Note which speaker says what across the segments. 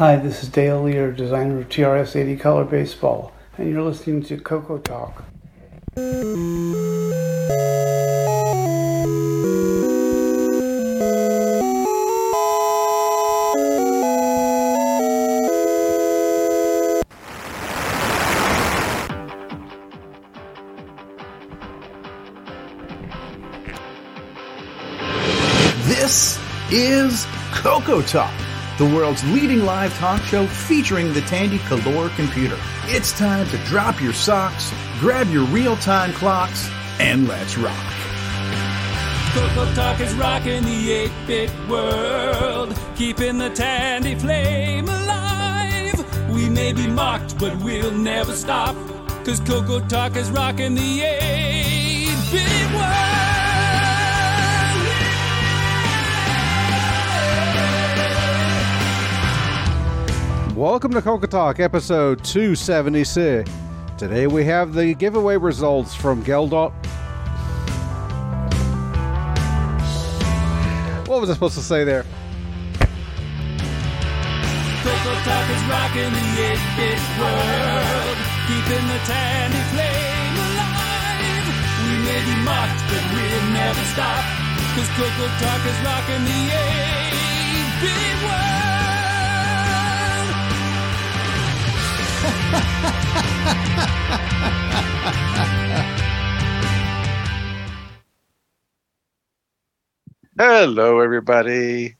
Speaker 1: Hi, this is Dale Lear, designer of TRS 80 Color Baseball, and you're listening to Coco Talk.
Speaker 2: This is Coco Talk, the world's leading live talk show featuring the Tandy Color computer. It's time to drop your socks, grab your real time clocks, and let's rock.
Speaker 3: Coco Talk is rocking the 8 bit world, keeping the Tandy flame alive. We may be mocked, but we'll never stop, cause Coco Talk is rocking the 8
Speaker 4: Welcome to Coco Talk, episode 276. Today we have the giveaway results from Geldot. What was I supposed to say there?
Speaker 3: Coco Talk is rocking the 8 bit world, keeping the flame alive. We may be mocked, but we'll never stop, cause Coco Talk is rocking the 8 bit world.
Speaker 5: Hello, everybody.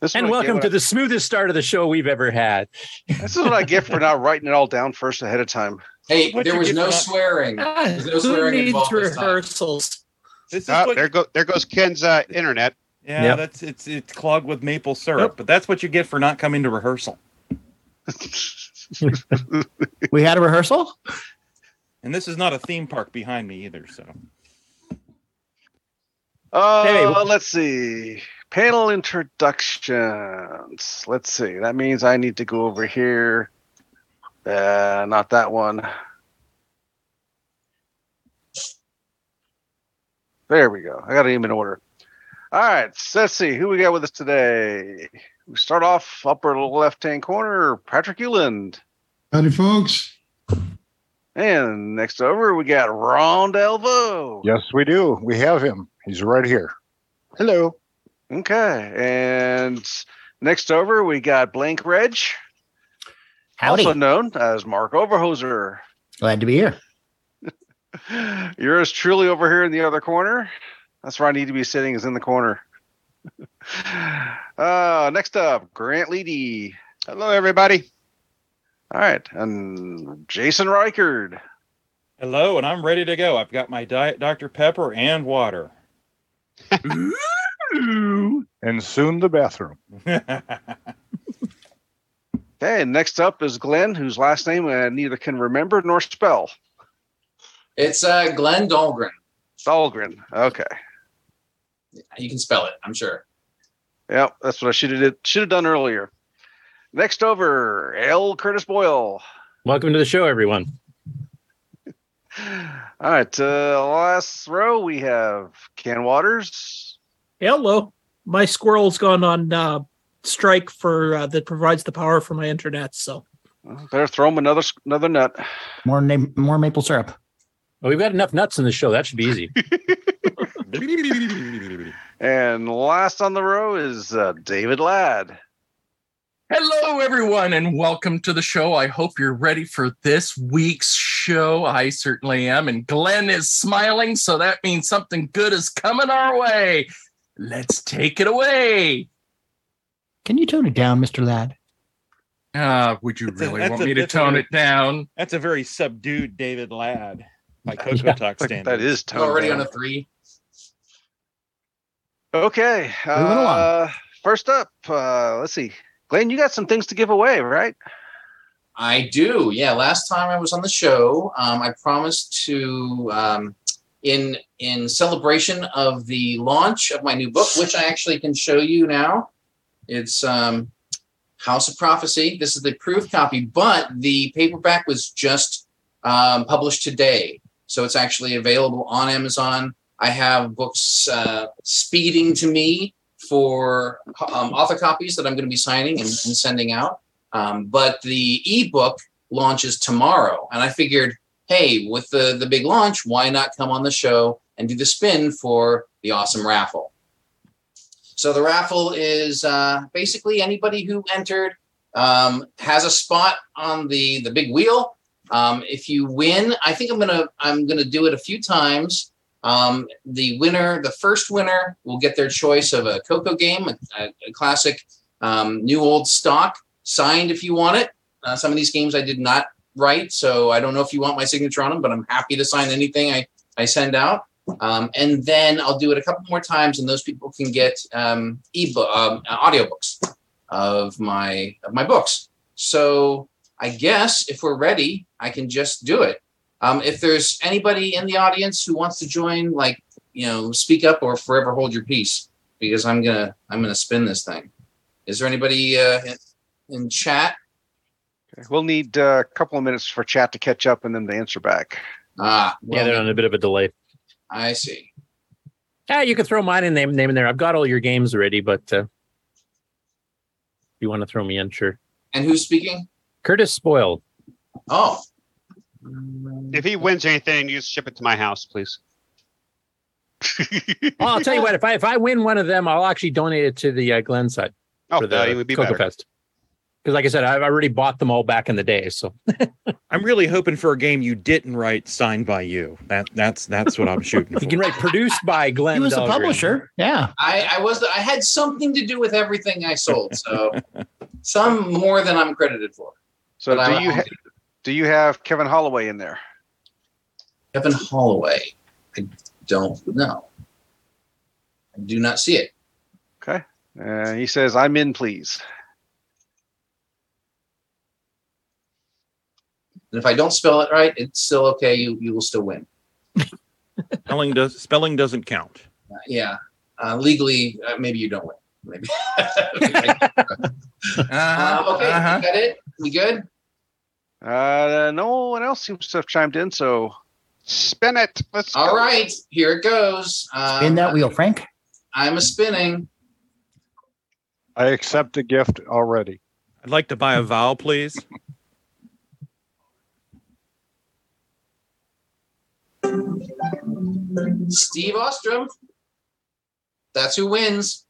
Speaker 5: This
Speaker 6: And welcome to
Speaker 5: when
Speaker 6: the smoothest start of the show we've ever had.
Speaker 5: This is what I get for not writing it all down first ahead of time.
Speaker 7: Hey,
Speaker 6: What
Speaker 7: there was no
Speaker 6: for
Speaker 7: swearing.
Speaker 8: Ah,
Speaker 7: There's no
Speaker 8: who
Speaker 7: swearing
Speaker 8: needs
Speaker 7: involved this
Speaker 8: rehearsals?
Speaker 9: This is
Speaker 5: Ah,
Speaker 9: what,
Speaker 5: there go there goes Ken's uh, internet.
Speaker 9: yeah,
Speaker 6: Yep.
Speaker 9: that's it's it's clogged with maple syrup, but that's what you get for not coming to rehearsal.
Speaker 8: We had a rehearsal.
Speaker 9: And this is not a theme park behind me either. So
Speaker 5: Uh,
Speaker 6: Hey, wh-
Speaker 5: let's see. Panel introductions. Let's see. That means I need to go over here. Uh, not that one. There we go. I got it even in order. All right. So let's see who we got with us today. We start off upper left hand corner. Patrick Euland.
Speaker 10: Howdy, folks.
Speaker 5: And next over, we got Ron Delvo.
Speaker 11: Yes, we do. We have him. He's right here. Hello.
Speaker 5: Okay. And next over, we got Blank Reg,
Speaker 8: Howdy.
Speaker 5: also known as Mark Overhoser.
Speaker 8: Glad to be here.
Speaker 5: Yours truly over here in the other corner. That's where I need to be sitting, is in the corner. uh, next up, Grant Leedy.
Speaker 11: Hello, everybody.
Speaker 5: All right. And Jason Reichard.
Speaker 9: hello, and I'm ready to go. I've got my diet Dr. Pepper and water.
Speaker 11: And soon the bathroom.
Speaker 5: Okay. Next up is Glenn, whose last name I neither can remember nor spell.
Speaker 7: It's uh, Glenn Dahlgren.
Speaker 5: Dahlgren. Okay.
Speaker 7: You can spell it, I'm sure.
Speaker 5: Yep, that's what I should have did should have done earlier. Next over, L. Curtis Boyle.
Speaker 6: Welcome to the show, everyone.
Speaker 5: All right, uh, last row we have Ken Waters.
Speaker 8: Hello. My squirrel's gone on uh, strike for uh, that provides the power for my internet. So
Speaker 5: Better throw him another another nut.
Speaker 8: more na- more maple syrup.
Speaker 6: Well, we've got enough nuts in the show. That should be easy.
Speaker 5: And last on the row is uh, David Ladd.
Speaker 12: Hello, everyone, and welcome to the show. I hope you're ready for this week's show. I certainly am. And Glenn is smiling, so that means something good is coming our way. Let's take it away.
Speaker 8: Can you tone it down, Mister Ladd?
Speaker 12: Uh, would you
Speaker 9: That's
Speaker 12: really
Speaker 9: that's
Speaker 12: want
Speaker 9: a-
Speaker 12: me to
Speaker 9: that's a
Speaker 12: tone it down?
Speaker 9: That's a very subdued David Ladd by Coco
Speaker 6: Yeah.
Speaker 9: Talk
Speaker 5: That
Speaker 9: standards.
Speaker 5: is toned
Speaker 7: Already
Speaker 5: down.
Speaker 7: on a three.
Speaker 5: Okay.
Speaker 8: Moving along.
Speaker 5: Uh, first up, uh, let's see. Glenn, you got some things to give away, right?
Speaker 7: I do. Yeah. Last time I was on the show, um, I promised to, um, in in celebration of the launch of my new book, which I actually can show you now. It's um, House of Prophecy. This is the proof copy, but the paperback was just um, published today, so it's actually available on Amazon. I have books uh, speeding to me for um, author copies that I'm going to be signing and, and sending out. Um, but the ebook launches tomorrow, and I figured, hey, with the the big launch, why not come on the show and do the spin for the awesome raffle? So the raffle is uh, basically anybody who entered um, has a spot on the the big wheel. Um, if you win, I think I'm gonna I'm gonna do it a few times. Um, the winner, the first winner, will get their choice of a Coco game, a, a classic um, new old stock, signed if you want it. Uh, some of these games I did not write, so I don't know if you want my signature on them, but I'm happy to sign anything I, I send out. Um, and then I'll do it a couple more times, and those people can get um, ebook, um, audiobooks of my of my books. So I guess if we're ready, I can just do it. Um, if there's anybody in the audience who wants to join, like you know, speak up or forever hold your peace, because I'm gonna I'm gonna spin this thing. Is there anybody uh, in, in chat?
Speaker 5: Okay, We'll need uh, a couple of minutes for chat to catch up and then the answer back.
Speaker 7: Ah,
Speaker 6: yeah, they're on a bit of a delay.
Speaker 7: I see.
Speaker 6: Yeah, you can throw mine in name name in there. I've got all your games already, but uh, if you want to throw me in, sure.
Speaker 7: And who's speaking?
Speaker 6: Curtis Boyle.
Speaker 7: Oh,
Speaker 10: If he wins anything, you just ship it to my house, please.
Speaker 6: Well, I'll tell you what. If I if I win one of them, I'll actually donate it to the uh, Glenside
Speaker 10: Oh,
Speaker 6: for the
Speaker 10: that would be
Speaker 6: Coco
Speaker 10: better.
Speaker 6: Fest. Because, like I said, I've already bought them all back in the day. So
Speaker 9: I'm really hoping for a game you didn't write signed by you. That that's that's what I'm shooting for.
Speaker 6: you can write produced by Glenn.
Speaker 13: He was the
Speaker 6: Dahlgren.
Speaker 13: publisher. Yeah.
Speaker 7: I, I was. I had something to do with everything I sold. So some more than I'm credited for.
Speaker 5: So
Speaker 7: But
Speaker 5: do
Speaker 7: I-
Speaker 5: you ha- do you have Kevin Holloway in there?
Speaker 7: Kevin Holloway. I don't know. I do not see it.
Speaker 5: Okay. Uh, he says, "I'm in, please."
Speaker 7: And if I don't spell it right, it's still okay. You you will still win.
Speaker 9: spelling does spelling doesn't count.
Speaker 7: Uh, yeah. Uh, legally, uh, maybe you don't win. Maybe. uh, okay,
Speaker 13: uh-huh.
Speaker 7: is that it? We good?
Speaker 5: Uh, no one else seems to have chimed in, so
Speaker 10: spin it. Let's
Speaker 7: All
Speaker 10: go.
Speaker 7: right, here it goes. Um,
Speaker 13: Spin that wheel, Frank.
Speaker 7: I'm a spinning.
Speaker 11: I accept a gift already.
Speaker 9: I'd like to buy a vowel, please.
Speaker 7: Steve Ostrom. That's who wins.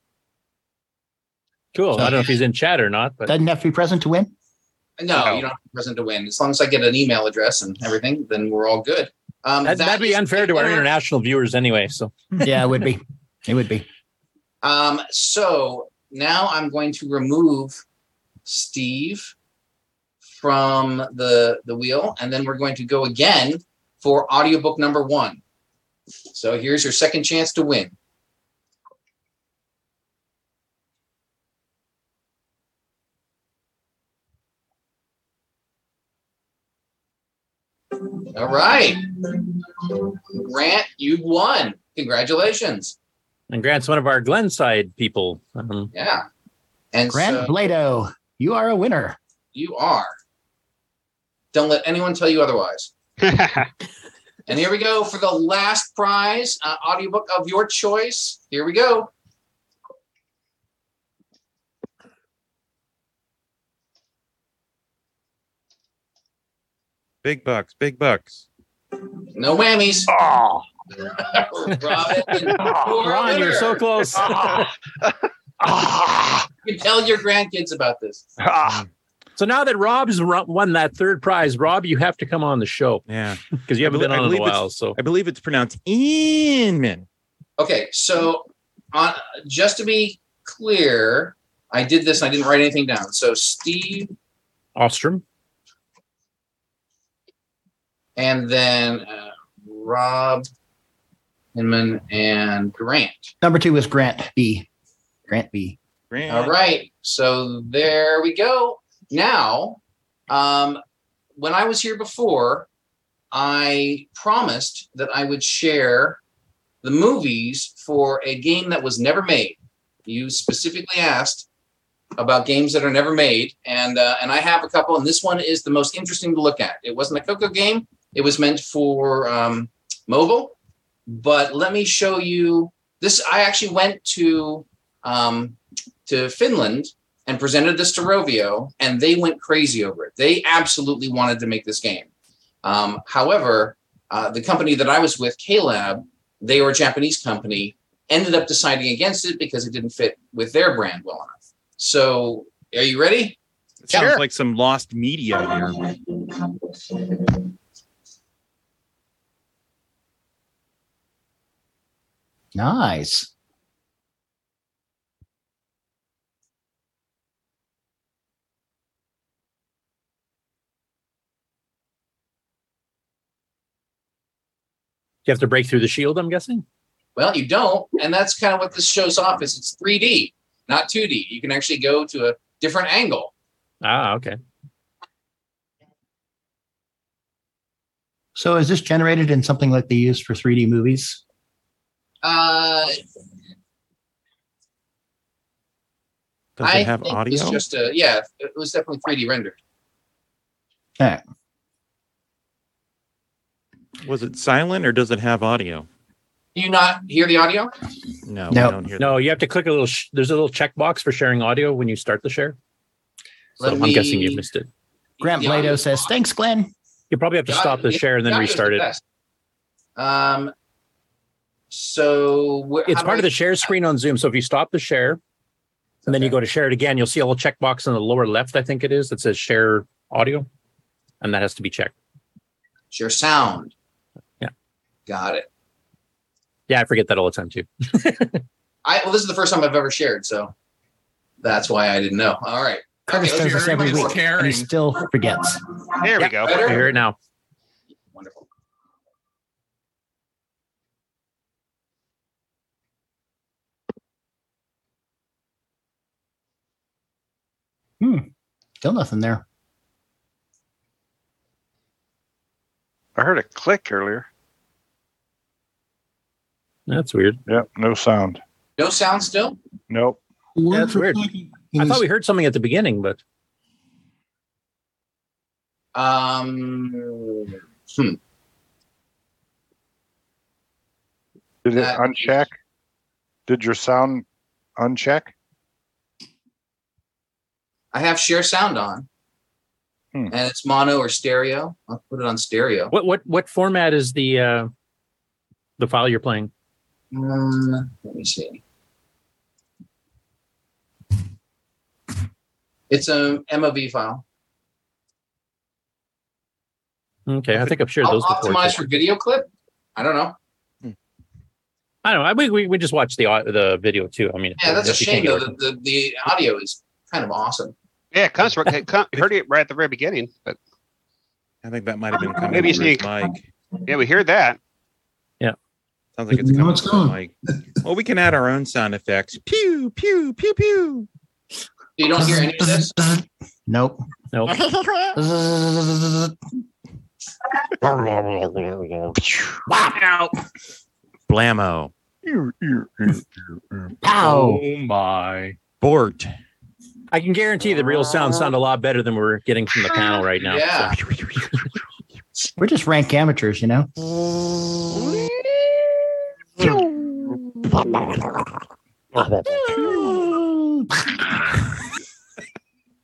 Speaker 6: Cool. I don't know if he's in chat or not, but
Speaker 13: Doesn't have to be present to win.
Speaker 7: No,
Speaker 6: No.
Speaker 7: you don't have to be present to win. As long as I get an email address and everything, then we're all good. Um,
Speaker 6: that,
Speaker 7: that
Speaker 6: that'd be unfair to our international viewers anyway. So
Speaker 13: Yeah, it would be. It would be.
Speaker 7: Um, so now I'm going to remove Steve from the the wheel, and then we're going to go again for audiobook number one. So here's your second chance to win. All right. Grant, you won. Congratulations.
Speaker 6: and Grant's one of our Glenside people. Um,
Speaker 7: Yeah. And
Speaker 13: Grant
Speaker 7: so
Speaker 13: Blado, you are a winner.
Speaker 7: you are. Don't let anyone tell you otherwise. And here we go for the last prize, uh, audiobook of your choice. Here we go.
Speaker 9: Big bucks, big bucks.
Speaker 7: No whammies.
Speaker 11: Oh,
Speaker 7: Robin, you're
Speaker 6: Ron, you're so close. Ah. Ah.
Speaker 7: You can tell your grandkids about this. Ah.
Speaker 6: so now that Rob's won that third prize, Rob, you have to come on the show
Speaker 9: Yeah.
Speaker 6: because you haven't
Speaker 9: belie-
Speaker 6: been on in a
Speaker 9: believe it's-
Speaker 6: while. So
Speaker 9: I believe it's pronounced Inman.
Speaker 7: Okay, so on just to be clear, I did this. and I didn't write anything down. So Steve
Speaker 6: Ostrom.
Speaker 7: And then uh, Rob Hinman and Grant.
Speaker 13: Number two is Grant B. Grant B.
Speaker 9: Grant.
Speaker 7: All right. So there we go. Now, um, when I was here before, I promised that I would share the movies for a game that was never made. You specifically asked about games that are never made, and uh, and I have a couple, and this one is the most interesting to look at. It wasn't a Coco game; it was meant for um, mobile. But let me show you this. I actually went to um, to Finland and presented this to Rovio, and they went crazy over it. They absolutely wanted to make this game. Um, however, uh, the company that I was with, KLab, they were a Japanese company, ended up deciding against it because it didn't fit with their brand well enough. So, are you ready?
Speaker 9: It sounds like some lost media here.
Speaker 13: Nice.
Speaker 6: You have to break through the shield? I'm guessing.
Speaker 7: Well, you don't, and that's kind of what this shows off is it's 3D, not 2D. You can actually go to a different angle.
Speaker 6: Ah, okay.
Speaker 13: So is this generated in something like they use for 3D movies?
Speaker 7: Uh,
Speaker 9: Does
Speaker 7: I
Speaker 9: it have
Speaker 7: think
Speaker 9: audio?
Speaker 7: It's just a yeah. It was definitely 3D rendered.
Speaker 13: Yeah.
Speaker 9: Was it silent or does it have audio?
Speaker 7: Do you not hear the audio?
Speaker 9: No,
Speaker 13: No.
Speaker 9: we don't hear
Speaker 6: No, you have to click a little. Sh- there's a little checkbox for sharing audio when you start the share. So
Speaker 7: Let
Speaker 6: I'm
Speaker 7: me-
Speaker 6: guessing you missed it.
Speaker 13: Grant
Speaker 7: The audio-
Speaker 13: Plato says, "Thanks, Glenn."
Speaker 6: You probably have to
Speaker 7: The
Speaker 6: stop the share and then restart
Speaker 7: the
Speaker 6: it.
Speaker 7: Um. So wh-
Speaker 6: It's part
Speaker 7: do
Speaker 6: of the share screen on Zoom. So if you stop the share and then you go to share it again, you'll see a little checkbox in the lower left, I think it is, that says share audio. And that has to be checked.
Speaker 7: share sound.
Speaker 6: Yeah.
Speaker 7: Got it.
Speaker 6: Yeah, I forget that all the time too.
Speaker 7: I well, this is the first time I've ever shared, so that's why I didn't know. All right.
Speaker 13: Curtis
Speaker 7: Okay,
Speaker 13: does this every week, and he still forgets.
Speaker 10: There we
Speaker 6: Yeah,
Speaker 10: go.
Speaker 7: better?
Speaker 6: I hear it now.
Speaker 13: Still nothing there.
Speaker 5: I heard a click earlier.
Speaker 6: That's weird.
Speaker 11: Yep, no sound.
Speaker 7: No sound still.
Speaker 11: Nope.
Speaker 6: That's weird. I thought we heard something at the beginning, but
Speaker 7: Um. Hmm.
Speaker 11: Did it
Speaker 7: That-
Speaker 11: uncheck? Did your sound uncheck?
Speaker 7: I have share sound on,
Speaker 11: Hmm.
Speaker 7: and it's mono or stereo. I'll put it on stereo.
Speaker 6: what what what format is the uh the file you're playing?
Speaker 7: Um, let me see. It's a MOV file.
Speaker 6: Okay, I think I've shared
Speaker 7: I'll
Speaker 6: those before.
Speaker 7: optimize for video clip. I don't know.
Speaker 6: I don't know. I, we, we we just watched the the video too. I mean,
Speaker 7: Yeah, that's a
Speaker 6: if you can't
Speaker 7: shame though. The, the the audio is kind of awesome.
Speaker 10: Yeah, it comes. It come, heard it right at the very beginning, but
Speaker 9: I think that might have been coming
Speaker 10: Maybe
Speaker 9: through his
Speaker 10: sneak.
Speaker 9: mic.
Speaker 10: yeah, we hear that.
Speaker 9: Yeah, sounds like it's
Speaker 14: You know
Speaker 9: coming
Speaker 14: it's
Speaker 9: through the mic. Well, we can add our own sound effects. Pew, pew, pew, pew.
Speaker 7: You don't hear any of this.
Speaker 13: Nope.
Speaker 6: Nope.
Speaker 13: wow.
Speaker 9: Blammo.
Speaker 13: Pow.
Speaker 12: Oh my.
Speaker 9: Bort.
Speaker 6: I can guarantee the real sounds sound a lot better than we're getting from the panel right now.
Speaker 7: Yeah.
Speaker 6: so.
Speaker 13: We're just rank amateurs, you know.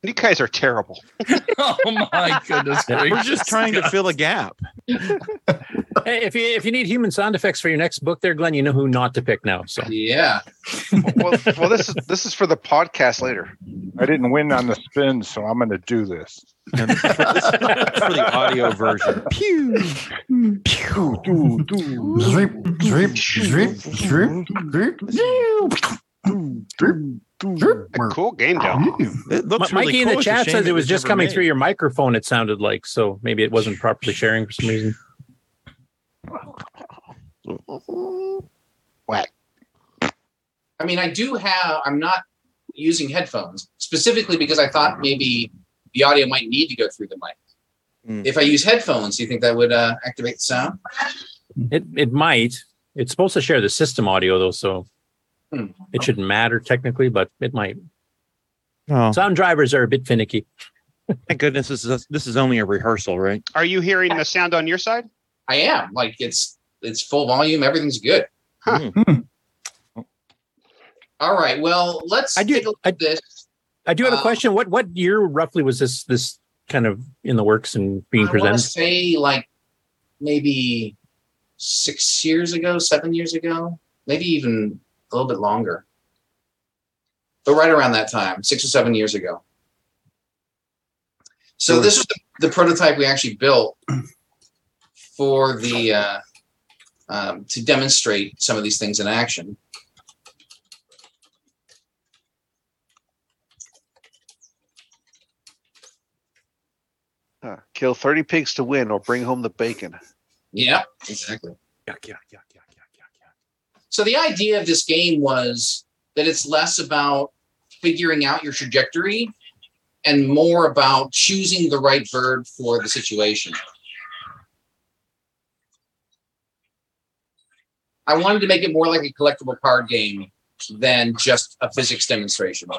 Speaker 10: You guys are terrible.
Speaker 12: Oh my goodness
Speaker 9: We're just trying to fill a gap.
Speaker 6: Hey, if you if you need human sound effects for your next book, there, Glenn, you know who not to pick now. So
Speaker 7: Yeah.
Speaker 5: well, well, this is this is for the podcast later.
Speaker 11: I didn't win on the spin, so I'm going to do this.
Speaker 9: This for, this is for the audio version. Pew.
Speaker 11: Pew, doo, doo.
Speaker 13: Zrip, zrip, zrip, zrip, zrip, zrip.
Speaker 10: A cool game, Joe.
Speaker 9: It looks
Speaker 6: Mikey
Speaker 9: really
Speaker 6: in
Speaker 9: cool.
Speaker 6: the
Speaker 9: It's a
Speaker 6: chat says it was just coming
Speaker 9: made.
Speaker 6: through your microphone. It sounded like so maybe it wasn't properly sharing for some reason.
Speaker 11: Whack.
Speaker 7: I mean, I do have. I'm not using headphones specifically because I thought maybe the audio might need to go through the mic.
Speaker 9: Hmm.
Speaker 7: If I use headphones, do you think that would uh, activate the sound?
Speaker 6: It it might. It's supposed to share the system audio though, so
Speaker 7: Hmm.
Speaker 6: it shouldn't matter technically, but it might.
Speaker 9: Oh,
Speaker 6: Sound drivers are a bit finicky.
Speaker 9: thank goodness this is this is only a rehearsal, right?
Speaker 10: Are you hearing the sound on your side?
Speaker 7: I am. Like it's it's full volume. Everything's good.
Speaker 10: Huh.
Speaker 9: Hmm.
Speaker 7: All right. Well, let's
Speaker 6: I do-
Speaker 7: take a look
Speaker 6: I-
Speaker 7: at this.
Speaker 6: I do have a
Speaker 7: Uh,
Speaker 6: question. What what year roughly was this this kind of in the works and being
Speaker 7: I
Speaker 6: presented?
Speaker 7: say like maybe six years ago, seven years ago, maybe even a little bit longer. But right around that time, six or seven years ago. So this was the, the prototype we actually built for the uh, um, to demonstrate some of these things in action.
Speaker 5: Huh. Kill 30 pigs to win or bring home the bacon.
Speaker 7: Yeah, exactly.
Speaker 9: Yuck, yuck, yuck, yuck,
Speaker 7: So the idea of this game was that it's less about figuring out your trajectory and more about choosing the right bird for the situation. I wanted to make it more like a collectible card game than just a physics demonstration.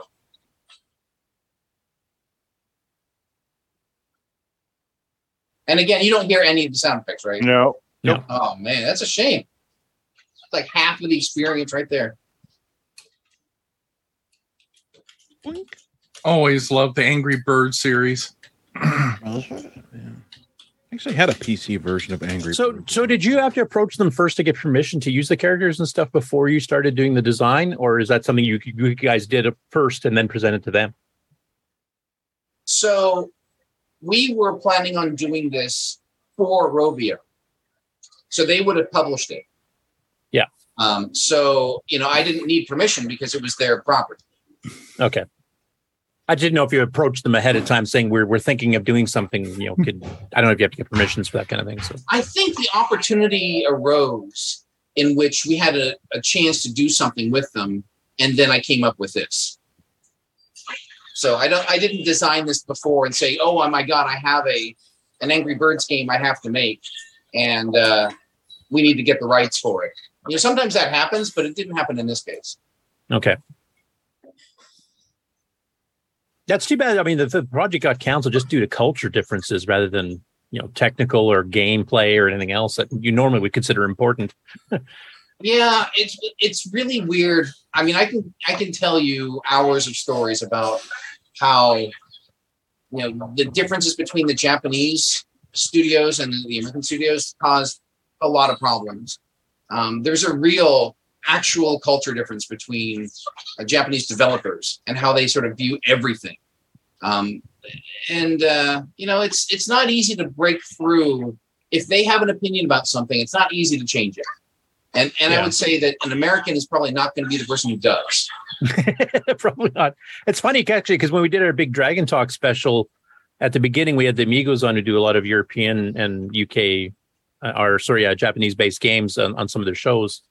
Speaker 7: And again, you don't hear any of the sound effects, right?
Speaker 11: No.
Speaker 6: No.
Speaker 7: Oh man, that's a shame. It's like half of the experience right there.
Speaker 12: Always love the Angry Bird series.
Speaker 9: Actually, had a PC version of Angry.
Speaker 6: So so did you have to approach them first to get permission to use the characters and stuff before you started doing the design, or is that something you you guys did first and then presented to them?
Speaker 7: So we were planning on doing this for Rovio. So they would have published it.
Speaker 6: Yeah.
Speaker 7: Um, so, you know, I didn't need permission because it was their property.
Speaker 6: Okay. I didn't know if you approached them ahead of time saying we're we're thinking of doing something, you know, could I don't know if you have to get permissions for that kind of thing. So
Speaker 7: I think the opportunity arose in which we had a, a chance to do something with them, and then I came up with this. So I don't I didn't design this before and say, oh my god, I have a an Angry Birds game I have to make, and uh, we need to get the rights for it. You know, sometimes that happens, but it didn't happen in this case.
Speaker 6: Okay. That's too bad. I mean, the, the project got canceled just due to culture differences rather than, you know, technical or gameplay or anything else that you normally would consider important.
Speaker 7: Yeah, it's it's really weird. I mean, I can I can tell you hours of stories about how you know the differences between the Japanese studios and the American studios caused a lot of problems. Um, there's a real actual culture difference between uh, Japanese developers and how they sort of view everything. Um, and uh, you know, it's it's not easy to break through. If they have an opinion about something, it's not easy to change it. And and I would say that an American is probably not going to be the person who does.
Speaker 6: Probably not. It's funny actually because when we did our big Dragon Talk special at the beginning, we had the Amigos on to do a lot of European and UK, uh, or sorry, uh, Japanese based games on, on some of their shows,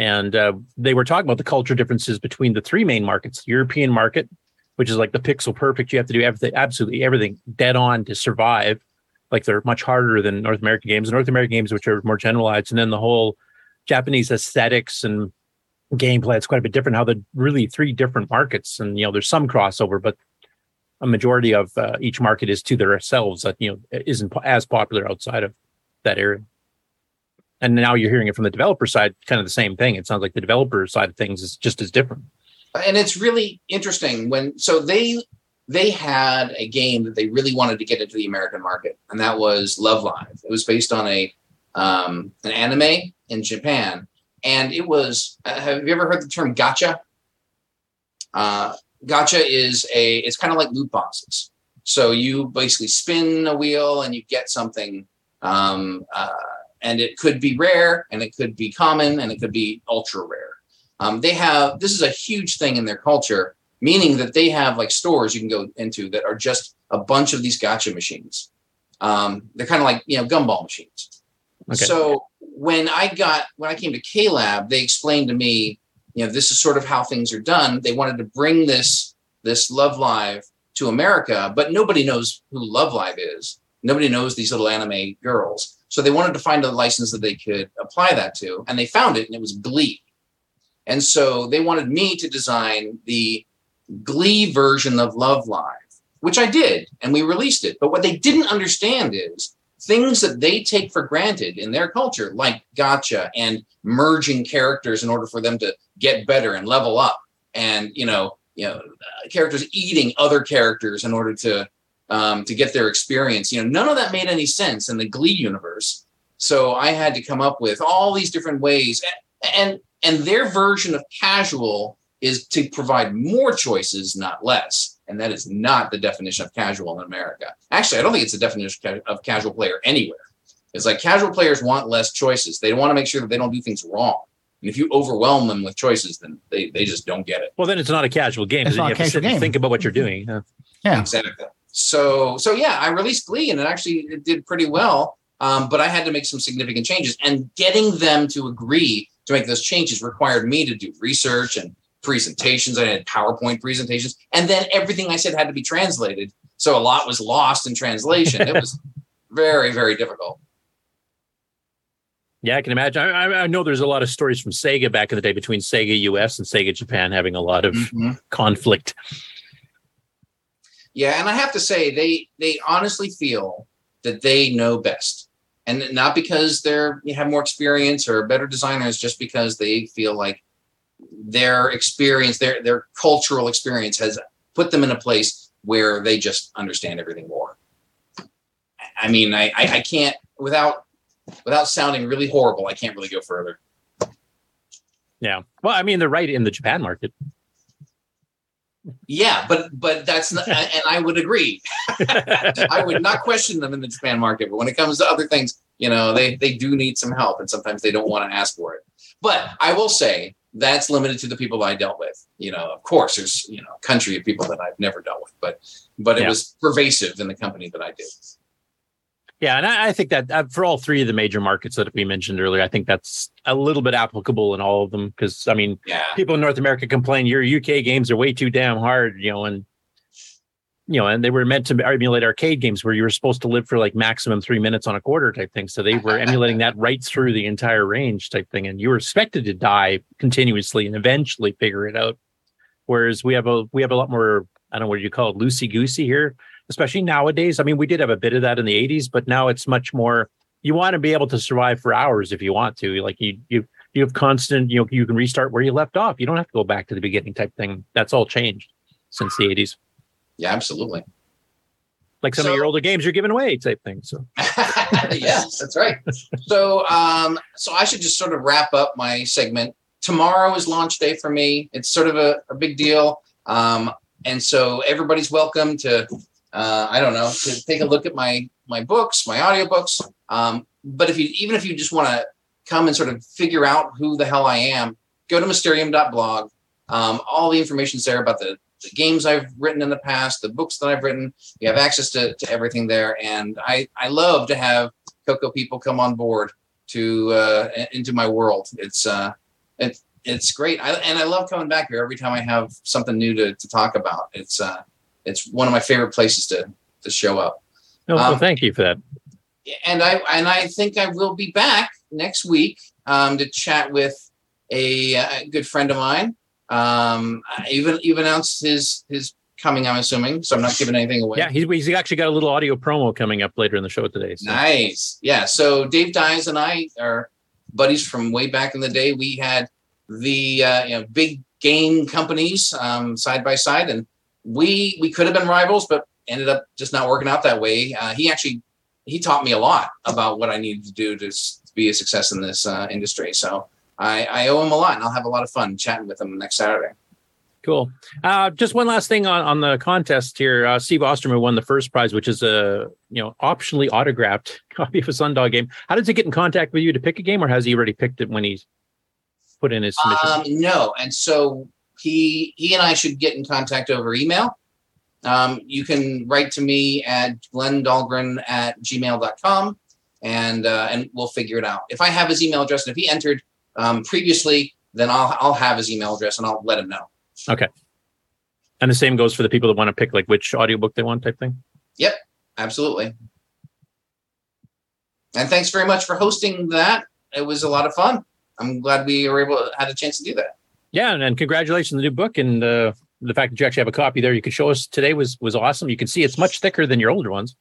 Speaker 6: and uh, they were talking about the culture differences between the three main markets: the European market, which is like the pixel perfect. You have to do everything, absolutely everything, dead on to survive. Like they're much harder than North American games. North American games, which are more generalized, and then the whole Japanese aesthetics and gameplay it's quite a bit different how the really three different markets and you know there's some crossover but a majority of uh, each market is to themselves that you know isn't as popular outside of that area and now you're hearing it from the developer side kind of the same thing it sounds like the developer side of things is just as different
Speaker 7: and it's really interesting when so they they had a game that they really wanted to get into the American market, and that was Love Live. It was based on a um, an anime in Japan, and it was. Uh, have you ever heard the term gacha? Uh, gacha is a. It's kind of like loot boxes. So you basically spin a wheel and you get something, um, uh, and it could be rare, and it could be common, and it could be ultra rare. Um, they have this is a huge thing in their culture, meaning that they have like stores you can go into that are just a bunch of these gacha machines. Um, they're kind of like you know gumball machines.
Speaker 6: Okay.
Speaker 7: So when I got when I came to KLab, they explained to me, you know, this is sort of how things are done. They wanted to bring this this Love Live to America, but nobody knows who Love Live is. Nobody knows these little anime girls. So they wanted to find a license that they could apply that to, and they found it, and it was Glee. And so they wanted me to design the Glee version of Love Live, which I did, and we released it. But what they didn't understand is things that they take for granted in their culture, like gacha and merging characters in order for them to get better and level up, and you know, you know uh, characters eating other characters in order to um, to get their experience. You know, none of that made any sense in the Glee universe. So I had to come up with all these different ways, and and, and their version of casual is to provide more choices, not less. And that is not the definition of casual in America. Actually, I don't think it's the definition of casual player anywhere. It's like casual players want less choices. They want to make sure that they don't do things wrong. And if you overwhelm them with choices, then they, they just don't get it.
Speaker 6: Well, then it's not a casual game.
Speaker 13: It's not
Speaker 6: you
Speaker 13: a
Speaker 6: have to
Speaker 13: casual
Speaker 6: sit and
Speaker 13: game.
Speaker 6: think about what you're doing. Yeah.
Speaker 13: Yeah.
Speaker 7: Exactly. So so yeah, I released Glee and it actually it did pretty well. Um, but I had to make some significant changes, and getting them to agree to make those changes required me to do research and presentations. I had PowerPoint presentations, and then everything I said had to be translated. So a lot was lost in translation. It was very very difficult.
Speaker 6: Yeah, I can imagine. I, I- know there's a lot of stories from Sega back in the day between Sega US and Sega Japan having a lot of
Speaker 7: Mhm.
Speaker 6: conflict.
Speaker 7: Yeah, and I have to say they they honestly feel that they know best. And not because they're you have more experience or better designers, just because they feel like their experience, their their cultural experience has put them in a place where they just understand everything more. I mean, I I, I can't without without sounding really horrible, I can't really go further.
Speaker 6: Yeah. Well, I mean, they're right in the Japan market.
Speaker 7: Yeah, but but that's not, and I would agree. I would not question them in the Japan market, but when it comes to other things, you know, they they do need some help, and sometimes they don't want to ask for it. But I will say that's limited to the people I dealt with. You know, of course, there's you know a country of people that I've never dealt with, but but it
Speaker 6: Yeah.
Speaker 7: was pervasive in the company that I did.
Speaker 6: Yeah, and I, I think that uh, for all three of the major markets that we mentioned earlier, I think that's a little bit applicable in all of them. Because I mean,
Speaker 7: Yeah,
Speaker 6: people in North America complain your UK games are way too damn hard, you know, and you know, and they were meant to emulate arcade games where you were supposed to live for like maximum three minutes on a quarter type thing. So they were emulating that right through the entire range type thing, and you were expected to die continuously and eventually figure it out. Whereas we have a we have a lot more I don't know what you call it loosey goosey here, especially nowadays. I mean, we did have a bit of that in the '80s, but now it's much more. You want to be able to survive for hours if you want to. Like you you you have constant. You know, you can restart where you left off. You don't have to go back to the beginning type thing. That's all changed since the '80s.
Speaker 7: yeah, absolutely.
Speaker 6: Like some of your older games you're giving away type thing. So
Speaker 7: yes, that's right. So, um, so I should just sort of wrap up my segment. Tomorrow is launch day for me. It's sort of a, a big deal, um, and so everybody's welcome to. Uh, I don't know to take a look at my my books, my audiobooks. Um, but if you even if you just want to come and sort of figure out who the hell I am, go to mysterium.blog. Um, all the information's there about the, the games I've written in the past, the books that I've written. You have access to, to everything there. And I, I love to have Coco people come on board to uh, into my world. It's uh, it, it's great. I, and I love coming back here every time I have something new to, to talk about. It's uh, it's one of my favorite places to to show up.
Speaker 6: no, well,
Speaker 7: Um,
Speaker 6: thank you for that.
Speaker 7: and I and I think I will be back next week um, to chat with a, uh good friend of mine. Um, even even announced his his coming. I'm assuming, so I'm not giving anything away.
Speaker 6: Yeah, he's, he's actually got a little audio promo coming up later in the show today. So.
Speaker 7: Nice. Yeah. So Dave Dyes and I are buddies from way back in the day. We had the uh, you know big game companies um, side by side, and we we could have been rivals, but ended up just not working out that way. Uh, he actually he taught me a lot about what I needed to do to, s- to be a success in this uh, industry. So I, I owe him a lot, and I'll have a lot of fun chatting with him next Saturday.
Speaker 6: Cool. Uh, just one last thing on, on the contest here. Uh, Steve Osterman won the first prize, which is a you know optionally autographed copy of a Sundog game. How does he get in contact with you to pick a game, or has he already picked it when he's put in his submission?
Speaker 7: Um, no, and so he he and I should get in contact over email. Um, you can write to me at glendahlgren at gmail.com and uh, and we'll figure it out. If I have his email address and if he entered um, previously, then I'll I'll have his email address and I'll let him know.
Speaker 6: okay. And the same goes for the people that want to pick like which audiobook they want type thing.
Speaker 7: Yep, absolutely. And thanks very much for hosting that. It was a lot of fun. I'm glad we were able to, had a chance to do that.
Speaker 6: Yeah, and, and congratulations on the new book and uh, the fact that you actually have a copy there. You could show us today was was awesome. You can see it's much thicker than your older ones.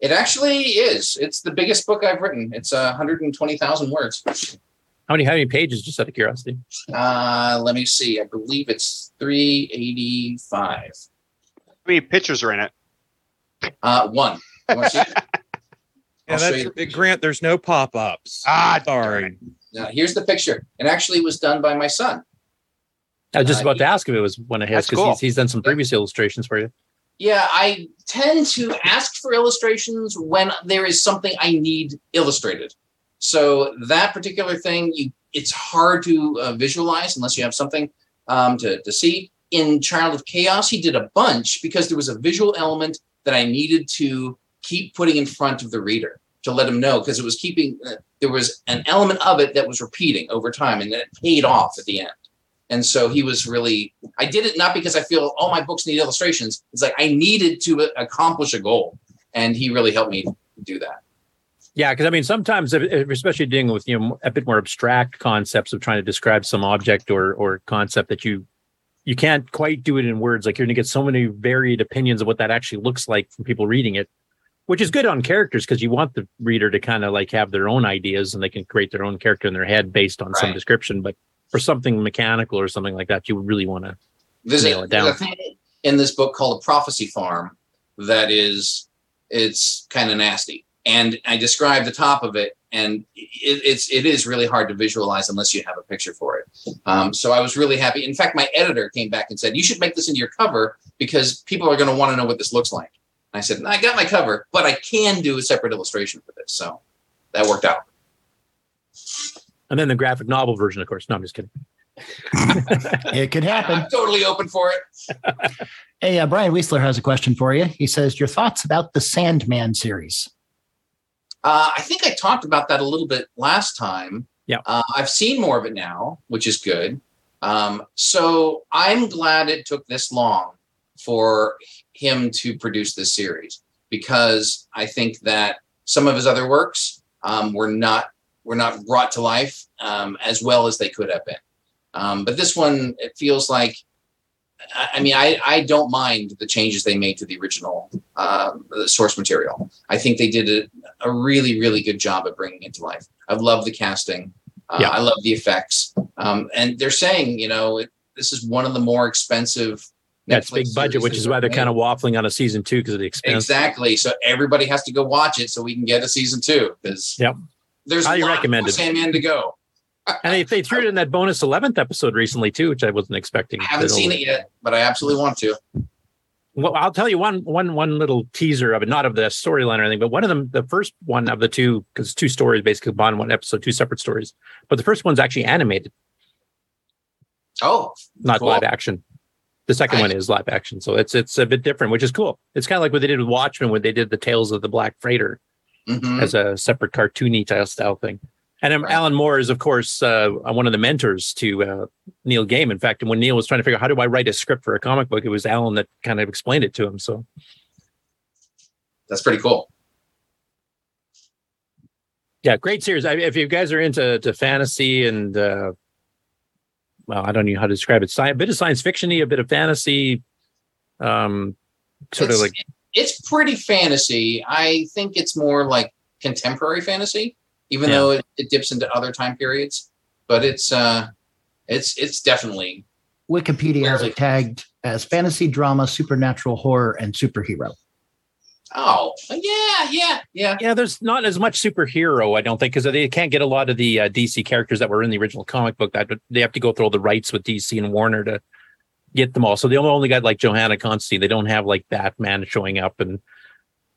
Speaker 7: It actually is. It's the biggest book I've written. It's uh, 120,000 words.
Speaker 6: How many how many pages? Just out of curiosity.
Speaker 7: Uh, let me see. I believe it's 385.
Speaker 10: How many pictures are in it?
Speaker 7: Uh, one. You wanna see it?
Speaker 9: Yeah,
Speaker 7: I'll show
Speaker 9: that's
Speaker 7: you the
Speaker 9: Grant. There's no pop-ups.
Speaker 10: Ah,
Speaker 9: sorry.
Speaker 7: Now, here's the picture. It actually was done by my son.
Speaker 6: I was just
Speaker 7: Uh,
Speaker 6: about to ask if it was one of his because
Speaker 7: cool.
Speaker 6: he's, he's done some previous illustrations for you.
Speaker 7: Yeah, I tend to ask for illustrations when there is something I need illustrated. So that particular thing, you it's hard to uh, visualize unless you have something um, to to see. In Child of Chaos, he did a bunch because there was a visual element that I needed to keep putting in front of the reader to let him know because it was keeping uh, there was an element of it that was repeating over time and then it paid off at the end. And so he was really, I did it not because I feel all my books need illustrations. It's like I needed to accomplish a goal. And he really helped me do that.
Speaker 6: Yeah, because I mean, sometimes, especially dealing with you know a bit more abstract concepts of trying to describe some object or or concept that you you can't quite do it in words. Like you're going to get so many varied opinions of what that actually looks like from people reading it, which is good on characters because you want the reader to kind of like have their own ideas and they can create their own character in their head based on some description. But for something mechanical or something like that, you really want to
Speaker 7: There's
Speaker 6: nail
Speaker 7: a,
Speaker 6: it down.
Speaker 7: in this book called a prophecy farm that is it's kind of nasty. And I describe the top of it, and it, it's it is really hard to visualize unless you have a picture for it. Um, so I was really happy. In fact, my editor came back and said, "You should make this into your cover because people are going to want to know what this looks like." And I said, "I got my cover, but I can do a separate illustration for this." So that worked out.
Speaker 6: And then the graphic novel version, of course. No, I'm just kidding.
Speaker 13: It could happen.
Speaker 7: I'm totally open for it.
Speaker 13: Hey, uh, Brian Wiesler has a question for you. He says, Your thoughts about the Sandman series?
Speaker 7: Uh, I think I talked about that a little bit last time.
Speaker 6: Yeah.
Speaker 7: Uh, I've seen more of it now, which is good. Um, so I'm glad it took this long for him to produce this series because I think that some of his other works um, were not were not brought to life um, as well as they could have been. Um, but this one, it feels like I I mean, I, I don't mind the changes they made to the original uh, source material. I think they did a, a really, really good job at bringing it to life. I love the casting. Uh,
Speaker 6: Yeah.
Speaker 7: I love the effects. Um, and they're saying, you know, it, this is one of the more expensive.
Speaker 6: That's
Speaker 7: Netflix
Speaker 6: big budget, which is why they're kind of waffling on a season two because of the expense.
Speaker 7: Exactly. So everybody has to go watch it so we can get a season two because
Speaker 6: Yep.
Speaker 7: There's
Speaker 6: Highly recommended.
Speaker 7: Sandman to go.
Speaker 6: And they, they threw it in that bonus 11th episode recently, too, which I wasn't expecting.
Speaker 7: I haven't seen it yet, but I absolutely want to.
Speaker 6: Well, I'll tell you one one one little teaser of it, not of the storyline or anything, but one of them, the first one of the two, because two stories basically bond one episode, two separate stories. But the first one's actually animated,
Speaker 7: Oh,
Speaker 6: not
Speaker 7: Cool.
Speaker 6: live action. The second one is live action, so it's it's a bit different, which is cool. It's kind of like what they did with Watchmen when they did the Tales of the Black Freighter
Speaker 7: mhm.
Speaker 6: as a separate cartoony style style thing. And
Speaker 7: Right.
Speaker 6: Alan Moore is, of course, uh, one of the mentors to uh, Neil Gaiman. In fact, when Neil was trying to figure out how do I write a script for a comic book, it was Alan that kind of explained it to him. So
Speaker 7: that's pretty cool.
Speaker 6: yeah, great series. I, if you guys are into to fantasy and uh, well, I don't know how to describe it. Sci- a bit of science fictiony, a bit of fantasy, um, sort of like
Speaker 7: it's pretty fantasy. I think it's more like contemporary fantasy, even
Speaker 6: Yeah.
Speaker 7: though it, it dips into other time periods. But it's uh, it's it's definitely
Speaker 13: Wikipedia has
Speaker 7: Really?
Speaker 13: it tagged as fantasy, drama, supernatural horror, and superhero.
Speaker 7: oh yeah yeah yeah
Speaker 6: yeah. There's not as much superhero, I don't think, because they can't get a lot of the uh, DC characters that were in the original comic book. That they have to go through all the rights with DC and Warner to get them all. So they only got like Johanna Constantine. They don't have like Batman showing up and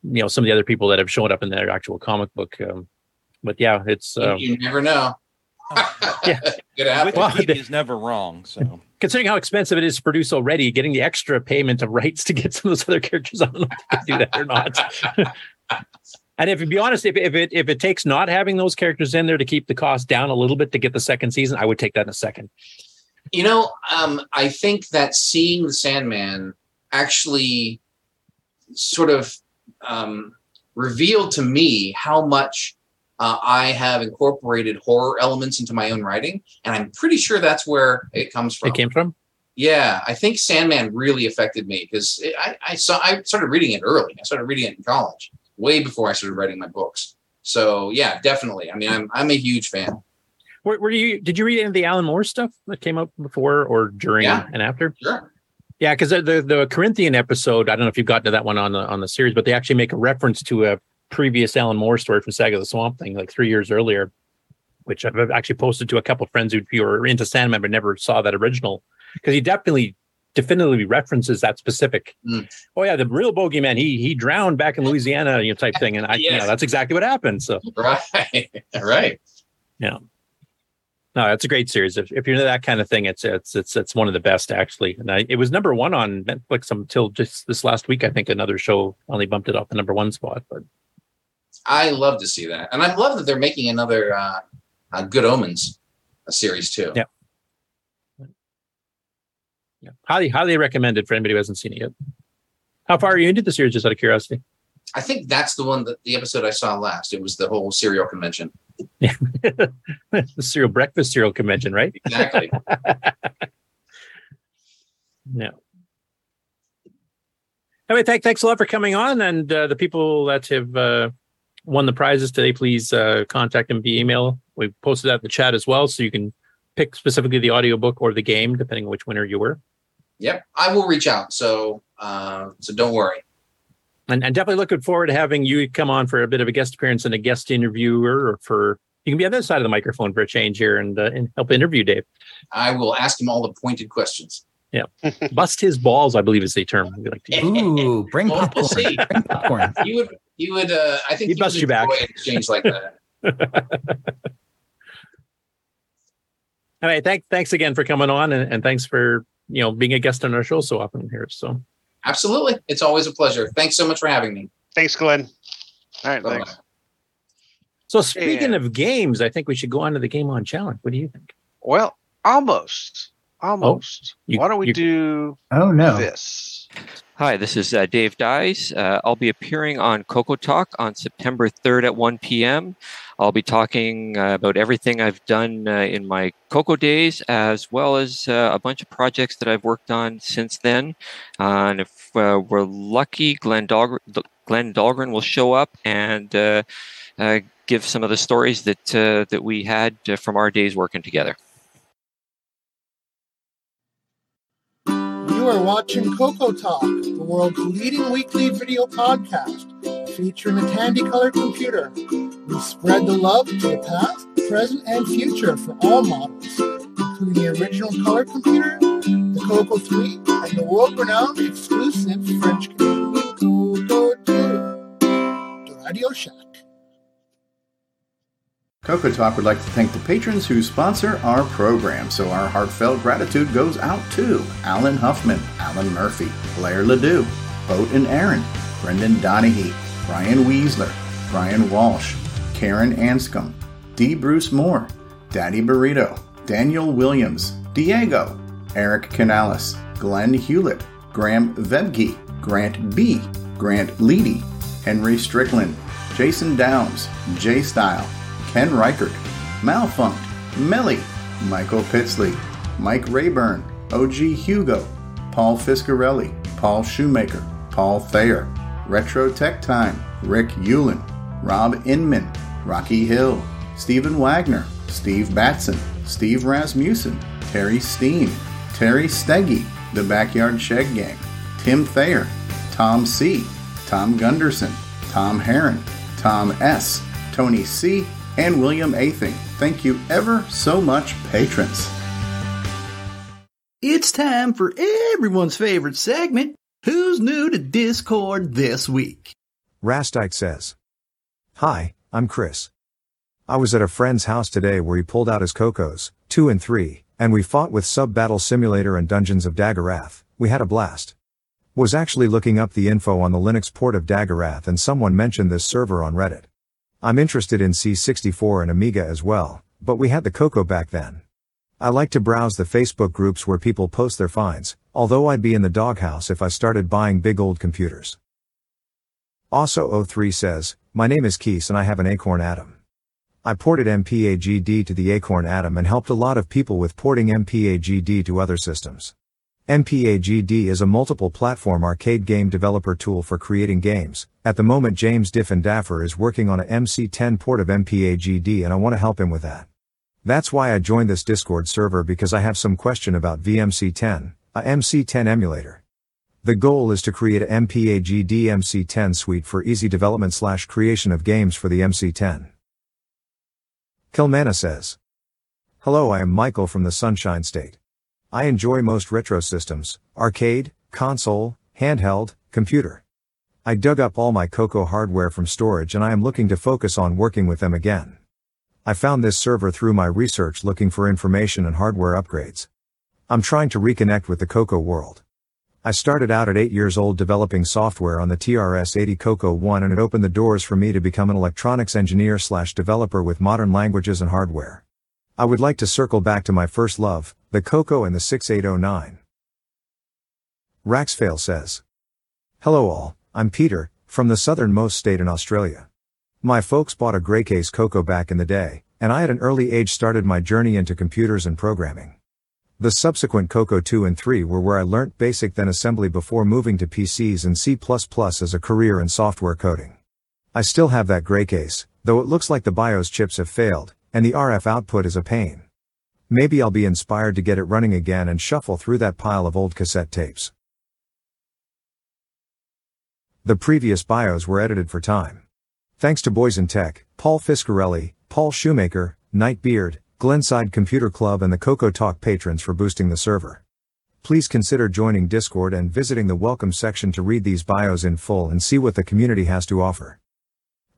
Speaker 6: you know some of the other people that have shown up in their actual comic book. Um, but yeah, it's
Speaker 7: You-
Speaker 6: um,
Speaker 7: you, never know.
Speaker 6: Yeah.
Speaker 7: Could happen.
Speaker 6: Well,
Speaker 9: Wikipedia is never wrong. So
Speaker 6: considering how expensive it is to produce already, getting the extra payment of rights to get some of those other characters, I don't know if they can do that or not. and if to be honest, if, if it if it takes not having those characters in there to keep the cost down a little bit to get the second season, I would take that in a second.
Speaker 7: You know, um, I think that seeing the Sandman actually sort of um, revealed to me how much uh, I have incorporated horror elements into my own writing, and I'm pretty sure that's where it comes from.
Speaker 6: It came from.
Speaker 7: Yeah, I think Sandman really affected me because I, I saw I started reading it early. I started reading it in college, way before I started writing my books. So yeah, definitely. I mean, I'm I'm a huge fan.
Speaker 6: Were, were you? Did you read any of the Alan Moore stuff that came out before or during
Speaker 7: Yeah.
Speaker 6: and after?
Speaker 7: Sure.
Speaker 6: Yeah, because the, the the Corinthian episode, I don't know if you've gotten to that one on the on the series, but they actually make a reference to a previous Alan Moore story from Saga of the Swamp Thing, like three years earlier, which I've actually posted to a couple of friends who are into Sandman but never saw that original, because he definitely definitively references that specific.
Speaker 7: Mm.
Speaker 6: Oh yeah, the real bogeyman, he he drowned back in Louisiana, you know, type thing, and I,
Speaker 7: Yes.
Speaker 6: that's exactly what happened. So
Speaker 7: Right. right.
Speaker 6: yeah. No, that's a great series. If, if you're into that kind of thing, it's it's it's it's one of the best actually. And I, it was number one on Netflix until just this last week. I think another show only bumped it off the number one spot. But
Speaker 7: I love to see that, and I love that they're making another uh, uh, Good Omens a series too.
Speaker 6: Yeah. yeah, highly highly recommended for anybody who hasn't seen it yet. How far are you into the series? Just out of curiosity.
Speaker 7: I think that's the one that the episode I saw last. It was the whole serial convention.
Speaker 6: the cereal breakfast cereal convention, right?
Speaker 7: Exactly.
Speaker 6: No. Anyway, thank, thanks a lot for coming on. And uh, the people that have uh, won the prizes today, please uh, contact them via email. We posted that in the chat as well, so you can pick specifically the audiobook or the game, depending on which winner you were.
Speaker 7: Yep, I will reach out. So, uh, so don't worry.
Speaker 6: And, and definitely looking forward to having you come on for a bit of a guest appearance and a guest interviewer, or for you can be on the other side of the microphone for a change here and, uh, and help interview Dave.
Speaker 7: I will ask him all the pointed questions.
Speaker 6: Yeah, bust his balls, I believe is the term we like to use.
Speaker 13: Ooh, bring
Speaker 7: Well,
Speaker 13: popcorn.
Speaker 7: we'll see.
Speaker 13: Bring popcorn.
Speaker 7: He would. He would. Uh, I think
Speaker 6: He'd
Speaker 7: he
Speaker 6: bust
Speaker 7: would
Speaker 6: you back.
Speaker 7: enjoy an exchange like that.
Speaker 6: All right, thank, thanks again for coming on, and, and thanks for you know being a guest on our show so often here. So
Speaker 7: Absolutely, it's always a pleasure. Thanks so much for having me.
Speaker 10: Thanks, Glenn.
Speaker 5: All right, thanks.
Speaker 6: So speaking
Speaker 5: Yeah.
Speaker 6: of games, I think we should go on to the game on challenge. What do you think?
Speaker 5: Well, almost, oh, almost.
Speaker 6: Oh, you-
Speaker 5: Why don't we
Speaker 6: you-
Speaker 5: do
Speaker 13: Oh no.
Speaker 5: this?
Speaker 14: Hi, this is uh, Dave Dies. Uh, I'll be appearing on Coco Talk on September 3rd at 1 p.m. I'll be talking uh, about everything I've done uh, in my Coco days, as well as uh, a bunch of projects that I've worked on since then. Uh, and if we're lucky, Glenn, Dahlgren, Glenn Dahlgren will show up and give some of the stories that that we had from our days working together.
Speaker 15: You are watching Coco Talk, the world's leading weekly video podcast featuring a Tandy Color computer. We spread the love to the past, present, and future for all models, including the original color computer, the Coco 3, and the world-renowned exclusive French-Canadian Coco 2. The Radio Shack.
Speaker 16: Coco Talk would like to thank the patrons who sponsor our program, so our heartfelt gratitude goes out to Alan Huffman, Alan Murphy, Blair Ledoux, Boat and Aaron, Brendan Donahue, Brian Weasler, Brian Walsh, Karen Anscombe, D. Bruce Moore, Daddy Burrito, Daniel Williams, Diego, Eric Canales, Glenn Hewlett, Graham Vebke, Grant B., Grant Leedy, Henry Strickland, Jason Downs, J Style, Ken Reichert, Malfunct, Melly, Michael Pitsley, Mike Rayburn, OG Hugo, Paul Fiscarelli, Paul Shoemaker, Paul Thayer, Retro Tech Time, Rick Ulland, Rob Inman, Rocky Hill, Stephen Wagner, Steve Batson, Steve Rasmussen, Terry Steen, Terry Steggy, The Backyard Shed Gang, Tim Thayer, Tom C., Tom Gunderson, Tom Heron, Tom S., Tony C., and William Athing. Thank you ever so much, patrons.
Speaker 2: It's time for everyone's favorite segment Who's New to Discord This Week?
Speaker 17: Rastike says, Hi, I'm Chris. I was at a friend's house today where he pulled out his Cocos, 2 and 3, and we fought with Sub Battle Simulator and Dungeons of Daggorath. We had a blast. Was actually looking up the info on the Linux port of Daggorath and someone mentioned this server on Reddit. I'm interested in C64 and Amiga as well, but we had the Coco back then. I like to browse the Facebook groups where people post their finds, although I'd be in the doghouse if I started buying big old computers. Also03 says, My name is Keese and I have an Acorn Atom. I ported MPAGD to the Acorn Atom and helped a lot of people with porting MPAGD to other systems. MPAGD is a multiple platform arcade game developer tool for creating games. At the moment, James Diffendaffer is working on a MC10 port of MPAGD and I want to help him with that. That's why I joined this Discord server because I have some question about VMC10, a MC10 emulator. The goal is to create a MPAGD MC10 suite for easy development slash creation of games for the MC10. Kilmana says, Hello, I am Michael from the Sunshine State. I enjoy most retro systems, arcade, console, handheld, computer. I dug up all my Coco hardware from storage and I am looking to focus on working with them again. I found this server through my research looking for information and hardware upgrades. I'm trying to reconnect with the Coco world. I started out at 8 years old developing software on the TRS-80 Coco 1 and it opened the doors for me to become an electronics engineer slash developer with modern languages and hardware. I would like to circle back to my first love, the Coco and the 6809. Raxfail says, Hello all, I'm Peter, from the southernmost state in Australia. My folks bought a Grey Case Coco back in the day, and I at an early age started my journey into computers and programming. The subsequent Coco 2 and 3 were where I learnt basic then assembly before moving to PCs and C++ as a career in software coding. I still have that gray case, though it looks like the BIOS chips have failed, and the RF output is a pain. Maybe I'll be inspired to get it running again and shuffle through that pile of old cassette tapes. The previous bios were edited for time. Thanks to Boys in Tech, Paul Fiscarelli, Paul Shoemaker, Nightbeard, Glenside Computer Club and the Coco Talk patrons for boosting the server. Please consider joining Discord and visiting the welcome section to read these bios in full and see what the community has to offer.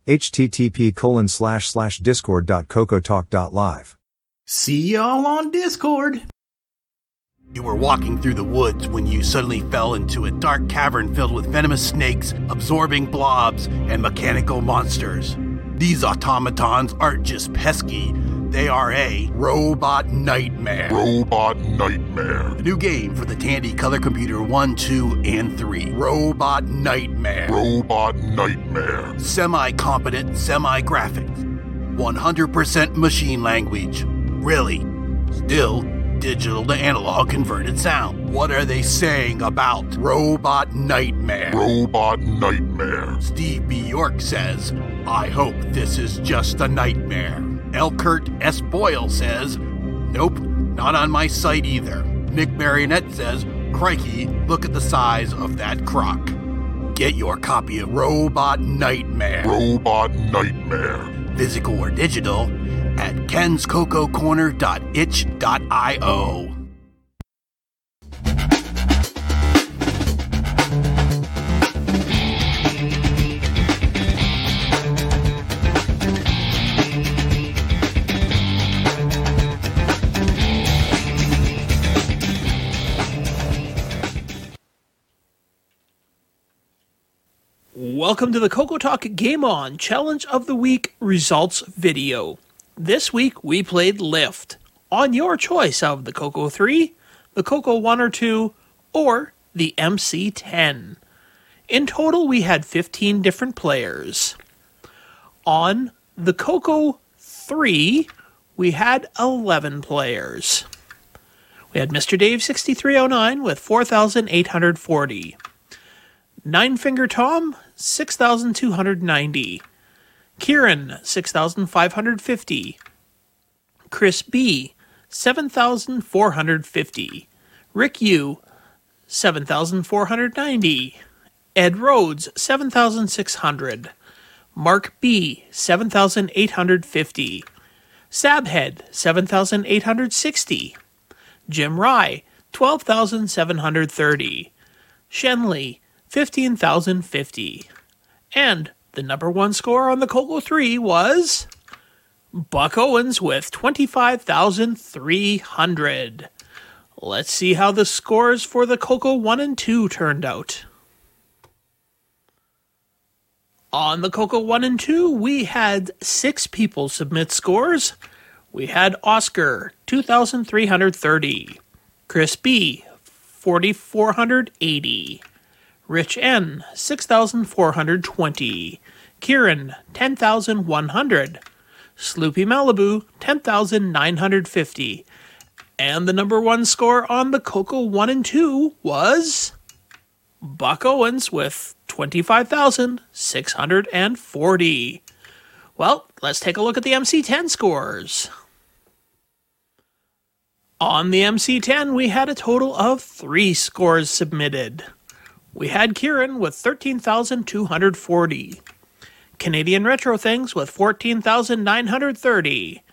Speaker 17: Http colon slash slash discord.cocotalk.live.
Speaker 18: See y'all on Discord. You were walking through the woods when you suddenly fell into a dark cavern filled with venomous snakes, absorbing blobs, and mechanical monsters. These automatons aren't just pesky, they are a robot nightmare.
Speaker 19: Robot Nightmare.
Speaker 18: New game for the Tandy Color Computer 1, 2, and 3. Robot Nightmare.
Speaker 19: Robot Nightmare.
Speaker 18: Semi competent, semi graphics. 100% machine language. Really. Still, digital to analog converted sound. What are they saying about Robot Nightmare?
Speaker 19: Robot Nightmare.
Speaker 18: Steve B. York says, I hope this is just a nightmare. Elkert S. Boyle says, Nope, not on my site either. Nick Marionette says, Crikey, look at the size of that croc. Get your copy of Robot Nightmare.
Speaker 19: Robot Nightmare.
Speaker 18: Physical or digital at kenscococorner.itch.io.
Speaker 8: Welcome to the Coco Talk Game On Challenge of the Week results video. This week we played Lift on your choice of the Coco 3, the Coco 1 or 2, or the MC10. In total, we had 15 different players. On the Coco 3, we had 11 players. We had Mr. Dave 6309 with 4,840. Nine Finger Tom, 6,290. Kieran, 6,550. Chris B, 7,450. Rick U, 7,490. Ed Rhodes, 7,600. Mark B, 7,850. Sabhead, 7,860. Jim Rye, 12,730. Shenley, 15,050. And the number one score on the Coco 3 was Buck Owens with 25,300. Let's see how the scores for the Coco 1 and 2 turned out. On the Coco 1 and 2, we had six people submit scores. We had Oscar, 2,330. Chris B, 4,480. Rich N, 6,420. Kieran, 10,100. Sloopy Malibu, 10,950. And the number one score on the Coco 1 and 2 was Buck Owens with 25,640. Well, let's take a look at the MC10 scores. On the MC10, we had a total of three scores submitted. We had Kieran with 13,240, Canadian Retro Things with 14,930,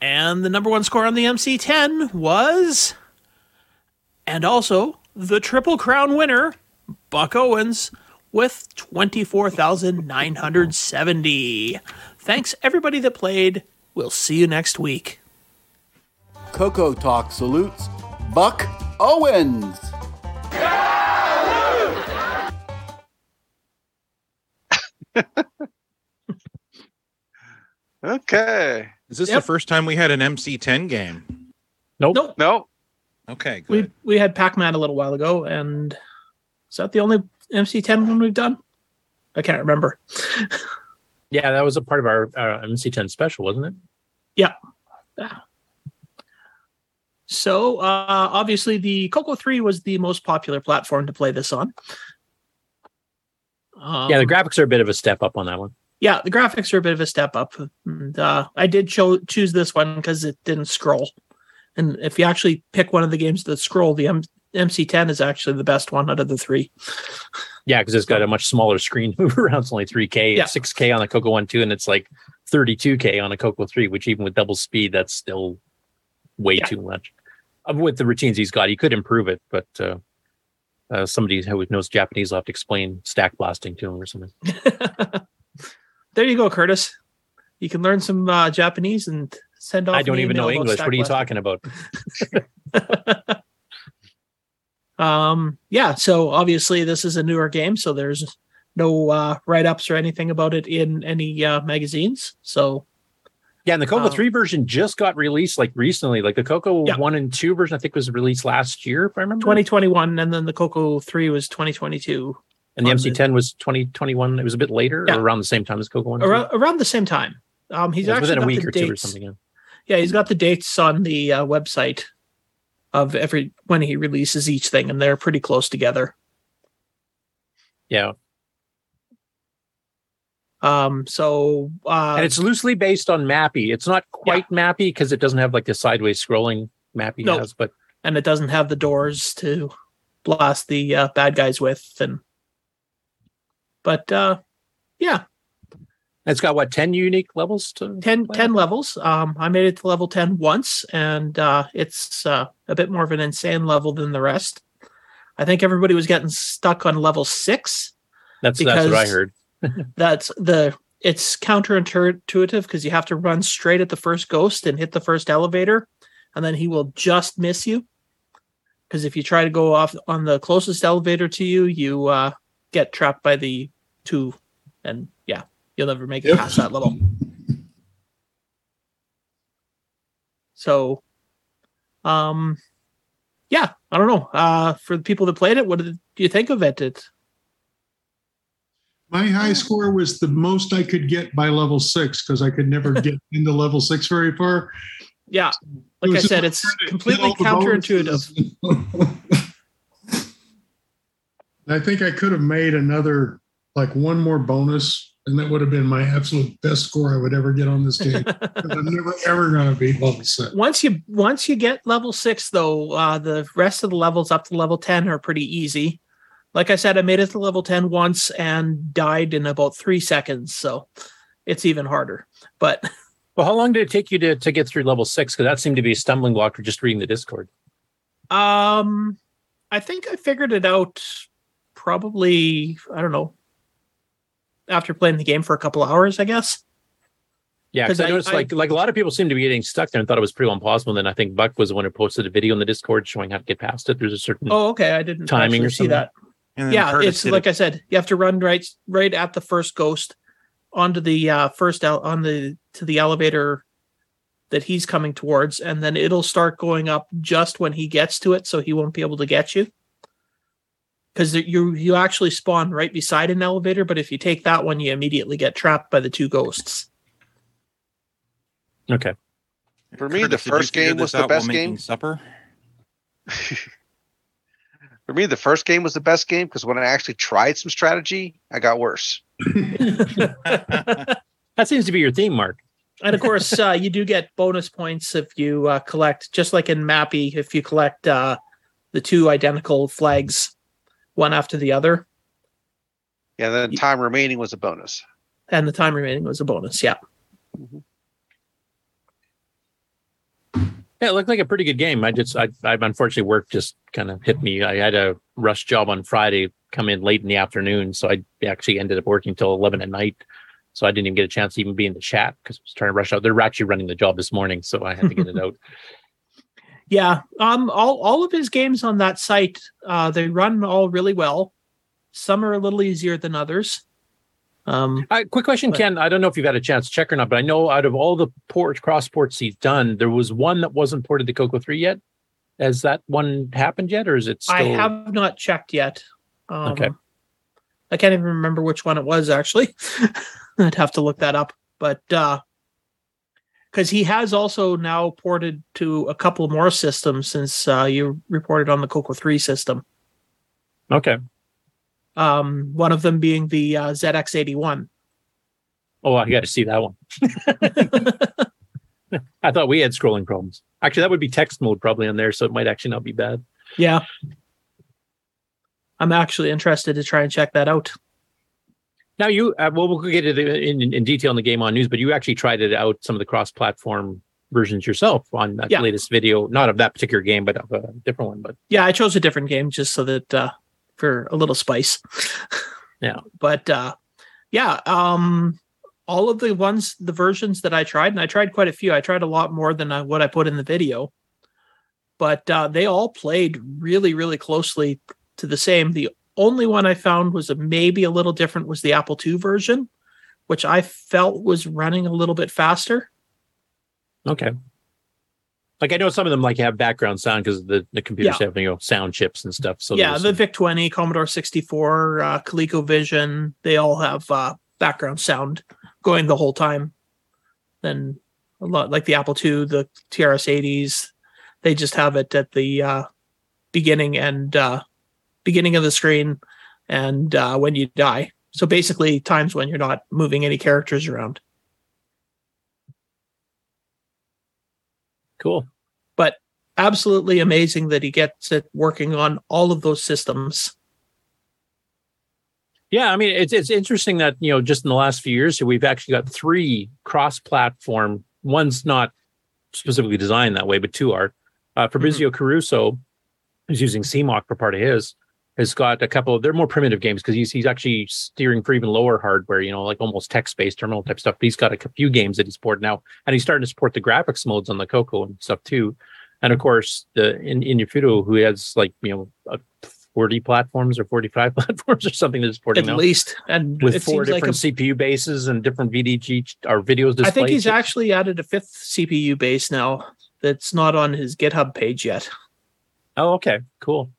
Speaker 8: and the number one score on the MC10 was. And also the Triple Crown winner, Buck Owens, with 24,970. Thanks everybody that played. We'll see you next week.
Speaker 20: Coco Talk salutes Buck Owens.
Speaker 5: Okay.
Speaker 9: Is this
Speaker 8: Yep.
Speaker 9: the first time we had an MC10 game?
Speaker 6: Nope.
Speaker 8: Nope.
Speaker 5: No.
Speaker 9: Okay, good.
Speaker 8: We we had Pac-Man a little while ago, and is that the only MC10 one we've done? I can't remember.
Speaker 6: Yeah, that was a part of our uh, MC10 special, wasn't it?
Speaker 8: Yeah. Yeah. So uh, obviously, the Coco 3 was the most popular platform to play this on. Um,
Speaker 6: yeah, the graphics are a bit of a step up on that one.
Speaker 8: yeah, the graphics are a bit of a step up. And, uh, I did cho- choose this one because it didn't scroll. And if you actually pick one of the games that scroll, the M- MC10 is actually the best one out of the three.
Speaker 6: Yeah, because it's got a much smaller screen to move around. It's only 3K,
Speaker 8: Yeah.
Speaker 6: 6K on the Coco 1 2, and it's like 32K on a Coco 3, which even with double speed, that's still way too much. With the routines he's got, he could improve it, but uh, uh, somebody who knows Japanese will have to explain stack blasting to him or something.
Speaker 8: There you go, Curtis. You can learn some uh, Japanese and send off.
Speaker 6: I don't even know English. What are you
Speaker 8: blasting.
Speaker 6: talking about?
Speaker 8: Um, yeah, so obviously this is a newer game, so there's no uh, write ups or anything about it in any uh, magazines. So
Speaker 6: Yeah, and the Coco
Speaker 8: Um,
Speaker 6: 3 version just got released like recently. Like the Coco
Speaker 8: Yeah.
Speaker 6: 1 and 2 version, I think was released last year, if I remember.
Speaker 8: 2021, and then the Coco 3 was 2022.
Speaker 6: And the MC10 was 2021. It was a bit later
Speaker 8: Yeah.
Speaker 6: or around the same time as Coco 1.
Speaker 8: around, around the same time. Um, he's
Speaker 6: Yeah,
Speaker 8: actually
Speaker 6: within a week
Speaker 8: the
Speaker 6: or two or something. Yeah.
Speaker 8: Yeah, he's got the dates on the uh, website of every when he releases each thing, and they're pretty close together.
Speaker 6: Yeah.
Speaker 8: Um, so uh,
Speaker 6: and it's loosely based on Mappy. It's not quite Mappy because it doesn't have like the sideways scrolling Mappy
Speaker 8: No.
Speaker 6: has, but
Speaker 8: and it doesn't have the doors to blast the uh, bad guys with, and but uh, yeah,
Speaker 6: it's got what 10 unique levels to
Speaker 8: 10, 10 levels. Um, I made it to level 10 once, and uh, it's uh, a bit more of an insane level than the rest. I think everybody was getting stuck on level six.
Speaker 6: that's that's what I heard.
Speaker 8: That's the it's counterintuitive because you have to run straight at the first ghost and hit the first elevator, and then he will just miss you. Because if you try to go off on the closest elevator to you, you uh, get trapped by the two, and yeah, you'll never make it
Speaker 21: Yep.
Speaker 8: past that level. So, um, yeah, I don't know. Uh, for the people that played it, what did you think of it? It
Speaker 21: My high score was the most I could get by level six because I could never get into level six very far.
Speaker 8: yeah, like I said, it's completely
Speaker 21: hit all the
Speaker 8: counterintuitive.
Speaker 21: I think I could have made another, like one more bonus, and that would have been my absolute best score I would ever get on this game. I'm never ever going to beat level six.
Speaker 8: once you once you get level six though uh the rest of the levels up to level 10 are pretty easy like i said i made it to level 10 once and died in about three seconds so it's even harder but
Speaker 6: Well, how long did it take you to, to get through level six? Because that seemed to be a stumbling block for just reading the Discord.
Speaker 8: um i think i figured it out probably i don't know after playing the game for a couple hours i guess
Speaker 6: Yeah, because I,
Speaker 8: I-
Speaker 6: noticed
Speaker 8: I-
Speaker 6: like like a lot of people seem to be getting stuck there and thought it was pretty impossible. And then I think Buck was the one who posted a video in the Discord showing how to get past it. There's a certain
Speaker 8: oh okay i didn't
Speaker 6: timing or
Speaker 8: see
Speaker 6: something.
Speaker 8: that yeah
Speaker 9: Curtis
Speaker 8: it's like
Speaker 9: it-
Speaker 8: i said you have to run right right at the first ghost onto the uh first el- on the to the elevator that he's coming towards and then it'll start going up just when he gets to it so he won't be able to get you because you you actually spawn right beside an elevator but if you take that one you immediately get trapped by the two ghosts
Speaker 6: Okay.
Speaker 5: For me,
Speaker 9: Curtis,
Speaker 5: the first game was the best game.
Speaker 9: Supper.
Speaker 5: For me, the first game was the best game because when I actually tried some strategy, I got worse.
Speaker 6: That seems to be your theme, Mark.
Speaker 8: and of course, uh, you do get bonus points if you uh, collect, just like in Mappy, if you collect uh, the two identical flags, one after the other,
Speaker 5: Yeah, then time remaining was a bonus.
Speaker 8: and the time remaining was a bonus. Yeah.
Speaker 6: Yeah, it looked like a pretty good game. I just, I, I unfortunately work just kind of hit me. I had a rush job on Friday, come in late in the afternoon, so I actually ended up working till eleven at night. So I didn't even get a chance to even be in the chat because I was trying to rush out. They're actually running the job this morning, so I had to get it out.
Speaker 8: Yeah. Um. All all of his games on that site, uh, they run all really well. Some are a little easier than others. Um.
Speaker 6: Uh, quick question,
Speaker 8: but-
Speaker 6: Ken. I don't know if you've had a chance to check or not, but I know out of all the port cross ports he's done, there was one that wasn't ported to Coco Three yet. Has that one happened yet, or is it still?
Speaker 8: I have not checked yet. Um,
Speaker 6: Okay.
Speaker 8: I can't even remember which one it was actually. I'd have to look that up. But uh because he has also now ported to a couple more systems since uh, you reported on the Coco 3 system.
Speaker 6: Okay.
Speaker 8: Um, one of them being the uh, ZX81.
Speaker 6: Oh, I got to see that one. I thought we had scrolling problems. Actually, that would be text mode probably on there, so it might actually not be bad.
Speaker 8: Yeah. I'm actually interested to try and check that out.
Speaker 6: Now you, uh, well, we'll get into in, in, detail in the game on news, but you actually tried it out some of the cross-platform versions yourself on that
Speaker 8: Yeah.
Speaker 6: latest video, not of that particular game, but of a different one. But
Speaker 8: Yeah, I chose a different game just so that uh, for a little spice.
Speaker 6: yeah,
Speaker 8: but uh yeah um all of the ones the versions that i tried and i tried quite a few i tried a lot more than I, what i put in the video but uh they all played really really closely to the same the only one i found was a, maybe a little different was the apple ii version which i felt was running a little bit faster
Speaker 6: okay. Like I know some of them like have background sound because the the computers
Speaker 8: Yeah.
Speaker 6: have you know sound chips and stuff. So
Speaker 8: yeah the
Speaker 6: some-
Speaker 8: vic 20 commodore 64 uh colecovision they all have uh background sound going the whole time then a lot like the apple ii the trs 80s they just have it at the uh beginning and uh beginning of the screen and uh when you die so basically times when you're not moving any characters around
Speaker 6: cool
Speaker 8: but absolutely amazing that he gets it working on all of those systems
Speaker 6: Yeah, I mean it's it's interesting that you know just in the last few years we've actually got three cross-platform. One's not specifically designed that way, but two are. Uh, Fabrizio Caruso, is using CMOC for part of his, has got a couple. Of, they're more primitive games because he's he's actually steering for even lower hardware. You know, like almost text-based terminal type stuff. But he's got a few games that he's ported now, and he's starting to support the graphics modes on the Coco and stuff too. And of course, the in Inufuto, who has like you know. A, 40 platforms or 45 platforms or something that's porting
Speaker 8: at
Speaker 6: now
Speaker 8: least and
Speaker 6: with four
Speaker 8: seems like
Speaker 6: different
Speaker 8: a,
Speaker 6: CPU bases and different VDG or videos.
Speaker 8: I think he's
Speaker 6: chips.
Speaker 8: actually added a fifth CPU base now that's not on his GitHub page yet.
Speaker 6: Oh, okay, cool.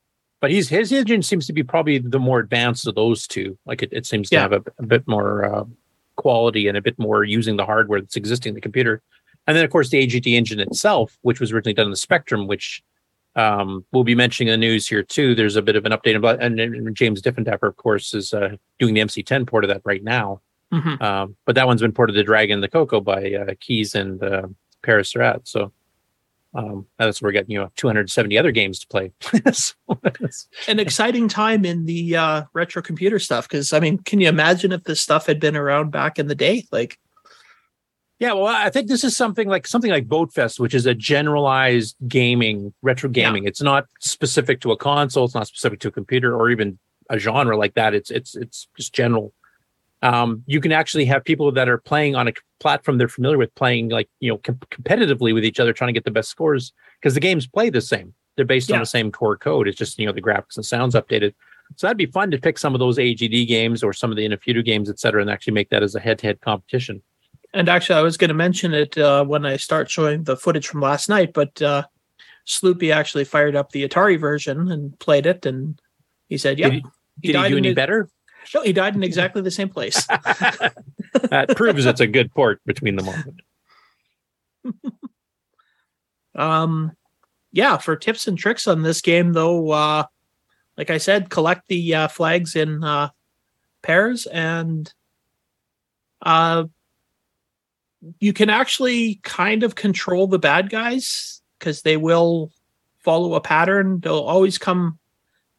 Speaker 6: But he's his engine seems to be probably the more advanced of those two. Like it, it seems to have a, a bit more uh, quality and a bit more using the hardware that's existing in the computer. And then of course the AGD engine itself, which was originally done in the Spectrum, which um, we'll be mentioning in the news here too. There's a bit of an update about, and, and James Diffendaffer, of course, is uh, doing the MC10 port of that right now.
Speaker 8: Mhm.
Speaker 6: Um, but that one's been ported to Dragon and the Coco by uh, Kees and uh, Paris Surat. So um, that's where we got you know 270 other games to play. So
Speaker 8: An exciting time in the uh, retro computer stuff because I mean, can you imagine if this stuff had been around back in the day? Like,
Speaker 6: yeah, well, I think this is something like something like Boatfest, which is a generalized gaming, retro gaming. It's not specific to a console. It's not specific to a computer or even a genre like that. It's it's it's just general. Um, you can actually have people that are playing on a platform they're familiar with, playing like you know com- competitively with each other, trying to get the best scores because the games play the same. They're based on the same core code. It's just you know the graphics and sounds updated. So that'd be fun to pick some of those AGD games or some of the Inufuto games, et cetera, and actually make that as a head-to-head competition.
Speaker 8: and actually, I was going to mention it uh, when I start showing the footage from last night, but uh, Sloopy actually fired up the Atari version and played it, and he said, "Yeah."
Speaker 6: Did he- did he do any better?
Speaker 8: No, he died in exactly the same place.
Speaker 6: that proves it's a good port between them all.
Speaker 8: Um, yeah, for tips and tricks on this game, though, uh, like I said, collect the uh, flags in uh, pairs and uh, you can actually kind of control the bad guys because they will follow a pattern. They'll always come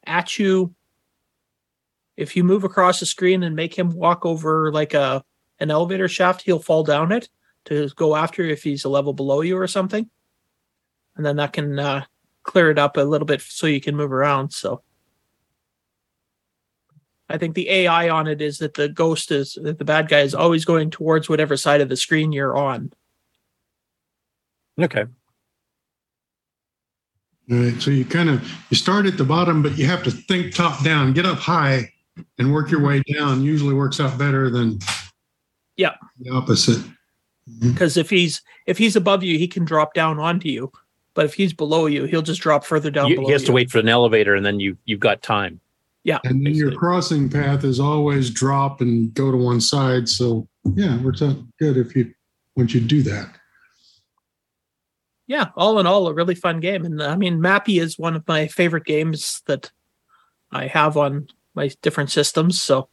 Speaker 8: at you. If you move across the screen and make him walk over like a an elevator shaft, he'll fall down it to go after if he's a level below you or something. And then that can uh, clear it up a little bit so you can move around. So I think the AI on it is that the ghost is that the bad guy is always going towards whatever side of the screen you're on.
Speaker 6: Okay.
Speaker 21: All right, so you kind of you start at the bottom, but you have to think top down, get up high, and work your way down. Usually works out better than
Speaker 8: Yeah.
Speaker 21: the opposite. Mm-hmm.
Speaker 8: Because if he's if he's above you, he can drop down onto you. But if he's below you, he'll just drop further down
Speaker 6: You,
Speaker 8: below
Speaker 6: he has
Speaker 8: you.
Speaker 6: to wait for an elevator, and then you you've got time.
Speaker 8: Yeah.
Speaker 21: And then your crossing path is always drop and go to one side. So yeah, we're out good if you once you do that.
Speaker 8: yeah, all in all, a really fun game. And I mean, Mappy is one of my favorite games that I have on my different systems. So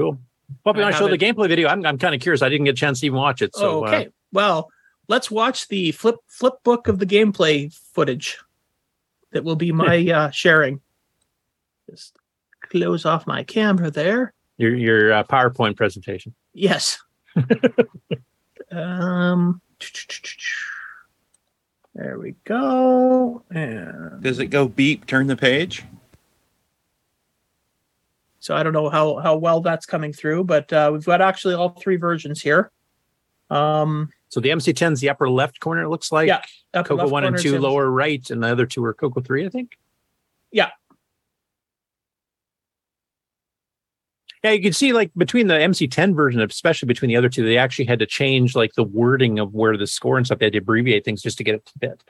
Speaker 6: Cool. Well, you
Speaker 8: I
Speaker 6: want to show the gameplay video, I'm, I'm kind of curious. I didn't get a chance to even watch it. So,
Speaker 8: oh, okay. well, let's watch the flip flip book of the gameplay footage that will be my uh, sharing. Just close off my camera there.
Speaker 6: uh, your your uh, PowerPoint presentation.
Speaker 8: Yes. um. There we go. And
Speaker 9: Does it go beep? Turn the page.
Speaker 8: so I don't know how how well that's coming through, but uh, we've got actually all three versions here. Um.
Speaker 6: So the MC10's the upper left corner. It looks like.
Speaker 8: Yeah, upper
Speaker 6: Coco one and two lower right, and the other two are Coco three, I think.
Speaker 8: Yeah.
Speaker 6: Yeah, you can see like between the MC10 version, especially between the other two, they actually had to change like the wording of where the score and stuff. They had to abbreviate things just to get it to fit.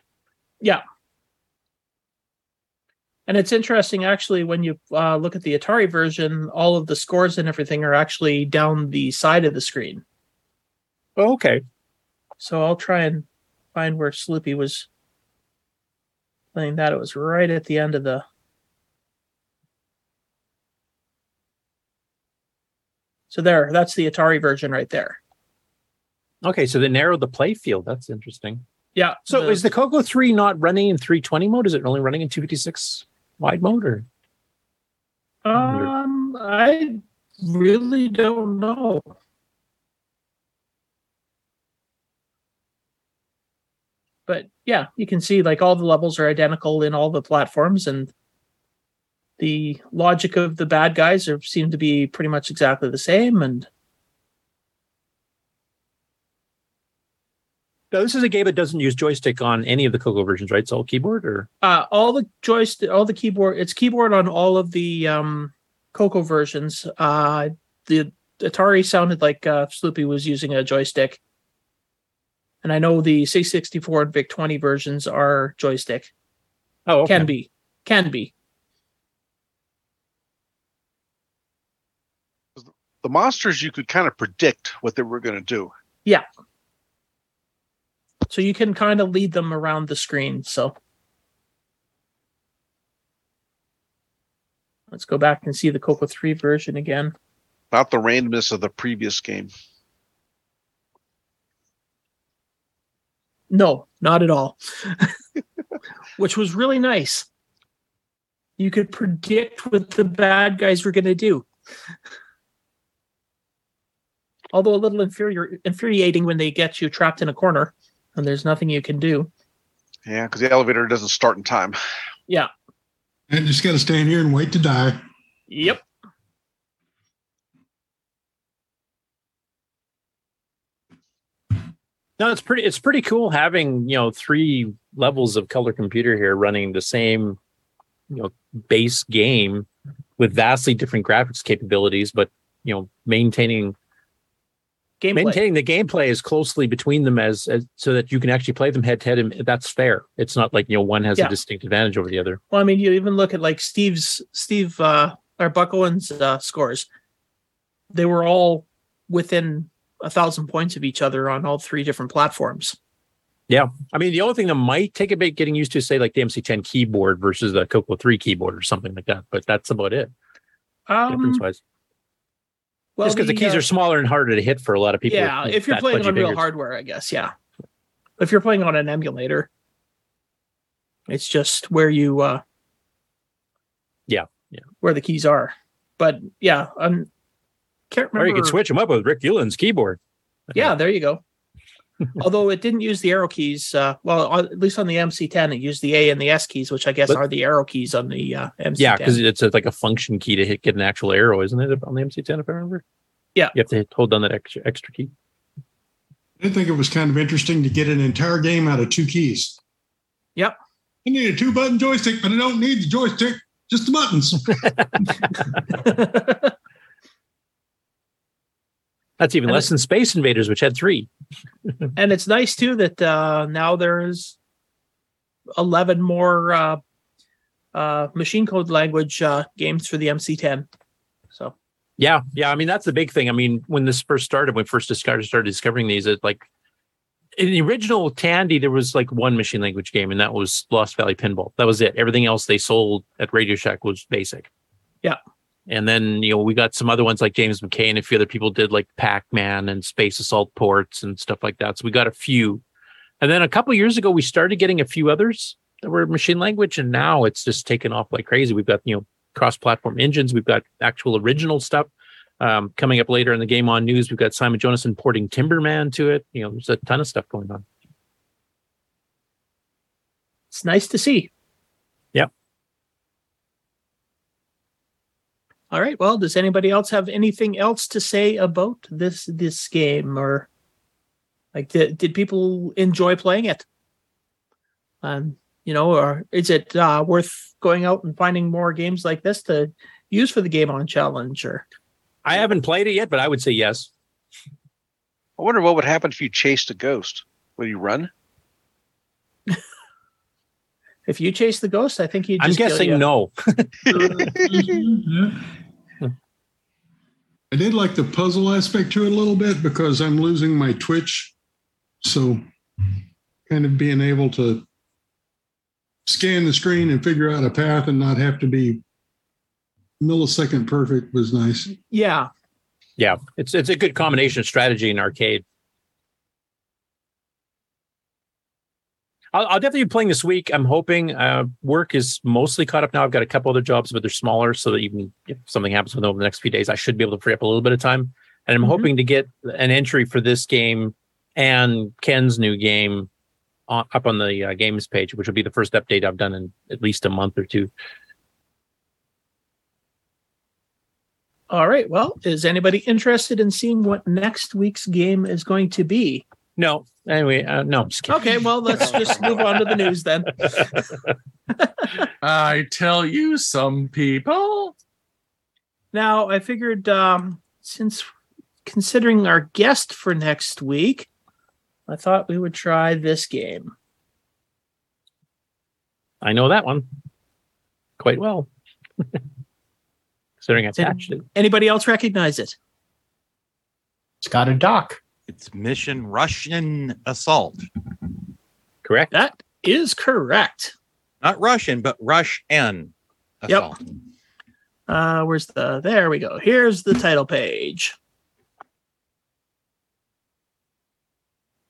Speaker 8: Yeah. And it's interesting, actually, when you uh, look at the Atari version, all of the scores and everything are actually down the side of the screen.
Speaker 6: Oh, okay.
Speaker 8: So I'll try and find where Sloopy was playing that. It was right at the end of the. So there, that's the Atari version right there.
Speaker 6: Okay, so they narrowed the play field. That's interesting.
Speaker 8: Yeah.
Speaker 6: So is the Coco 3 not running in 320 mode? Is it only running in 256 wide mode or?
Speaker 8: Um, I really don't know. But yeah, you can see like all the levels are identical in all the platforms, and the logic of the bad guys are seem to be pretty much exactly the same. And
Speaker 6: No, this is a game that doesn't use joystick on any of the Coco versions, right? It's all keyboard or?
Speaker 8: uh, all the joystick, all the keyboard, it's keyboard on all of the um, Coco versions. Uh, the Atari sounded like uh, Sloopy was using a joystick. And I know the C64 and VIC 20 versions are joystick.
Speaker 6: Oh,
Speaker 8: Can be. Can be.
Speaker 5: The monsters you could kind of predict what they were going to do.
Speaker 8: Yeah. So you can kind of lead them around the screen. So let's go back and see the Coco 3 version again.
Speaker 5: Not the randomness of the previous game.
Speaker 8: No, not at all. Which was really nice. You could predict what the bad guys were going to do. Although a little infuriar- infuriating when they get you trapped in a corner and there's nothing you can do.
Speaker 5: Yeah, because the elevator doesn't start in time.
Speaker 8: Yeah.
Speaker 21: And just got to stand here and wait to die.
Speaker 8: Yep.
Speaker 6: No, it's pretty. It's pretty cool having you know three levels of color computer here running the same, you know, base game with vastly different graphics capabilities, but you know, maintaining
Speaker 8: Gameplay.
Speaker 6: maintaining the gameplay as closely between them as, as so that you can actually play them head to head, and that's fair. It's not like you know one has
Speaker 8: Yeah.
Speaker 6: a distinct advantage over the other.
Speaker 8: Well, I mean, you even look at like Steve's Steve uh, or Buck Owens' uh, scores. They were all within a thousand points of each other on all three different platforms.
Speaker 6: Yeah, I mean, the only thing that might take a bit getting used to, is, say, like the MC10 keyboard versus the Coco 3 keyboard or something like that, but that's about it.
Speaker 8: Um,
Speaker 6: difference wise.
Speaker 8: Well,
Speaker 6: Just because the,
Speaker 8: the,
Speaker 6: keys
Speaker 8: uh,
Speaker 6: are smaller and harder to hit for a lot of people.
Speaker 8: yeah, if you're playing on real
Speaker 6: fingers.
Speaker 8: hardware, I guess. Yeah. If you're playing on an emulator, it's just where you uh
Speaker 6: Yeah, yeah.
Speaker 8: where the keys are. But yeah, um can't remember.
Speaker 6: Or you could switch them up with Rick Ulland's keyboard.
Speaker 8: Yeah, there you go. Although it didn't use the arrow keys, uh, well, at least on the MC10, it used the A and the S keys, which I guess
Speaker 6: But-
Speaker 8: are the arrow keys on the uh, MC10.
Speaker 6: Yeah, because it's a, like a function key to hit get an actual arrow, isn't it? On the MC10, if I remember.
Speaker 8: Yeah,
Speaker 6: you have to hit, hold down that extra extra key.
Speaker 21: I think it was kind of interesting to get an entire game out of two keys.
Speaker 8: Yep.
Speaker 21: I need a two button joystick, but I don't need the joystick, just the buttons.
Speaker 6: That's even less than Space Invaders, which had three.
Speaker 8: and it's nice too that uh, now there's 11 more uh, uh, machine code language uh, games for the MC10. So
Speaker 6: Yeah, yeah. I mean, that's the big thing. I mean, when this first started, when we first discovered started discovering these, it like in the original Tandy, there was like one machine language game, and that was Lost Valley Pinball. That was it. Everything else they sold at Radio Shack was basic.
Speaker 8: Yeah.
Speaker 6: And then you know we got some other ones like James McKay and a few other people did like Pac Man and Space Assault ports and stuff like that. So we got a few, and then a couple years ago we started getting a few others that were machine language, and now it's just taken off like crazy. We've got you know cross-platform engines, we've got actual original stuff um, coming up later in the Game On News. We've got Simon Jonathan porting Timberman to it. You know, there's a ton of stuff going on.
Speaker 8: it's nice to see. All right. Well, does anybody else have anything else to say about this this game, or like did, did people enjoy playing it? Um, you know, or is it uh, worth going out and finding more games like this to use for the game on challenge? Or
Speaker 6: I haven't played it yet, but I would say yes.
Speaker 5: I wonder what would happen if you chased a ghost. Would you run?
Speaker 8: if you chase the ghost, I think you.
Speaker 6: I'm guessing no.
Speaker 21: I did like the puzzle aspect to it a little bit because I'm losing my twitch. So kind of being able to scan the screen and figure out a path and not have to be millisecond perfect was nice.
Speaker 8: Yeah.
Speaker 6: Yeah, it's it's a good combination of strategy and arcade. I'll, I'll definitely be playing this week. I'm hoping uh, work is mostly caught up now. I've got a couple other jobs, but they're smaller, so that even if something happens with them over the next few days, I should be able to free up a little bit of time. And I'm hoping to get an entry for this game and Ken's new game on, up on the uh, games page, which will be the first update I've done in at least a month or two.
Speaker 8: All right. Well, is anybody interested in seeing what next week's game is going to be?
Speaker 6: No. Anyway, uh, no. I'm just kidding.
Speaker 8: Okay. Well, let's just move on to the news then.
Speaker 12: I tell you, some people.
Speaker 8: Now, I figured um, since considering our guest for next week, I thought we would try this game.
Speaker 6: I know that one quite well. Considering I patched it.
Speaker 8: Anybody else recognize it?
Speaker 13: It's got a dock.
Speaker 9: It's Mission Russian Assault.
Speaker 6: Correct.
Speaker 8: That is correct.
Speaker 9: Not Russian, but Russian Assault.
Speaker 8: Uh, where's the? There we go. Here's the title page.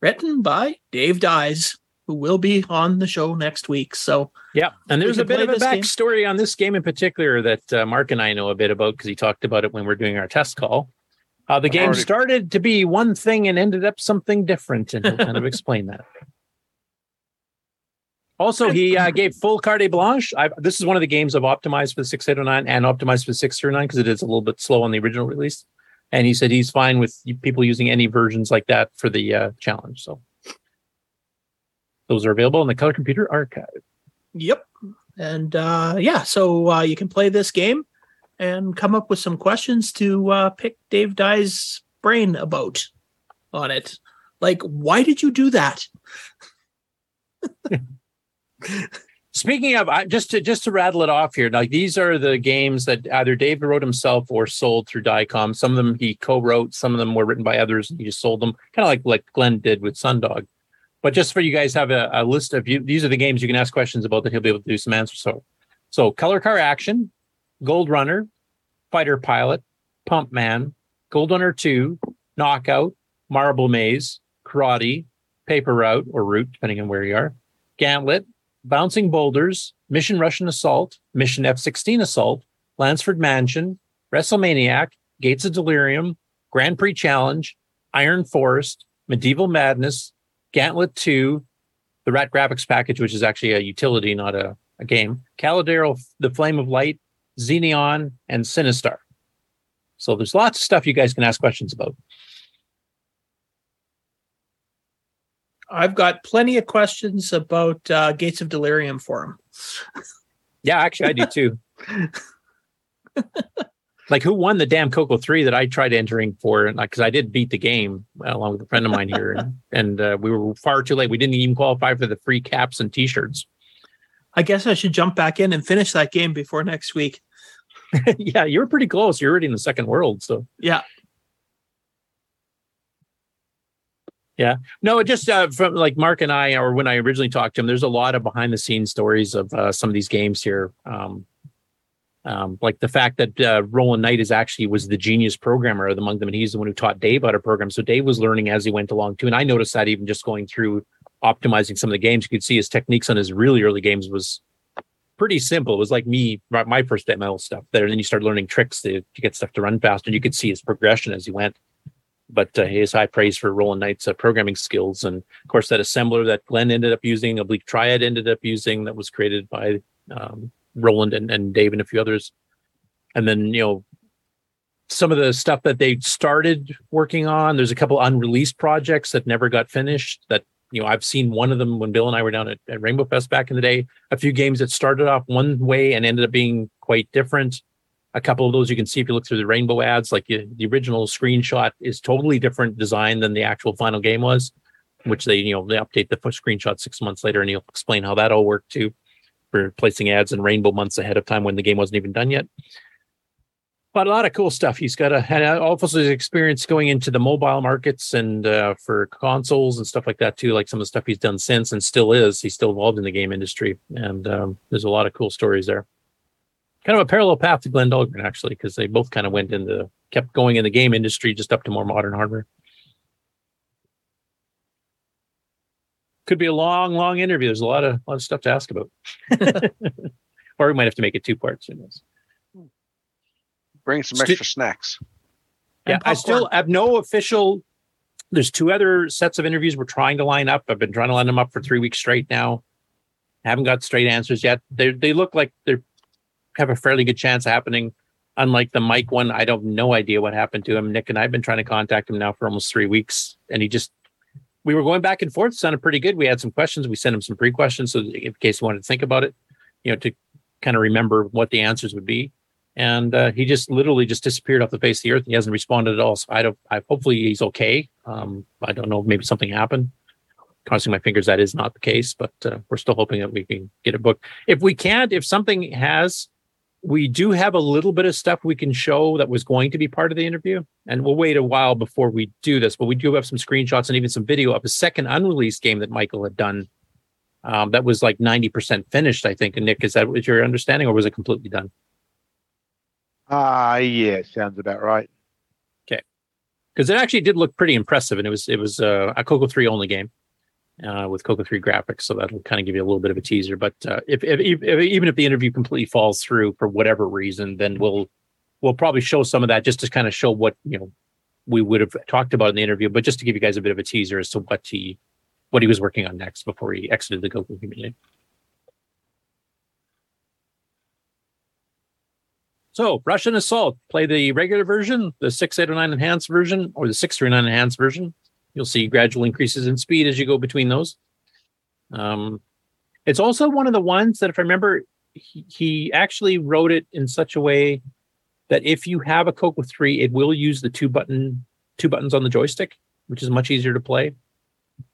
Speaker 8: Written by Dave Dies, who will be on the show next week. So
Speaker 6: Yeah, and there's a bit of a
Speaker 8: this game.
Speaker 6: backstory on this game in particular that uh, Mark and I know a bit about because he talked about it when we're doing our test call. Uh, the game
Speaker 5: Already-
Speaker 6: started to be one thing and ended up something different, and he'll kind of explain that. Also, he uh, gave full carte blanche. I've, this is one of the games I've optimized for the 609 and optimized for the 609 because it is a little bit slow on the original release. And he said he's fine with people using any versions like that for the uh, challenge. So those are available in the Color Computer Archive.
Speaker 8: Yep. And uh, yeah, so uh, you can play this game and come up with some questions to uh, pick Dave Dies' brain about on it. Like, why did you do that?
Speaker 6: Speaking of, I, just to just to rattle it off here, like these are the games that either Dave wrote himself or sold through Diecom. Some of them he co-wrote, some of them were written by others, and he just sold them, kind of like like Glenn did with Sundog. But just for you guys, have a, a list of you. These are the games you can ask questions about that he'll be able to do some answers. So, so Color Car Action, Gold Runner, Fighter Pilot, Pump Man, Gold Runner 2, Knockout, Marble Maze, Karate, Paper Route or Route, depending on where you are, Gantlet, Bouncing Boulders, Mission Russian Assault, Mission F 16 Assault, Lansford Mansion, WrestleManiac, Gates of Delirium, Grand Prix Challenge, Iron Forest, Medieval Madness, Gantlet 2, the Rat Graphics package, which is actually a utility, not a, a game, Caladero, The Flame of Light, Xeneon, and Sinistar. So there's lots of stuff you guys can ask questions about.
Speaker 8: I've got plenty of questions about uh, Gates of Delirium for him.
Speaker 6: Yeah, actually, I do too. like, who won the damn Coco Three that I tried entering for? And because I did beat the game uh, along with a friend of mine here, and, and uh, we were far too late. We didn't even qualify for the free caps and T-shirts.
Speaker 8: I guess I should jump back in and finish that game before next week.
Speaker 6: yeah, you were pretty close. You're already in the second world, so
Speaker 8: yeah.
Speaker 6: Yeah. No, just uh, from like Mark and I, or when I originally talked to him, there's a lot of behind the scenes stories of uh, some of these games here. Um, um, like the fact that uh, Roland Knight is actually was the genius programmer among them, and he's the one who taught Dave how to program. So Dave was learning as he went along too, and I noticed that even just going through optimizing some of the games, you could see his techniques on his really early games was pretty simple. It was like me, my first ML stuff there. And then you start learning tricks to, to get stuff to run faster. And you could see his progression as he went but uh, has high praise for Roland Knight's uh, programming skills. And of course, that assembler that Glenn ended up using, Oblique Triad ended up using, that was created by um, Roland and, and Dave and a few others. And then, you know, some of the stuff that they started working on, there's a couple unreleased projects that never got finished that, you know, I've seen one of them when Bill and I were down at, at Rainbow Fest back in the day, a few games that started off one way and ended up being quite different. A couple of those you can see if you look through the rainbow ads like the, the original screenshot is totally different design than the actual final game was which they you know they update the screenshot six months later and he'll explain how that all worked too for placing ads in rainbow months ahead of time when the game wasn't even done yet but a lot of cool stuff he's got a had also his experience going into the mobile markets and uh, for consoles and stuff like that too like some of the stuff he's done since and still is he's still involved in the game industry and um, there's a lot of cool stories there kind of a parallel path to Glenn Dahlgren, actually, because they both kind of went into kept going in the game industry just up to more modern hardware. Could be a long, long interview. There's a lot of a lot of stuff to ask about. or we might have to make it two parts. Who knows?
Speaker 5: Bring some
Speaker 6: Sti-
Speaker 5: extra snacks.
Speaker 6: Yeah, I still have no official. There's two other sets of interviews we're trying to line up. I've been trying to line them up for three weeks straight now. Haven't got straight answers yet. They they look like they're have a fairly good chance of happening. Unlike the Mike one, I don't no idea what happened to him. Nick and I've been trying to contact him now for almost three weeks, and he just we were going back and forth. Sounded pretty good. We had some questions. We sent him some pre questions, so in case he wanted to think about it, you know, to kind of remember what the answers would be. And uh, he just literally just disappeared off the face of the earth. He hasn't responded at all. So I don't. I hopefully he's okay. Um, I don't know. Maybe something happened. Crossing my fingers that is not the case, but uh, we're still hoping that we can get a book. If we can't, if something has we do have a little bit of stuff we can show that was going to be part of the interview and we'll wait a while before we do this but we do have some screenshots and even some video of a second unreleased game that michael had done um, that was like 90% finished i think and nick is that was your understanding or was it completely done
Speaker 11: Ah, yeah, sounds about right.
Speaker 6: okay because it actually did look pretty impressive and it was it was uh, a coco 3 only game uh, with Coco 3 graphics. So that'll kind of give you a little bit of a teaser. But uh, if, if, if, even if the interview completely falls through for whatever reason, then we'll we'll probably show some of that just to kind of show what you know we would have talked about in the interview, but just to give you guys a bit of a teaser as to what he what he was working on next before he exited the Coco community. So, Russian Assault, play the regular version, the 689 enhanced version, or the 639 enhanced version. You'll see gradual increases in speed as you go between those. Um, it's also one of the ones that, if I remember, he, he actually wrote it in such a way that if you have a Coco 3, it will use the two button two buttons on the joystick, which is much easier to play.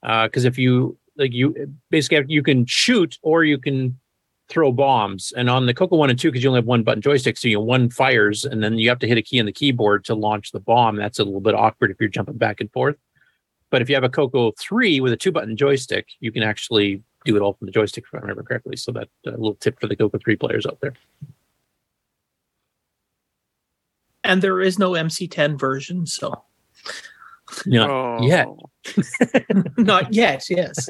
Speaker 6: Because if you like, you basically you can shoot or you can throw bombs. And on the Coco one and two, because you only have one button joystick, so you know one fires, and then you have to hit a key on the keyboard to launch the bomb. That's a little bit awkward if you're jumping back and forth. But if you have a Coco 3 with a two button joystick, you can actually do it all from the joystick, if I remember correctly. So that uh, little tip for the Coco 3 players out there.
Speaker 8: And there is no MC10 version, so
Speaker 6: Not yet. Oh.
Speaker 8: not yet. Yes,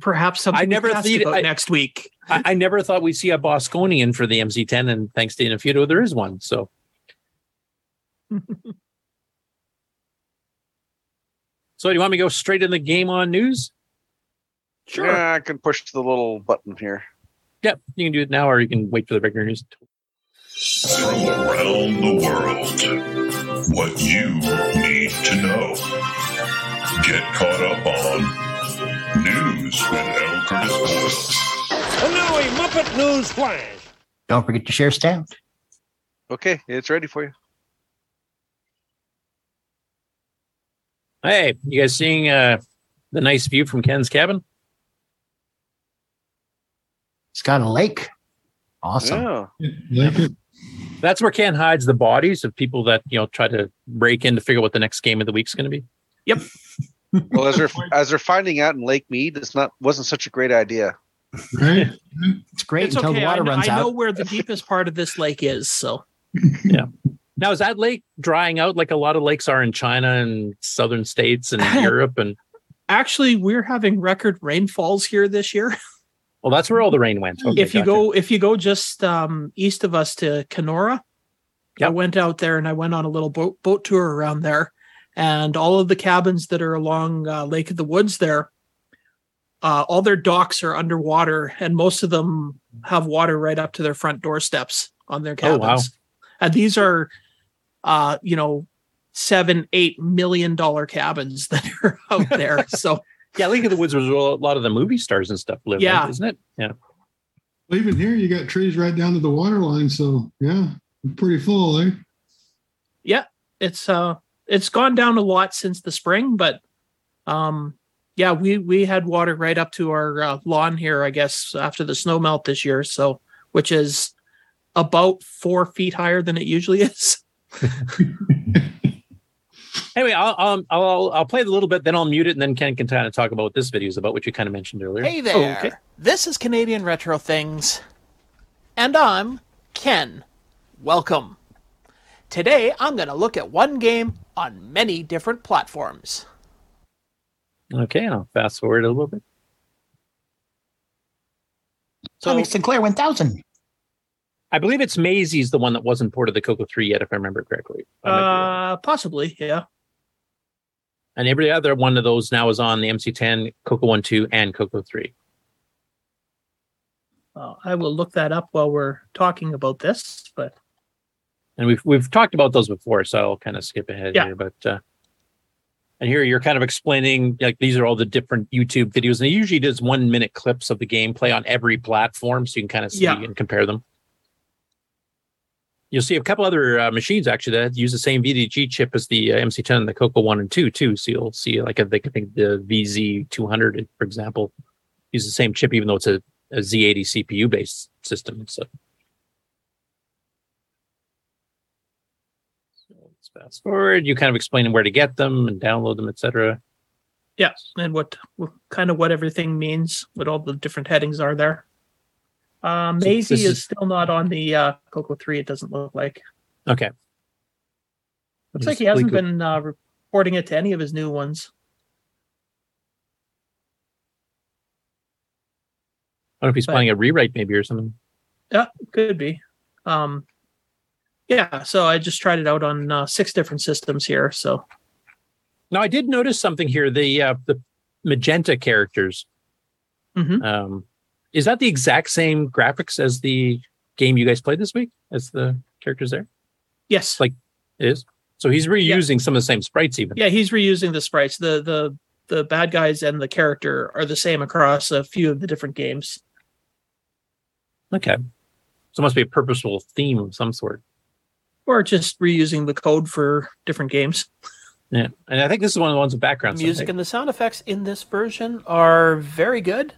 Speaker 8: perhaps something
Speaker 6: I never
Speaker 8: to
Speaker 6: thought-
Speaker 8: about
Speaker 6: I-
Speaker 8: next week.
Speaker 6: I, I never thought we'd see a Bosconian for the MC10, and thanks to Inufuto, there is one. So. so, do you want me to go straight in the game on news?
Speaker 8: Sure.
Speaker 5: Yeah, I can push the little button here.
Speaker 6: Yep, you can do it now, or you can wait for the regular news.
Speaker 19: From around the world, what you need to know. Get caught up on news with L. Curtis Boyle.
Speaker 22: And now a Muppet News Flash.
Speaker 13: Don't forget to share sound.
Speaker 5: Okay, it's ready for you.
Speaker 6: Hey, you guys seeing uh, the nice view from Ken's cabin?
Speaker 13: It's got a lake. Awesome.
Speaker 5: Yeah.
Speaker 6: That's where Ken hides the bodies of people that you know try to break in to figure out what the next game of the week's going to be.
Speaker 8: Yep.
Speaker 5: Well, as they're as they're finding out in Lake Mead, it's not wasn't such a great idea.
Speaker 21: Right?
Speaker 13: It's great
Speaker 8: It's
Speaker 13: until
Speaker 8: okay.
Speaker 13: the
Speaker 8: I,
Speaker 13: water
Speaker 8: kn-
Speaker 13: runs
Speaker 8: I know where the deepest part of this lake is. So
Speaker 6: Yeah. Now is that lake drying out like a lot of lakes are in China and southern states and Europe and
Speaker 8: actually, we're having record rainfalls here this year.
Speaker 6: Well that's where all the rain went. Okay,
Speaker 8: if you
Speaker 6: gotcha.
Speaker 8: go if you go just um, east of us to Kenora, I went out there and I went on a little boat boat tour around there, and all of the cabins that are along uh, Lake of the Woods there, uh, all their docks are underwater, and most of them have water right up to their front doorsteps on their cabins.
Speaker 6: Oh, wow.
Speaker 8: And these are, uh, you know, seven eight million dollar cabins that are out there. So
Speaker 6: yeah, Lake of the Woods was where a lot of the movie stars and stuff live,
Speaker 8: Yeah.
Speaker 6: right, isn't it? Yeah.
Speaker 21: Well, even here, you got trees right down to the water line. So, yeah, pretty full, eh?
Speaker 8: yeah it's uh it's gone down a lot since the spring but um yeah we we had water right up to our uh, lawn here i guess after the snow melt this year so which is about four feet higher than it usually is
Speaker 6: Anyway, I'll, I'll I'll I'll play it a little bit, then I'll mute it, and then Ken can kind of talk about what this video is about, which you kind of mentioned earlier.
Speaker 8: Hey there. This is Canadian Retro Things. And I'm Ken. Welcome. Today I'm going to look at one game on many different platforms.
Speaker 6: Okay, I'll fast forward a little bit.
Speaker 13: So, Tommy Sinclair 1000.
Speaker 6: I believe it's Mazy's the one that wasn't ported to the Coco 3 yet, if I remember correctly. I might be wrong.
Speaker 8: Uh possibly, yeah.
Speaker 6: And every other one of those now is on the MC10, Coco 1 2, and Coco 3.
Speaker 8: Uh, I will look that up while we're talking about this, but
Speaker 6: And we've we've talked about those before, so I'll kind of skip ahead
Speaker 8: Yeah.
Speaker 6: here. But uh, and here you're kind of explaining like these are all the different YouTube videos, and it usually does one minute clips of the gameplay on every platform, so you can kind of see
Speaker 8: Yeah.
Speaker 6: and compare them. You'll see a couple other uh, machines actually that use the same VDG chip as the uh, MC10 and the Coco One and Two too. So you'll see like I think think the VZ200, for example, use the same chip, even though it's a, a Z80 CPU based system. So let's fast forward. You kind of explaining where to get them and download them, etc.
Speaker 8: yeah, and what, what kind of what everything means, what all the different headings are there.
Speaker 6: So
Speaker 8: Mazy
Speaker 6: this
Speaker 8: is,
Speaker 6: is-
Speaker 8: still not on the uh, Coco 3, it doesn't look like.
Speaker 6: Okay.
Speaker 8: Looks like he hasn't been uh, reporting it to any of his new ones.
Speaker 6: I don't know if he's
Speaker 8: but-
Speaker 6: planning a rewrite maybe or something.
Speaker 8: Yeah, could be. Um, yeah, so I just tried it out on uh, six different systems here. So
Speaker 6: Now I did notice something here. The uh, the magenta characters.
Speaker 8: Mhm.
Speaker 6: Um, is that the exact same graphics as the game you guys played this week? As the characters there?
Speaker 8: yes,
Speaker 6: Like it is. So he's reusing some of the same sprites, even.
Speaker 8: yeah, he's reusing the sprites. The the the bad guys and the character are the same across a few of the different games.
Speaker 6: Okay. So it must be a purposeful theme of some sort.
Speaker 8: Or just reusing the code for different games.
Speaker 6: Yeah. And I think this is one of the ones with background.
Speaker 8: music
Speaker 6: stuff,
Speaker 8: and the sound effects in this version are very good.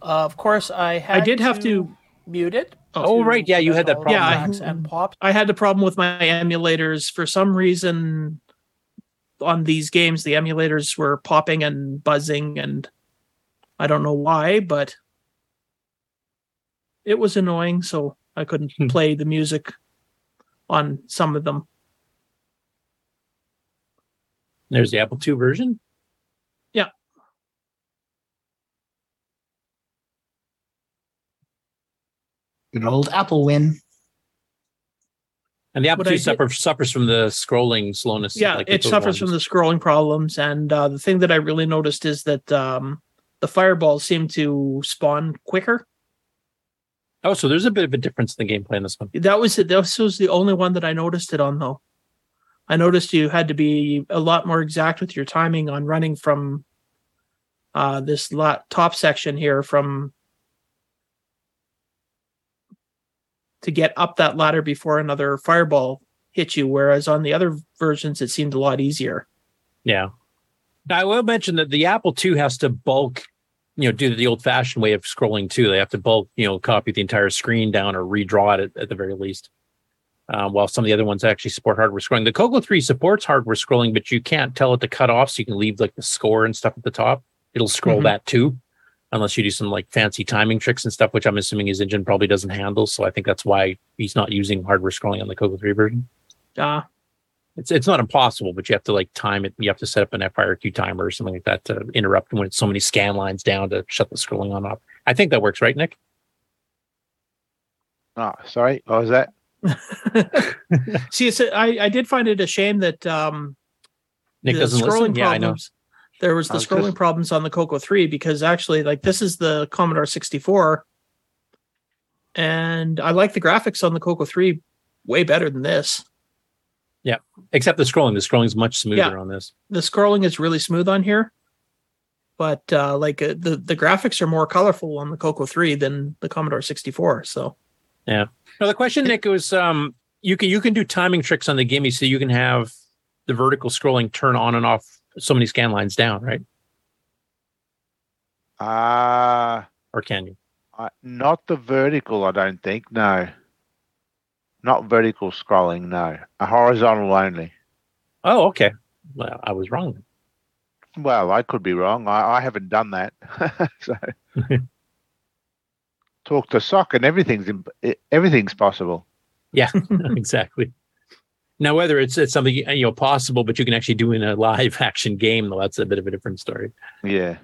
Speaker 8: Uh, of course, I had I did have to
Speaker 23: mute it.
Speaker 6: Oh, right. Yeah, you had that problem.
Speaker 8: Yeah, I,
Speaker 23: and pops.
Speaker 8: I had the problem with my emulators for some reason. On these games, the emulators were popping and buzzing, and I don't know why, but it was annoying. So I couldn't
Speaker 6: Hmm.
Speaker 8: play the music on some of them.
Speaker 6: There's the Apple II version.
Speaker 8: Yeah.
Speaker 13: Good old AppleWin.
Speaker 6: And the Apple
Speaker 8: What I
Speaker 6: II suffer, suffers from the scrolling slowness.
Speaker 8: Yeah,
Speaker 6: like
Speaker 8: it suffers
Speaker 6: ones.
Speaker 8: from the scrolling problems, and uh, the thing that I really noticed is that um, the fireballs seem to spawn quicker.
Speaker 6: Oh, so there's a bit of a difference in the gameplay in this one.
Speaker 8: That was it. This was the only one that I noticed it on, though. I noticed you had to be a lot more exact with your timing on running from uh, this lot, top section here from to get up that ladder before another fireball hit you. Whereas on the other versions, it seemed a lot easier.
Speaker 6: Yeah. Now, I will mention that the Apple II has to bulk, you know, do the old fashioned way of scrolling too. They have to bulk, you know, copy the entire screen down or redraw it at, at the very least. Um, while some of the other ones actually support hardware scrolling. The Coco 3 supports hardware scrolling, but you can't tell it to cut off, so you can leave like the score and stuff at the top. It'll scroll
Speaker 8: Mhm.
Speaker 6: that too, unless you do some like fancy timing tricks and stuff, which I'm assuming his engine probably doesn't handle. So I think that's why he's not using hardware scrolling on the Coco 3 version.
Speaker 8: Ah,
Speaker 6: It's it's not impossible, but you have to like time it. You have to set up an FIRQ timer or something like that to interrupt when it's so many scan lines down to shut the scrolling on off. I think that works, right, Nick?
Speaker 11: Oh, sorry. What was that?
Speaker 8: See, it's a, I, I did find it a shame that um,
Speaker 6: Nick
Speaker 8: the
Speaker 6: doesn't
Speaker 8: scrolling
Speaker 6: listen. Yeah, I know.
Speaker 8: problems. There was the
Speaker 11: was
Speaker 8: scrolling
Speaker 11: just-
Speaker 8: problems on the Coco 3 because actually, like, this is the Commodore 64, and I like the graphics on the Coco 3 way better than this.
Speaker 6: Yeah, except the scrolling. The scrolling is much smoother
Speaker 8: Yeah.
Speaker 6: on this.
Speaker 8: The scrolling is really smooth on here, but uh, like uh, the the graphics are more colorful on the Coco 3 than the Commodore 64. So
Speaker 6: Yeah. Now the question, Nick, was um you can you can do timing tricks on the GIME so you can have the vertical scrolling turn on and off so many scan lines down, right?
Speaker 11: Uh,
Speaker 6: Or can you?
Speaker 11: I, not the vertical, I don't think. No. Not vertical scrolling, no. A horizontal only.
Speaker 6: Oh, okay. Well, I was wrong.
Speaker 11: Well, I could be wrong. I, I haven't done that. so talk to sock and everything's imp- e- everything's possible.
Speaker 6: Yeah, exactly. Now, whether it's it's something you know possible, but you can actually do in a live action game, though, that's a bit of a different story.
Speaker 11: Yeah.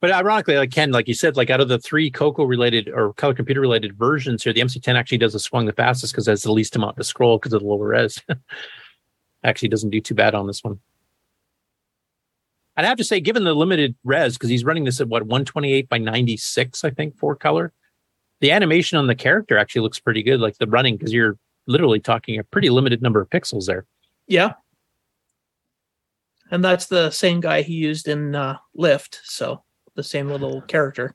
Speaker 6: But ironically, like Ken, like you said, like out of the three Coco related or color computer related versions here, the MC10 actually does the swung the fastest because it has the least amount to scroll because of the lower res. actually doesn't do too bad on this one. I'd have to say, given the limited res, because he's running this at what 128 by 96, I think, for color. The animation on the character actually looks pretty good, like the running, because you're literally talking a pretty limited number of pixels there.
Speaker 8: yeah, and that's the same guy he used in uh, Lift. So the same little character.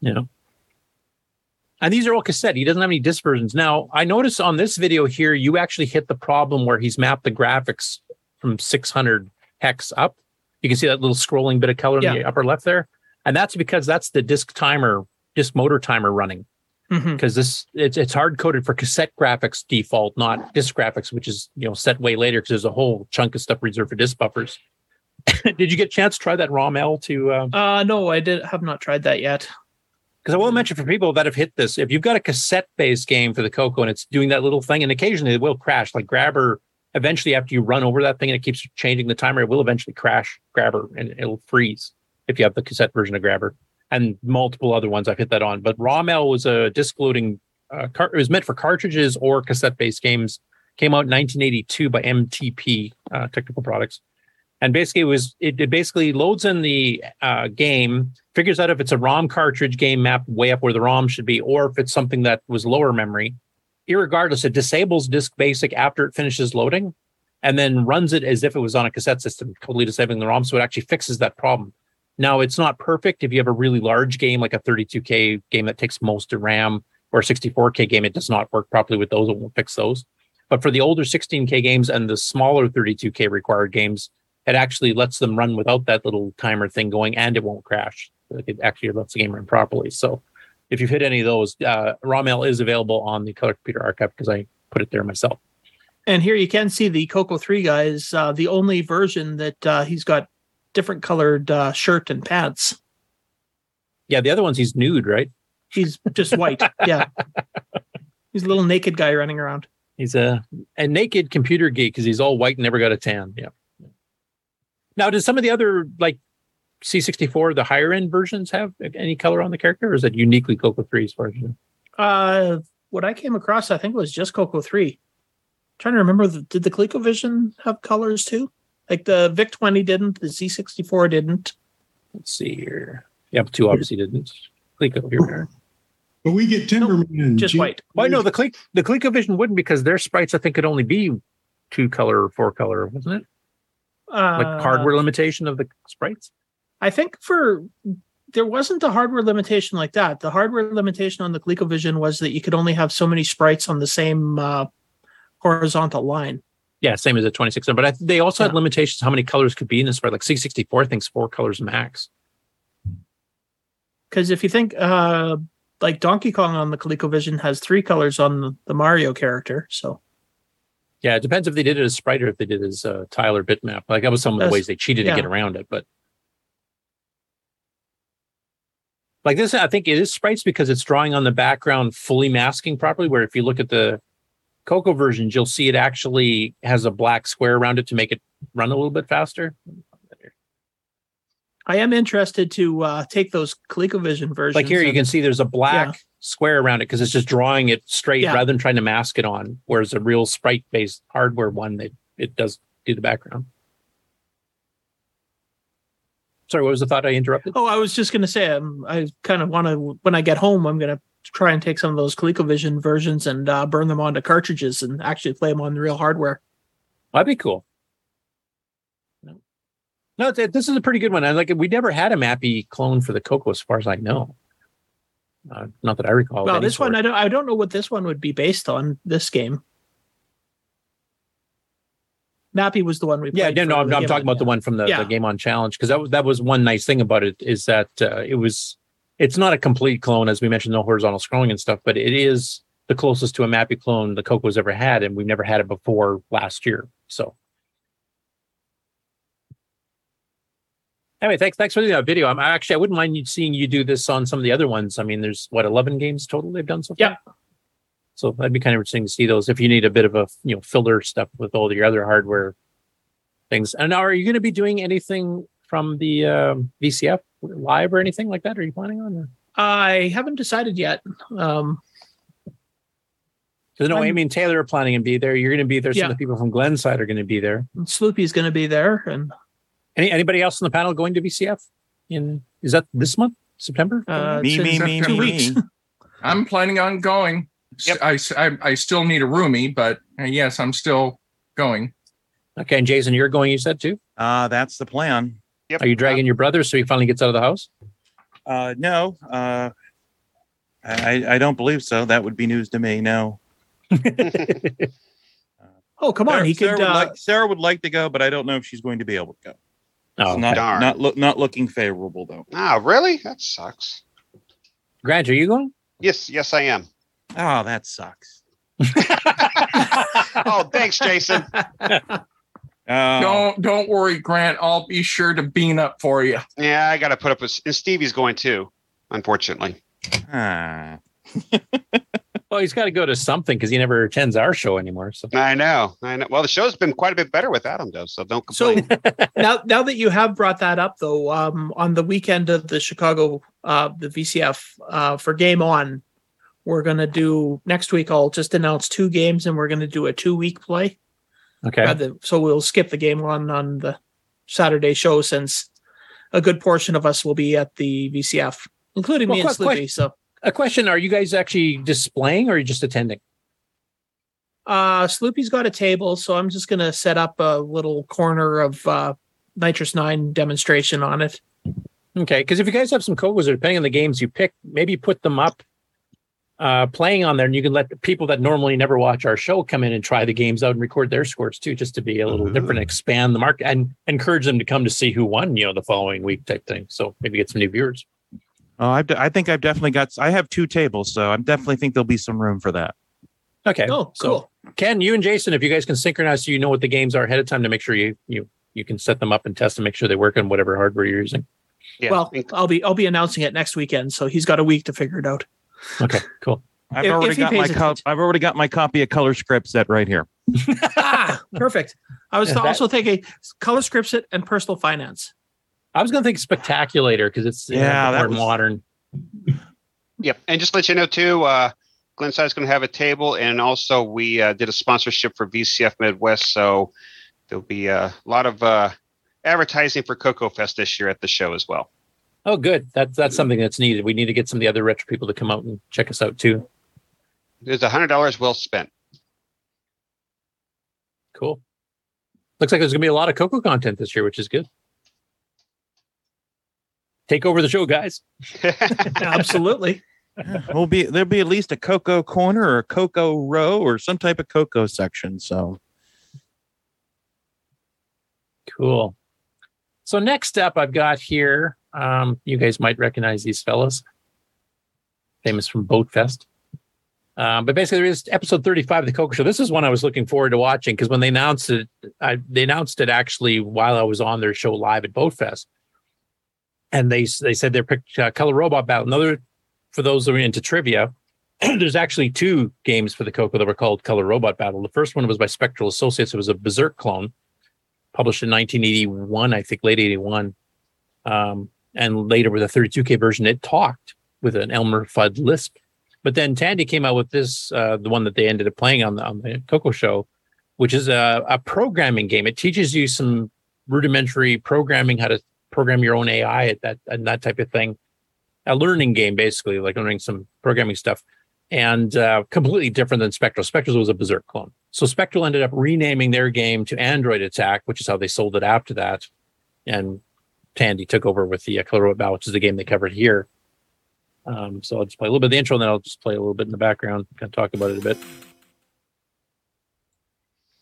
Speaker 6: you know. And these are all cassette. He doesn't have any disc versions. Now, I notice on this video here, you actually hit the problem where he's mapped the graphics from 600 hex up. You can see that little scrolling bit of color in the upper left there. And that's because that's the disc timer, disc motor timer running.
Speaker 8: Mhm.
Speaker 6: Because this it's it's hard coded for cassette graphics default, not disc graphics, which is you know set way later because there's a whole chunk of stuff reserved for disc buffers. Did you get a chance to try that ROML to uh,
Speaker 8: Uh, no, I did have not tried that yet.
Speaker 6: because I will mention for people that have hit this, if you've got a cassette based game for the Coco and it's doing that little thing, and occasionally it will crash, like Grabber, eventually after you run over that thing and it keeps changing the timer, it will eventually crash Grabber and it'll freeze if you have the cassette version of Grabber. And multiple other ones I've hit that on. But ROML was a disc loading, uh, car- it was meant for cartridges or cassette based games. Came out in 1982 by MTP uh, Technical Products and basically it was it, it basically loads in the uh, game figures out if it's a rom cartridge game mapped way up where the rom should be or if it's something that was lower memory irregardless it disables disk basic after it finishes loading and then runs it as if it was on a cassette system totally disabling the rom so it actually fixes that problem now it's not perfect if you have a really large game like a 32k game that takes most of ram or a 64k game it does not work properly with those it won't fix those but for the older 16k games and the smaller 32k required games it actually lets them run without that little timer thing going and it won't crash. It actually lets the game run properly. So if you've hit any of those, uh, ROML is available on the Color Computer Archive because I put it there myself.
Speaker 8: And here you can see the Coco 3 guys, uh, the only version that uh, he's got different colored uh, shirt and pants.
Speaker 6: Yeah, the other ones he's nude, right?
Speaker 8: He's just white. yeah. He's a little naked guy running around.
Speaker 6: He's a, a naked computer geek because he's all white and never got a tan. Yeah. Now, does some of the other like C64, the higher end versions have any color on the character, or is it uniquely Coco 3 as far as you know?
Speaker 8: Uh, what I came across, I think, was just Coco Three. trying to remember, the, did the ColecoVision have colors too? Like the Vic Twenty didn't, the C sixty four didn't.
Speaker 6: Let's see here. Yeah, two obviously didn't. Coleco here.
Speaker 21: But we get Timberman and
Speaker 8: just
Speaker 21: G-
Speaker 8: white.
Speaker 6: Well, no, the Cle- the ColecoVision wouldn't because their sprites I think could only be two color or four color, wasn't it?
Speaker 8: Uh,
Speaker 6: Like hardware limitation of the sprites.
Speaker 8: I think for there wasn't a hardware limitation like that. The hardware limitation on the ColecoVision was that you could only have so many sprites on the same uh, horizontal line.
Speaker 6: Yeah, same as the 26. But I, they also had limitations how many colors could be in the sprite. Like C64 thinks four colors max.
Speaker 8: Because if you think uh, like Donkey Kong on the ColecoVision has three colors on the, the Mario character, so
Speaker 6: Yeah, it depends if they did it as sprite or if they did it as uh, tile or bitmap. Like that was some of the
Speaker 8: That's-
Speaker 6: ways they cheated
Speaker 8: yeah.
Speaker 6: to get around it. But like this, I think it is sprites because it's drawing on the background, fully masking properly. Where if you look at the Coco versions, you'll see it actually has a black square around it to make it run a little bit faster.
Speaker 8: I am interested to uh, take those ColecoVision versions.
Speaker 6: Like here, you can see there's a black
Speaker 8: Yeah.
Speaker 6: square around it because it's just drawing it straight
Speaker 8: Yeah.
Speaker 6: rather than trying to mask it on. Whereas a real sprite based hardware one, that it does do the background. Sorry, what was the thought I interrupted?
Speaker 8: Oh, I was just going to say, um, I kind of want to, when I get home, I'm going to try and take some of those ColecoVision versions and uh, burn them onto cartridges and actually play them on the real hardware.
Speaker 6: That'd be cool. No, no, this is a pretty good one. I like it. We never had a Mappy clone for the Coco, as far as I know. Uh, not that I recall.
Speaker 8: well, this one. I don't, I don't know what this one would be based on. This game, Mappy was the one we.
Speaker 6: yeah, no, no, I'm, I'm talking
Speaker 8: On-
Speaker 6: about the one from the,
Speaker 8: Yeah.
Speaker 6: the Game On Challenge because that was that was one nice thing about it is that uh, it was it's not a complete clone as we mentioned, no horizontal scrolling and stuff, but it is the closest to a Mappy clone the Coco's ever had, and we've never had it before last year. So anyway, thanks thanks for the uh, video. I'm actually I wouldn't mind you- seeing you do this on some of the other ones. I mean, there's what 11 games total they've done so far.
Speaker 8: Yeah.
Speaker 6: So that'd be kind of interesting to see those if you need a bit of a you know filler stuff with all your other hardware things. And now, are you going to be doing anything from the um, VCF live or anything like that? Are you planning on? Or?
Speaker 8: I haven't decided yet. Um,
Speaker 6: Because no,
Speaker 8: I'm-
Speaker 6: Amy and Taylor are planning to be there. You're going to be there. Some
Speaker 8: Yeah.
Speaker 6: of the people from Glenside are going to be there.
Speaker 8: Sloopy's going to be there, and
Speaker 6: Any anybody else on the panel going to VCF? In is that this month, September?
Speaker 8: Uh,
Speaker 12: Me, me, me,
Speaker 8: two
Speaker 12: me,
Speaker 8: weeks.
Speaker 12: me. I'm planning on going. I, I, I still need a roomie, but uh, yes, I'm still going.
Speaker 6: Okay, and Jason, you're going. You said too.
Speaker 9: Uh, that's the plan.
Speaker 10: Yep.
Speaker 6: Are you dragging your brother so he finally gets out of the house?
Speaker 9: Uh, no, uh, I, I don't believe so. That would be news to me. No.
Speaker 8: oh come on,
Speaker 9: Sarah,
Speaker 8: he
Speaker 9: Sarah
Speaker 8: could.
Speaker 9: would
Speaker 8: Uh,
Speaker 9: like, Sarah would like to go, but I don't know if she's going to be able to go.
Speaker 6: Oh,
Speaker 9: It's not
Speaker 10: darn.
Speaker 9: not look not looking favorable though.
Speaker 10: Ah, really? That sucks.
Speaker 6: Grant, are you going?
Speaker 10: Yes, yes, I am.
Speaker 9: Oh, that sucks.
Speaker 10: Oh, thanks, Jason.
Speaker 9: Oh,
Speaker 12: Don't don't worry, Grant. I'll be sure to bean up for you.
Speaker 10: Yeah, I got to put up with. And Stevie's going too, unfortunately.
Speaker 9: ah.
Speaker 6: Well, he's got to go to something because he never attends our show anymore. So
Speaker 10: I know. I know. Well, the show's been quite a bit better with Adam, though, so don't complain.
Speaker 8: So now, now that you have brought that up, though, um, on the weekend of the Chicago, uh, the VCF uh, for Game On, we're gonna do next week. I'll just announce two games, and we're gonna do a two-week play.
Speaker 6: Okay.
Speaker 8: Rather, so we'll skip the game on on the Saturday show since a good portion of us will be at the VCF, including me and
Speaker 6: que-
Speaker 8: Sloopy.
Speaker 6: question-
Speaker 8: So,
Speaker 6: A question: Are you guys actually displaying or are you just attending?
Speaker 8: uh, Sloopy's got a table, so I'm just gonna set up a little corner of uh, NitrOS-9 demonstration on it.
Speaker 6: Okay, because if you guys have some cocos, or depending on the games you pick, maybe put them up uh, playing on there, and you can let the people that normally never watch our show come in and try the games out and record their scores too, just to be a little different, expand the market, and encourage them to come to see who won, you know, the following week type thing. So maybe get some new viewers.
Speaker 9: Oh, I've, de- I think I've definitely got. I have two tables, so I definitely think there'll be some room for that.
Speaker 6: Okay.
Speaker 8: Oh,
Speaker 6: so,
Speaker 8: cool.
Speaker 6: Ken, you and Jason, if you guys can synchronize, so you know what the games are ahead of time to make sure you you you can set them up and test and make sure they work on whatever hardware you're using.
Speaker 10: Yeah.
Speaker 8: well, I'll be I'll be announcing it next weekend, so he's got a week to figure it out.
Speaker 6: Okay, cool.
Speaker 9: I've
Speaker 8: If-
Speaker 9: already
Speaker 8: if
Speaker 9: got my
Speaker 8: pays
Speaker 9: co- I've already got my copy of Color Scripsit right here.
Speaker 8: ah, perfect. I was
Speaker 6: that-
Speaker 8: also thinking Color Scripsit and personal finance.
Speaker 6: I was going to think spectaculator because it's you know,
Speaker 10: Yeah, that
Speaker 6: more
Speaker 10: was-
Speaker 6: modern.
Speaker 10: Yep, and just to let you know too, uh, Glenside's going to have a table, and also we uh, did a sponsorship for VCF Midwest, so there'll be a lot of uh, advertising for Coco Fest this year at the show as well.
Speaker 6: Oh, good. That's that's something that's needed. We need to get some of the other retro people to come out and check us out too.
Speaker 10: There's a hundred dollars well spent.
Speaker 6: Cool. Looks like there's going to be a lot of Coco content this year, which is good. Take over the show, guys.
Speaker 8: Absolutely.
Speaker 9: We'll be there'll be at least a Coco corner or a Coco row or some type of Coco section. So
Speaker 6: Cool. So next up, I've got here. Um, you guys might recognize these fellas, famous from Boatfest. Um, but basically, there is episode 35 of the Coco Show. This is one I was looking forward to watching because when they announced it, I, they announced it actually while I was on their show live at Boatfest, and they they said they picked uh, Color Robot Battle. Another for those that are into trivia, there's actually two games for the Coco that were called Color Robot Battle. The first one was by Spectral Associates. It was a Berserk clone, published in 1981, I think, late 81. Um, and later with a 32K version, it talked with an Elmer Fudd Lisp. But then Tandy came out with this, uh, the one that they ended up playing on the, on the Coco Show, which is a, a programming game. It teaches you some rudimentary programming, how to program your own AI at that and that type of thing. A learning game, basically, like learning some programming stuff, and uh, completely different than Spectral. Spectral was a Berserk clone. So Spectral ended up renaming their game to Android Attack, which is how they sold it after that. And Tandy took over with the uh, Color Robot Battle, which is the game they covered here. Um, so I'll just play a little bit of the intro, and then I'll just play a little bit in the background, kind of talk about it a bit.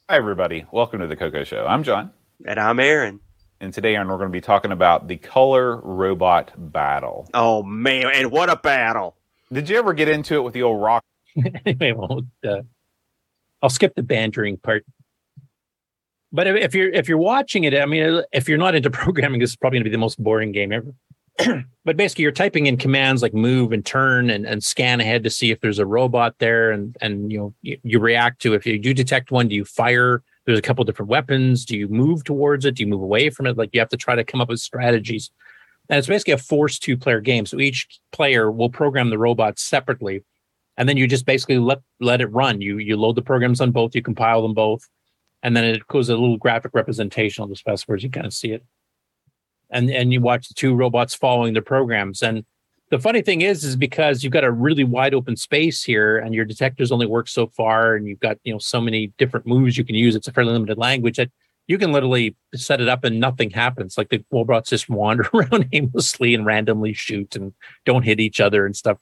Speaker 24: Hi, everybody. Welcome to the Coco Show. I'm John.
Speaker 23: And I'm Aaron.
Speaker 24: And today Aaron, we're going to be talking about the Color Robot Battle.
Speaker 23: Oh, man. And what a battle.
Speaker 24: Did you ever get into it with the old rock?
Speaker 6: anyway, well, uh, I'll skip the bantering part. But if, you're if you're watching it, I mean, uh, if you're not into programming, this is probably going to be the most boring game ever. but basically, you're typing in commands like move and turn and, and scan ahead to see if there's a robot there, and and you know you, you react to if you do detect one, do you fire? There's a couple different weapons. Do you move towards it? Do you move away from it? Like you have to try to come up with strategies. And it's basically a forced two player game. So each player will program the robots separately and then you just basically let let it run. You you load the programs on both, you compile them both, and then it goes a little graphic representation on the where you kind of see it. And and you watch the two robots following the programs. And the funny thing is, is because you've got a really wide open space here, and your detectors only work so far, and you've got you know so many different moves you can use. It's a fairly limited language that you can literally set it up and nothing happens. Like the robots just wander around aimlessly and randomly shoot and don't hit each other and stuff.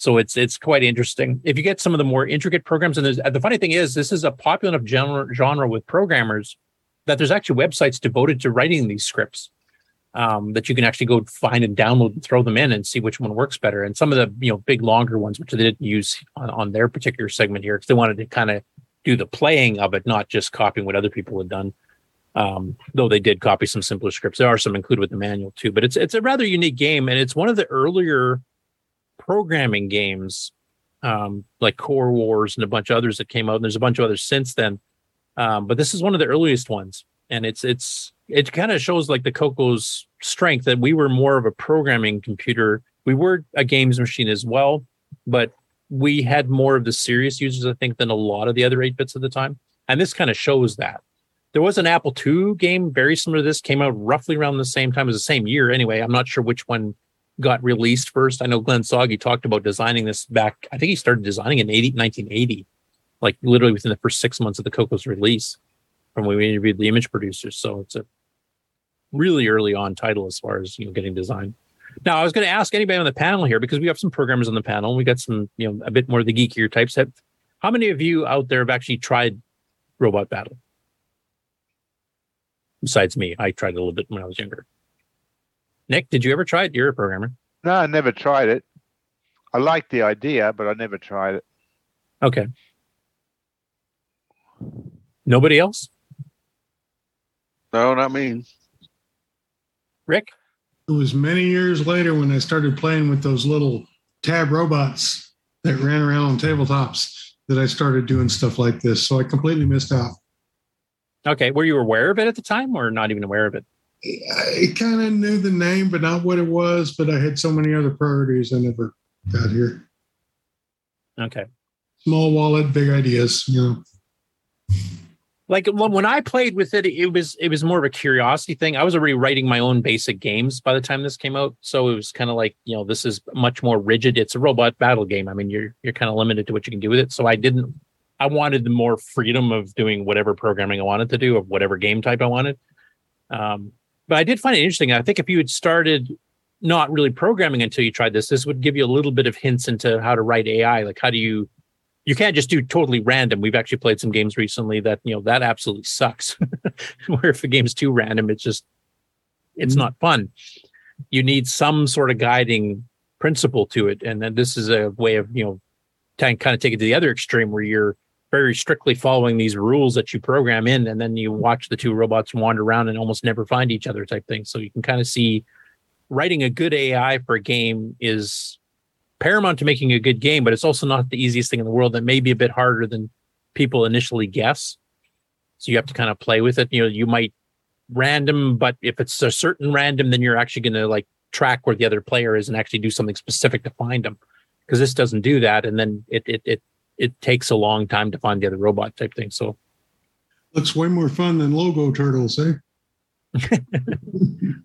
Speaker 6: So it's it's quite interesting. If you get some of the more intricate programs, and there's, the funny thing is, this is a popular enough genre, genre with programmers that there's actually websites devoted to writing these scripts um, that you can actually go find and download and throw them in and see which one works better. And some of the you know big longer ones, which they didn't use on, on their particular segment here, because they wanted to kind of do the playing of it, not just copying what other people had done. Um, though they did copy some simpler scripts, there are some included with the manual too. But it's it's a rather unique game, and it's one of the earlier programming games um, like Core Wars and a bunch of others that came out. And there's a bunch of others since then, um, but this is one of the earliest ones, and it's it's it kind of shows like the Coco's strength that we were more of a programming computer. We were a games machine as well, but we had more of the serious users, I think, than a lot of the other eight bits at the time. And this kind of shows that. There was an Apple II game very similar to this, came out roughly around the same time as the same year. Anyway, I'm not sure which one got released first. I know Glenn Sogge talked about designing this back. I think he started designing in 80, 1980, like literally within the first six months of the Coco's release from when we interviewed the image producers. So it's a really early on title as far as, you know, getting designed. Now, I was going to ask anybody on the panel here because we have some programmers on the panel. We got some, you know, a bit more of the geekier types. Have, how many of you out there have actually tried Robot Battle? Besides me, I tried a little bit when I was younger. Nick, did you ever try it? You're a programmer.
Speaker 11: No, I never tried it. I liked the idea, but I never tried it.
Speaker 6: Okay. Nobody else?
Speaker 5: No, not me.
Speaker 6: Rick?
Speaker 21: It was many years later when I started playing with those little tab robots that ran around on tabletops that I started doing stuff like this. So I completely missed out.
Speaker 6: Okay, were you aware of it at the time, or not even aware of it?
Speaker 21: I kind of knew the name, but not what it was. But I had so many other priorities, I never got here.
Speaker 6: Okay.
Speaker 21: Small wallet, big ideas. You know.
Speaker 6: like when I played with it, it was it was more of a curiosity thing. I was already writing my own basic games by the time this came out, so it was kind of like you know this is much more rigid. It's a robot battle game. I mean, you're you're kind of limited to what you can do with it. So I didn't. I wanted the more freedom of doing whatever programming I wanted to do of whatever game type I wanted. Um, but I did find it interesting. I think if you had started not really programming until you tried this, this would give you a little bit of hints into how to write AI. Like how do you you can't just do totally random. We've actually played some games recently that you know that absolutely sucks. Where if the game's too random, it's just it's mm-hmm. not fun. You need some sort of guiding principle to it, and then this is a way of you know kind of take it to the other extreme where you're very strictly following these rules that you program in, and then you watch the two robots wander around and almost never find each other type thing. So you can kind of see writing a good AI for a game is paramount to making a good game, but it's also not the easiest thing in the world. That may be a bit harder than people initially guess. So you have to kind of play with it. You know, you might random, but if it's a certain random, then you're actually going to like track where the other player is and actually do something specific to find them. Because this doesn't do that, and then it it it it takes a long time to find the other robot type thing. So
Speaker 21: Looks way more fun than logo turtles, eh?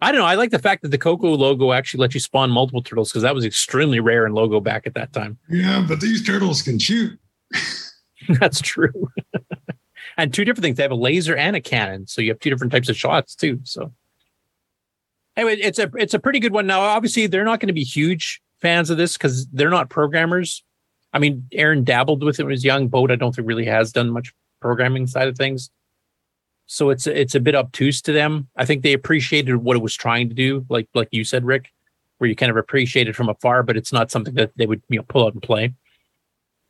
Speaker 6: I don't know. I like the fact that the Coco logo actually lets you spawn multiple turtles because that was extremely rare in logo back at that time.
Speaker 21: Yeah, but these turtles can shoot.
Speaker 6: That's true. and two different things. They have a laser and a cannon, so you have two different types of shots too. So anyway, it's a it's a pretty good one. Now, obviously, they're not going to be huge fans of this because they're not programmers. I mean, Aaron dabbled with it when he was young. Boat, I don't think really has done much programming side of things. So it's it's a bit obtuse to them. I think they appreciated what it was trying to do, like like you said, Rick, where you kind of appreciate it from afar, but it's not something that they would you know pull out and play.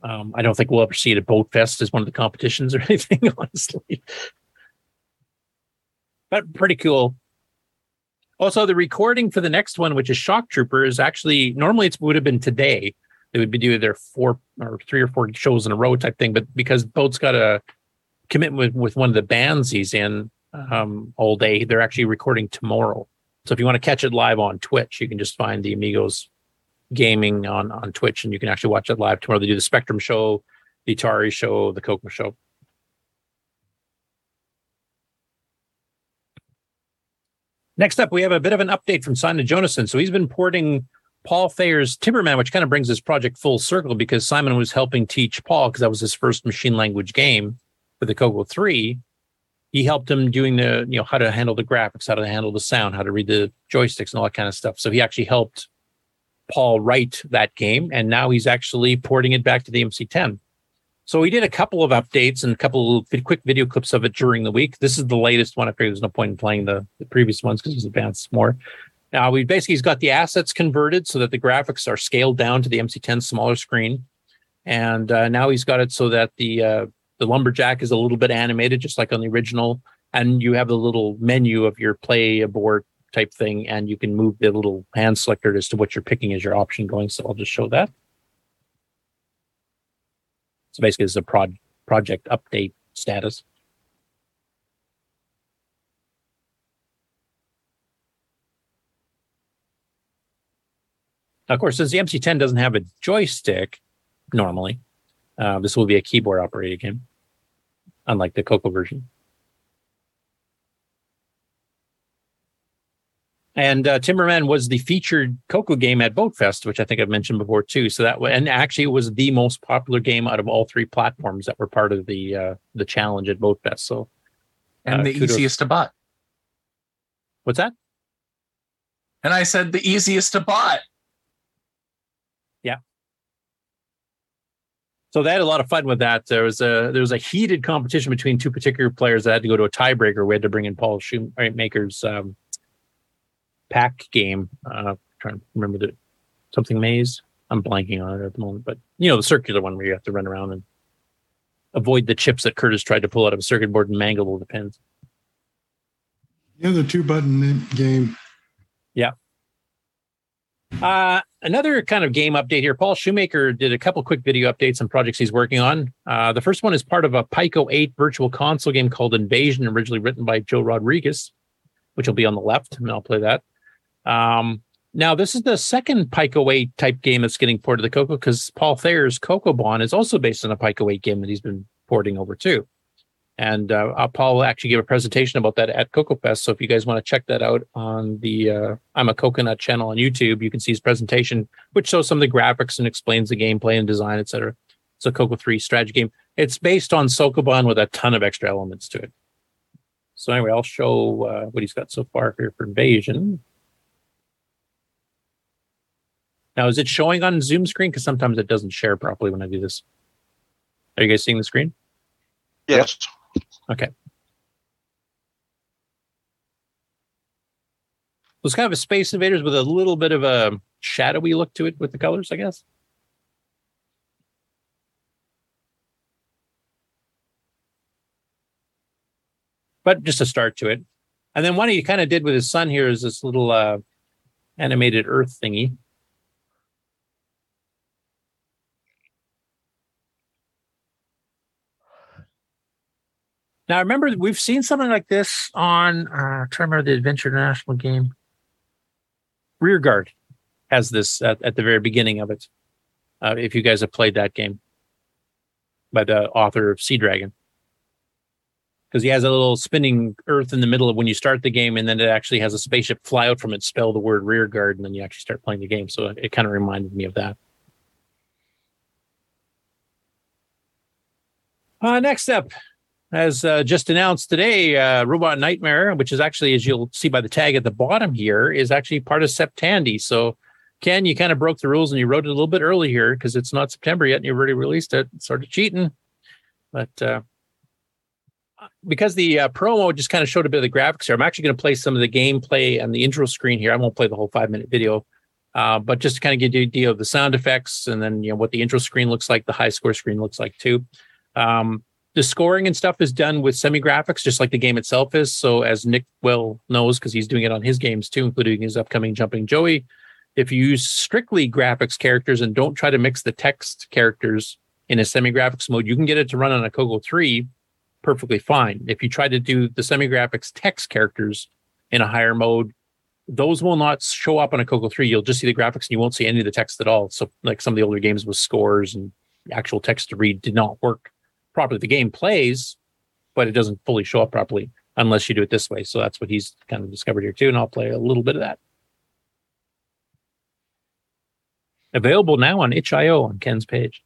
Speaker 6: Um, I don't think we'll ever see it at Boat Fest as one of the competitions or anything, honestly. But pretty cool. Also, the recording for the next one, which is Shock Trooper, is actually normally it would have been today. They would be doing their four or three or four shows in a row type thing, but because Boat's got a commitment with, with one of the bands he's in um, all day, they're actually recording tomorrow. So if you want to catch it live on Twitch, you can just find the Amigos gaming on on Twitch, and you can actually watch it live tomorrow. They do the Spectrum show, the Atari show, the Coco show. Next up, we have a bit of an update from Simon Jonassen. So he's been porting Paul Thayer's Timberman, which kind of brings this project full circle because Simon was helping teach Paul because that was his first machine language game for the Coco 3. He helped him doing the, you know, how to handle the graphics, how to handle the sound, how to read the joysticks and all that kind of stuff. So he actually helped Paul write that game, and now he's actually porting it back to the MC10. So we did a couple of updates and a couple of quick video clips of it during the week. This is the latest one. I figured there's no point in playing the, the previous ones because it's advanced more. Now we basically got the assets converted so that the graphics are scaled down to the MC10 smaller screen, and uh, now he's got it so that the uh, the lumberjack is a little bit animated, just like on the original, and you have the little menu of your play aboard type thing, and you can move the little hand selector as to what you're picking as your option going. So I'll just show that. So basically, it's a prod project update status. Of course, since the MC10 doesn't have a joystick normally, uh, this will be a keyboard operated game, unlike the Coco version. And uh, Timberman was the featured Coco game at Boat Fest, which I think I've mentioned before too. So that and actually it was the most popular game out of all three platforms that were part of the uh, the challenge at Boat Fest. So
Speaker 12: and
Speaker 6: uh,
Speaker 12: the
Speaker 6: kudos-
Speaker 12: easiest to bot.
Speaker 6: What's that?
Speaker 12: And I said the easiest to bot.
Speaker 6: Yeah. So they had a lot of fun with that. There was a there was a heated competition between two particular players that had to go to a tiebreaker. We had to bring in Paul Shoemaker's um, pack game. Uh, trying to remember the something maze. I'm blanking on it at the moment, but you know the circular one where you have to run around and avoid the chips that Curtis tried to pull out of a circuit board and mangle all the pins.
Speaker 21: Yeah, the two button game.
Speaker 6: Yeah. Uh, another kind of game update here. Paul Shoemaker did a couple quick video updates on projects he's working on. Uh, the first one is part of a Pico 8 virtual console game called Invasion, originally written by Joe Rodriguez, which will be on the left, and I'll play that. Um, now, this is the second Pico 8 type game that's getting ported to the Coco because Paul Thayer's Coco Bon is also based on a Pico 8 game that he's been porting over too. And uh, Paul will actually give a presentation about that at Coco Fest. So if you guys want to check that out on the uh, I'm a Coconut channel on YouTube, you can see his presentation, which shows some of the graphics and explains the gameplay and design, etc. It's a Coco 3 strategy game. It's based on Sokoban with a ton of extra elements to it. So anyway, I'll show uh, what he's got so far here for Invasion. Now, is it showing on Zoom screen? Because sometimes it doesn't share properly when I do this. Are you guys seeing the screen?
Speaker 5: Yes.
Speaker 6: Okay. It's kind of a Space Invaders with a little bit of a shadowy look to it with the colors, I guess. But just a start to it. And then what he kind of did with his son here is this little uh, animated Earth thingy. Now, remember we've seen something like this on, uh, to remember the Adventure International game. Rear Guard has this at, at the very beginning of it. Uh, if you guys have played that game by the author of Sea Dragon. Because he has a little spinning earth in the middle of when you start the game, and then it actually has a spaceship fly out from it, spell the word rear guard, and then you actually start playing the game. So it kind of reminded me of that. Uh, next up, as uh, just announced today, uh, Robot Nightmare, which is actually, as you'll see by the tag at the bottom here, is actually part of Septandy. So, Ken, you kind of broke the rules and you wrote it a little bit early here because it's not September yet and you've already released it. Sort of cheating. But uh, because the uh, promo just kind of showed a bit of the graphics here, I'm actually going to play some of the gameplay and the intro screen here. I won't play the whole five minute video. Uh, but just to kind of give you an idea of the sound effects and then you know what the intro screen looks like, the high score screen looks like too. Um, the scoring and stuff is done with semi graphics, just like the game itself is. So, as Nick well knows, because he's doing it on his games too, including his upcoming Jumping Joey, if you use strictly graphics characters and don't try to mix the text characters in a semi graphics mode, you can get it to run on a Coco 3 perfectly fine. If you try to do the semi graphics text characters in a higher mode, those will not show up on a Coco 3. You'll just see the graphics and you won't see any of the text at all. So, like some of the older games with scores and actual text to read did not work properly. The game plays, but it doesn't fully show up properly unless you do it this way. So that's what he's kind of discovered here too. And I'll play a little bit of that. Available now on itch.io on Ken's page.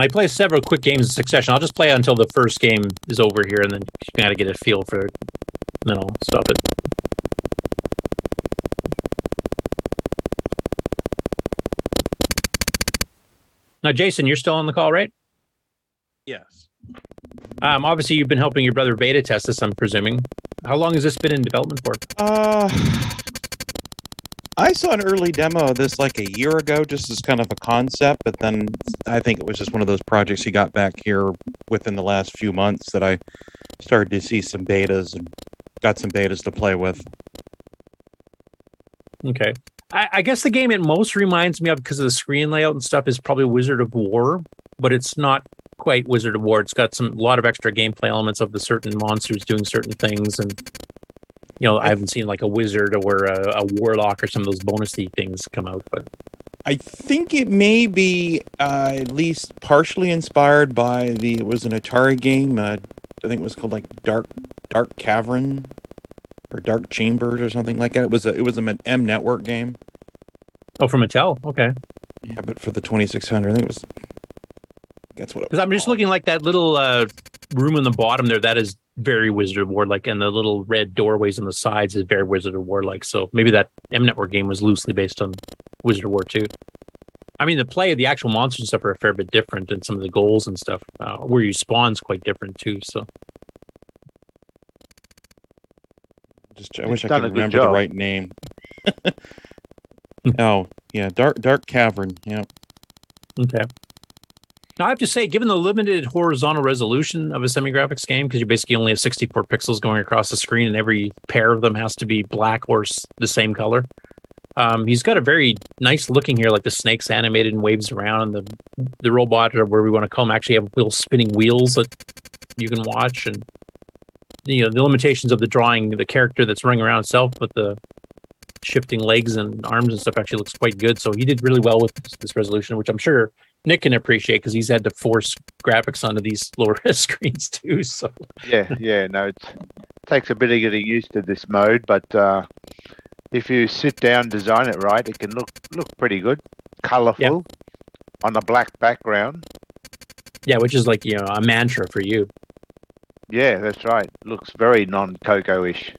Speaker 6: I play several quick games in succession. I'll just play until the first game is over here, and then you gotta get a feel for it. And then I'll stop it. Now, Jason, you're still on the call, right?
Speaker 9: Yes.
Speaker 6: Um, obviously, you've been helping your brother beta test this. I'm presuming. How long has this been in development for?
Speaker 9: Uh, I saw an early demo of this like a year ago, just as kind of a concept, but then I think it was just one of those projects he got back here within the last few months that I started to see some betas and got some betas to play with.
Speaker 6: Okay. I, I guess the game it most reminds me of because of the screen layout and stuff is probably Wizard of War, but it's not quite Wizard of War. It's got some a lot of extra gameplay elements of the certain monsters doing certain things and you know, I haven't seen like a wizard or a, a warlock or some of those bonusy things come out, but
Speaker 9: I think it may be uh, at least partially inspired by the it was an Atari game. Uh, I think it was called like Dark Dark Cavern or Dark Chambers or something like that. It was a it was an M Network game.
Speaker 6: Oh, from Mattel. Okay.
Speaker 9: Yeah, but for the 2600, I think it was That's what
Speaker 6: Because I'm just looking like that little uh, room in the bottom there. That is very Wizard of War like, and the little red doorways on the sides is very Wizard of War like. So maybe that M Network game was loosely based on Wizard of War too. I mean, the play of the actual monsters and stuff are a fair bit different, and some of the goals and stuff uh, where you spawn's quite different too. So
Speaker 9: Just I wish I could
Speaker 11: a good
Speaker 9: remember the right name. oh yeah, dark dark cavern. Yep.
Speaker 6: Okay. Now I have to say, given the limited horizontal resolution of a semi-graphics game, because you basically only have 64 pixels going across the screen, and every pair of them has to be black or s- the same color. Um, he's got a very nice looking here, like the snakes animated and waves around, and the the robot or where we want to call actually have little spinning wheels that you can watch, and you know the limitations of the drawing, the character that's running around itself, but the shifting legs and arms and stuff actually looks quite good. So he did really well with this, this resolution, which I'm sure Nick can appreciate because he's had to force graphics onto these lower screens too. So
Speaker 11: Yeah, yeah, no, it takes a bit of getting used to this mode, but uh, if you sit down, design it right, it can look look pretty good, colourful, on a black background.
Speaker 6: yeah, which is like you know a mantra for you.
Speaker 11: Yeah, that's right. Looks very non-Coco-ish.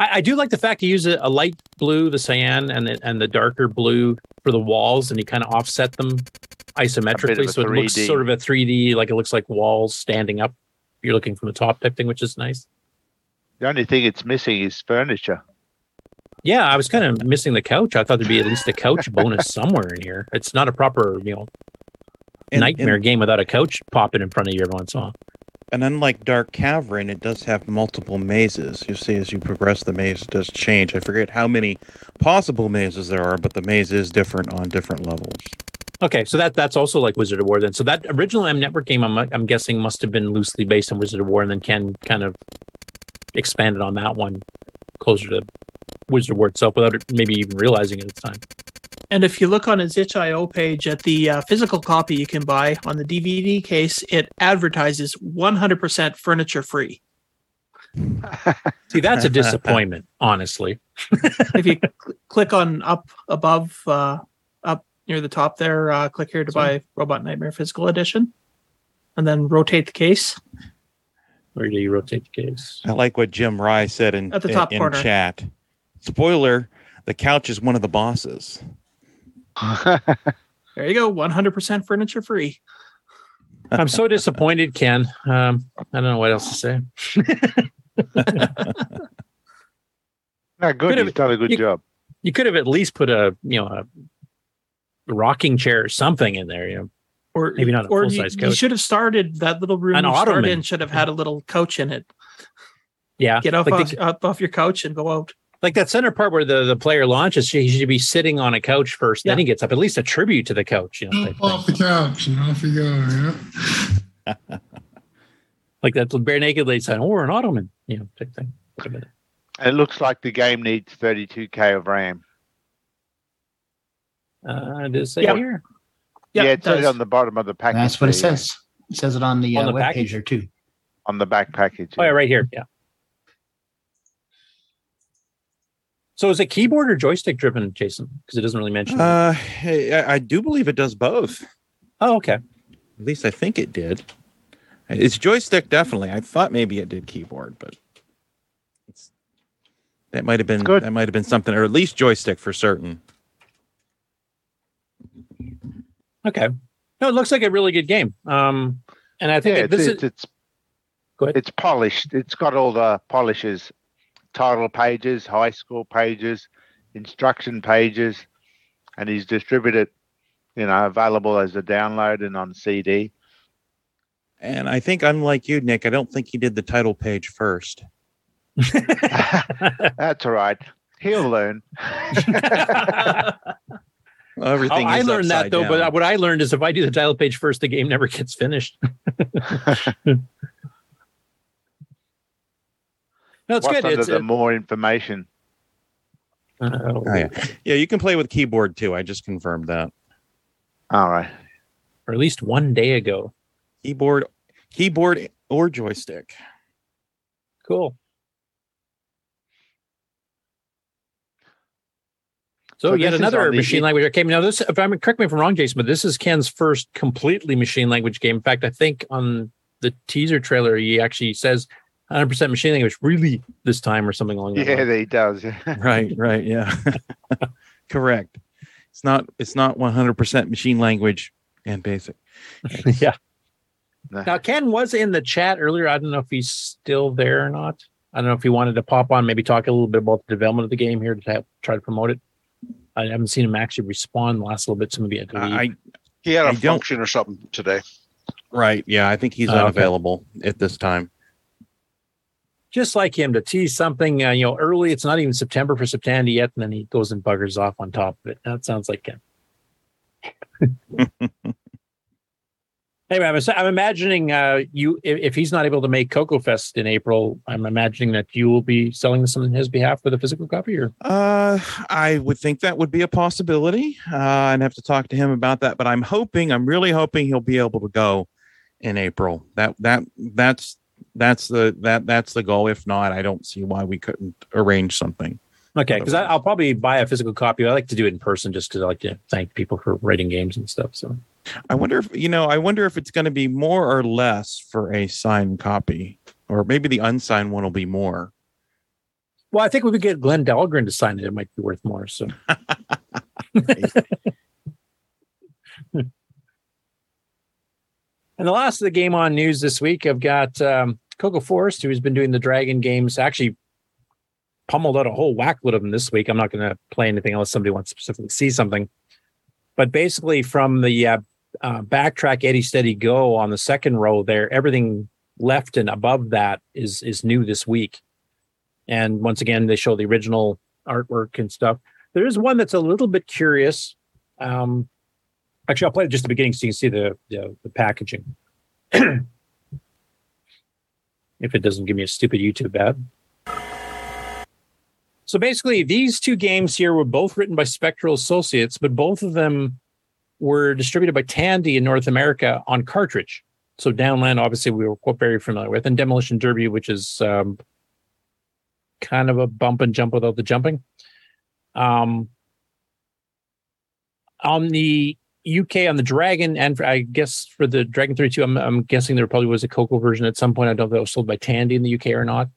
Speaker 6: I, I do like the fact you use a, a light blue, the cyan, and the, and the darker blue for the walls, and you kind of offset them isometrically,
Speaker 11: a
Speaker 6: so it looks
Speaker 11: 3D.
Speaker 6: sort of a 3D, like it looks like walls standing up. You're looking from the top type thing, which is nice.
Speaker 11: The only thing it's missing is furniture.
Speaker 6: Yeah, I was kind of missing the couch. I thought there'd be at least a couch bonus somewhere in here. It's not a proper, you know,
Speaker 9: And-
Speaker 6: nightmare
Speaker 9: and-
Speaker 6: game without a couch popping in front of you every once in a while.
Speaker 9: And unlike Dark Cavern, it does have multiple mazes. You see, as you progress, the maze does change. I forget how many possible mazes there are, but the maze is different on different levels.
Speaker 6: Okay, so that that's also like Wizard of War then. So that original M Network game, I'm I'm guessing, must have been loosely based on Wizard of War, and then Ken kind of expanded on that one closer to Wizard of War itself without it maybe even realizing it at the time.
Speaker 8: And if you look on his itch.io page at the uh, physical copy you can buy on the DVD case, it advertises 100% furniture free.
Speaker 6: See, that's a disappointment, honestly.
Speaker 8: if you cl- click on up above, uh, up near the top there, uh, click here to buy Robot Nightmare Physical Edition, and then rotate the case.
Speaker 6: Where do you rotate the case?
Speaker 9: I like what Jim Rye said in,
Speaker 8: At the
Speaker 9: in-
Speaker 8: top
Speaker 9: in
Speaker 8: corner.
Speaker 9: chat. Spoiler: the couch is one of the bosses.
Speaker 8: There you go, 100% furniture free.
Speaker 6: I'm so disappointed, Ken. Um, I don't know what else to say.
Speaker 11: No, good.
Speaker 6: Could've-
Speaker 11: He's done a good
Speaker 6: you-
Speaker 11: job.
Speaker 6: You could have at least put a you know a rocking chair or something in there. You know,
Speaker 8: Or
Speaker 6: maybe not a
Speaker 8: or
Speaker 6: full
Speaker 8: you,
Speaker 6: size
Speaker 8: you
Speaker 6: couch.
Speaker 8: should have started that little room
Speaker 6: An
Speaker 8: you started
Speaker 6: ottoman.
Speaker 8: in should have had a little couch in it.
Speaker 6: Yeah,
Speaker 8: Get off,
Speaker 6: like
Speaker 8: off,
Speaker 6: the-
Speaker 8: up off your couch and go out.
Speaker 6: Like that center part where the, the player launches, he should be sitting on a couch first. Then he gets up. At least a tribute to the couch. You know, type
Speaker 21: Off the couch and off you go. Yeah.
Speaker 6: like that bare naked lady saying, "Or an ottoman." You know, type thing. Wait a minute.
Speaker 11: It looks like the game needs 32k of RAM.
Speaker 6: Uh, does it say
Speaker 11: Yeah.
Speaker 6: here?
Speaker 11: Yeah,
Speaker 8: Yeah,
Speaker 11: it
Speaker 8: it
Speaker 11: says on the bottom of the package.
Speaker 13: That's what it says. It says it on the,
Speaker 6: On
Speaker 13: uh,
Speaker 6: the
Speaker 13: web
Speaker 6: package?
Speaker 13: page there too.
Speaker 11: On the back package.
Speaker 6: Oh yeah, right here. Yeah. So is it keyboard or joystick driven, Jason? Because it doesn't really mention.
Speaker 9: Uh, I, I do believe it does both.
Speaker 6: oh, okay.
Speaker 9: At least I think it did. It's joystick, definitely. I thought maybe it did keyboard, but it's, that might have been
Speaker 11: good.
Speaker 9: that might have been something, or at least joystick for certain.
Speaker 6: Okay. No, it looks like a really good game. Um, and I think
Speaker 11: Yeah,
Speaker 6: that
Speaker 11: it's,
Speaker 6: this
Speaker 11: it's,
Speaker 6: is
Speaker 11: it's,
Speaker 6: Go ahead.
Speaker 11: it's polished. It's got all the polishes, title pages, high school pages, instruction pages, and he's distributed, you know, available as a download and on CD.
Speaker 9: And I think, unlike you, Nick, I don't think he did the title page first.
Speaker 11: That's all right. He'll learn.
Speaker 9: Well, everything.
Speaker 6: Oh, I learned that
Speaker 9: upside
Speaker 6: though,
Speaker 9: down.
Speaker 6: but what I learned is if I do the title page first, the game never gets finished. No, it's
Speaker 11: What's
Speaker 6: good.
Speaker 11: under
Speaker 6: It's
Speaker 11: the
Speaker 6: uh,
Speaker 11: more information?
Speaker 9: Oh, yeah, yeah. You can play with keyboard too. I just confirmed that.
Speaker 11: All right.
Speaker 6: or at least one day ago.
Speaker 9: Keyboard, keyboard or joystick.
Speaker 6: Cool. So,
Speaker 11: So
Speaker 6: yet another
Speaker 11: on the-
Speaker 6: machine language that came. Now, this, if I'm correct me if I'm wrong, Jason, but this is Ken's first completely machine language game. In fact, I think on the teaser trailer, he actually says 100% machine language, really this time, or something along that
Speaker 11: Yeah,
Speaker 6: line.
Speaker 11: he does.
Speaker 9: right, right, yeah. Correct. It's not it's not 100% machine language and basic.
Speaker 6: yeah. Now, Ken was in the chat earlier. I don't know if he's still there or not. I don't know if he wanted to pop on, maybe talk a little bit about the development of the game here to have, try to promote it. I haven't seen him actually respond the last little bit. Some of you had to leave.
Speaker 9: I
Speaker 5: He had a
Speaker 9: I don't-
Speaker 5: function or something today.
Speaker 9: right, yeah, I think he's
Speaker 6: oh, okay.
Speaker 9: unavailable at this time.
Speaker 6: Just like him to tease something, uh, you know, early. It's not even September for September yet, and then he goes and buggers off on top of it. That sounds like him. anyway, I'm, I'm imagining uh, you if, if he's not able to make Coco Fest in April, I'm imagining that you will be selling this on his behalf with a physical copy. Or
Speaker 9: Uh, I would think that would be a possibility. Uh, I'd have to talk to him about that, but I'm hoping, I'm really hoping he'll be able to go in April. That that that's that's the that that's the goal. If not, I don't see why we couldn't arrange something.
Speaker 6: okay, because I'll probably buy a physical copy. I like to do it in person just because I like to thank people for writing games and stuff. So
Speaker 9: I wonder if you know. I wonder if it's going to be more or less for a signed copy, or maybe the unsigned one will be more.
Speaker 6: Well, I think we could get Glenn Dahlgren to sign it. It might be worth more. So. and the last of the game on news this week, I've got um, Coco Forest, who's been doing the Dragon games. Actually, pummeled out a whole whackload of them this week. I'm not going to play anything unless somebody wants to specifically see something. But basically, from the uh, uh, backtrack Eddie Steady Go on the second row there, everything left and above that is is new this week. And once again, they show the original artwork and stuff. There is one that's a little bit curious. Um, actually, I'll play just the beginning so you can see the the, the packaging. if it doesn't give me a stupid YouTube ad. So basically, these two games here were both written by Spectral Associates, but both of them were distributed by Tandy in North America on cartridge. So Downland, obviously, we were very familiar with, and Demolition Derby, which is um, kind of a bump and jump without the jumping. Um, on the UK, on the Dragon, and for, I guess for the Dragon 32, I'm, I'm guessing there probably was a Coco version at some point. I don't know if that was sold by Tandy in the UK or not.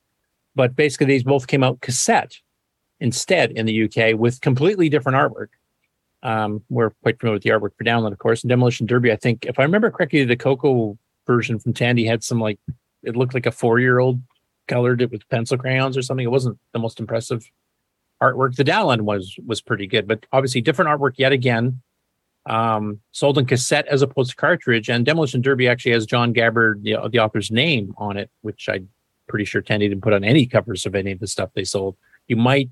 Speaker 6: But basically, these both came out cassette instead in the UK with completely different artwork. Um, we're quite familiar with the artwork for Downland, of course. And Demolition Derby, I think, if I remember correctly, the Coco version from Tandy had some like it looked like a four year old colored it with pencil crayons or something. It wasn't the most impressive artwork. The Downland was was pretty good, but obviously different artwork yet again. Um, sold in cassette as opposed to cartridge, and Demolition Derby actually has John Gabbard, the, the author's name on it, which I'm pretty sure Tandy didn't put on any covers of any of the stuff they sold. You might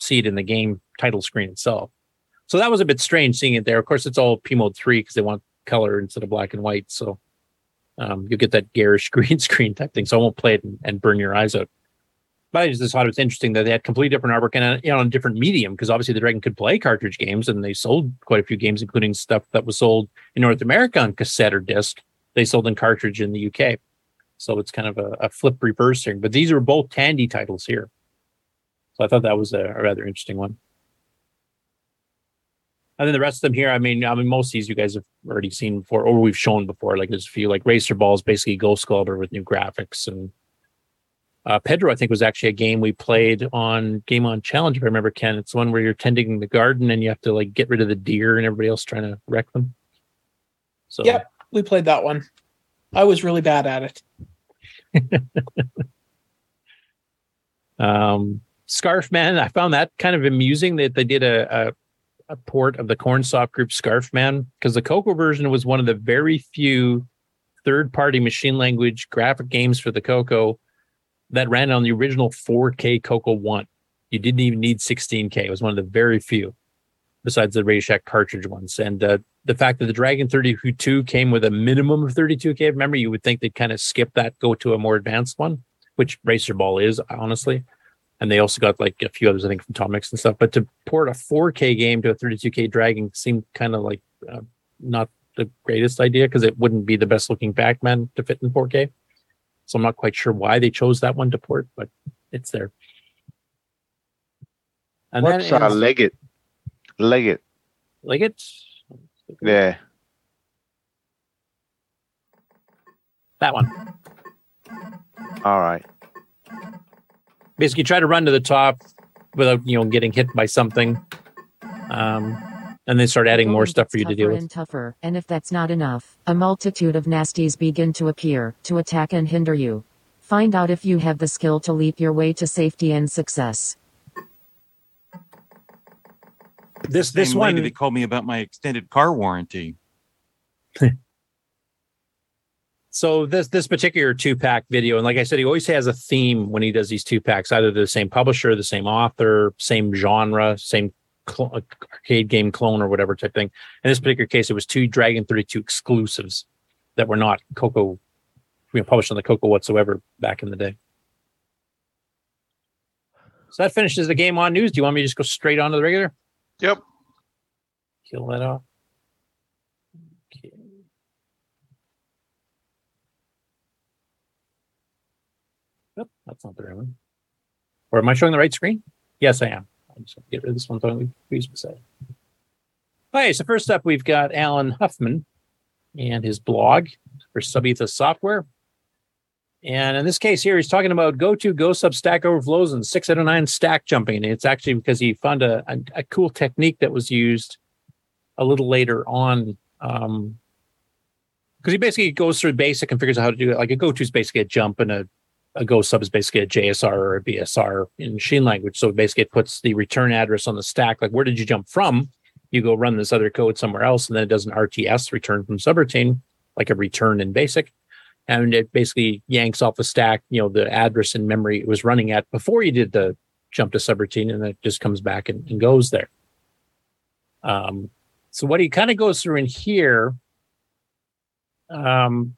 Speaker 6: see it in the game title screen itself. So that was a bit strange seeing it there. Of course, it's all P mode three because they want color instead of black and white. So um, you'll get that garish green screen type thing. So I won't play it and, and burn your eyes out. But I just thought it was interesting that they had completely different artwork and uh, you know, on a different medium because obviously the Dragon could play cartridge games and they sold quite a few games, including stuff that was sold in North America on cassette or disc. They sold in cartridge in the UK. So it's kind of a, a flip reverse here. But these are both Tandy titles here. So I thought that was a, a rather interesting one. And then the rest of them here, I mean, I mean, most of these you guys have already seen before, or we've shown before. Like there's a few, like Racer Balls, basically Ghost Clubber with new graphics, and uh, Pedro, I think, was actually a game we played on Game On Challenge. If I remember, Ken, it's one where you're tending the garden and you have to like get rid of the deer and everybody else trying to wreck them. So
Speaker 8: Yep, we played that one. I was really bad at it.
Speaker 6: Um, Scarf Man, I found that kind of amusing that they did a, a, a port of the Cornsoft Group Scarf Man because the Coco version was one of the very few third party machine language graphic games for the Coco that ran on the original 4K Coco 1. You didn't even need 16K. It was one of the very few besides the Radio Shack cartridge ones. And uh, the fact that the Dragon 32 came with a minimum of 32K of memory, you would think they'd kind of skip that, go to a more advanced one, which Racer Ball is, honestly. And they also got like a few others, I think, from Tom Mix and stuff. But to port a 4K game to a 32K Dragon seemed kind of like uh, not the greatest idea because it wouldn't be the best looking Pac Man to fit in 4K. So I'm not quite sure why they chose that one to port, but it's there. And
Speaker 11: What's
Speaker 6: then
Speaker 11: uh,
Speaker 6: is-
Speaker 11: Leggett? Liggett.
Speaker 6: Liggett?
Speaker 11: Yeah.
Speaker 6: That one.
Speaker 11: All right.
Speaker 6: Basically, try to run to the top without you know getting hit by something, um, and they start adding more stuff for you to deal
Speaker 25: tougher
Speaker 6: with.
Speaker 25: and tougher, and if that's not enough, a multitude of nasties begin to appear, to attack and hinder you. Find out if you have the skill to leap your way to safety and success.
Speaker 6: This this
Speaker 9: Same lady
Speaker 6: one-
Speaker 9: that called me about my extended car warranty.
Speaker 6: So this this particular two pack video, and like I said, he always has a theme when he does these two packs. Either the same publisher, the same author, same genre, same cl- arcade game clone, or whatever type thing. In this particular case, it was two Dragon Thirty Two exclusives that were not Coco, you know, published on the Coco whatsoever back in the day. So that finishes the game on news. Do you want me to just go straight on to the regular?
Speaker 5: Yep.
Speaker 6: Kill that off. Nope, that's not the right one. Or am I showing the right screen? Yes, I am. I'm just going to get rid of this one. So we use beside. Okay, so first up, we've got Alan Huffman and his blog for Sub-Etha Software. And in this case here, he's talking about go to go sub stack overflows and nine stack jumping. It's actually because he found a, a, a cool technique that was used a little later on. Um, because he basically goes through basic and figures out how to do it. Like a go to is basically a jump, and a, a go sub is basically a JSR or a BSR in machine language. So basically, it puts the return address on the stack. Like, where did you jump from? You go run this other code somewhere else, and then it does an RTS return from subroutine, like a return in basic. And it basically yanks off the stack, you know, the address in memory it was running at before you did the jump to subroutine, and it just comes back and, and goes there. Um, so what he kind of goes through in here um,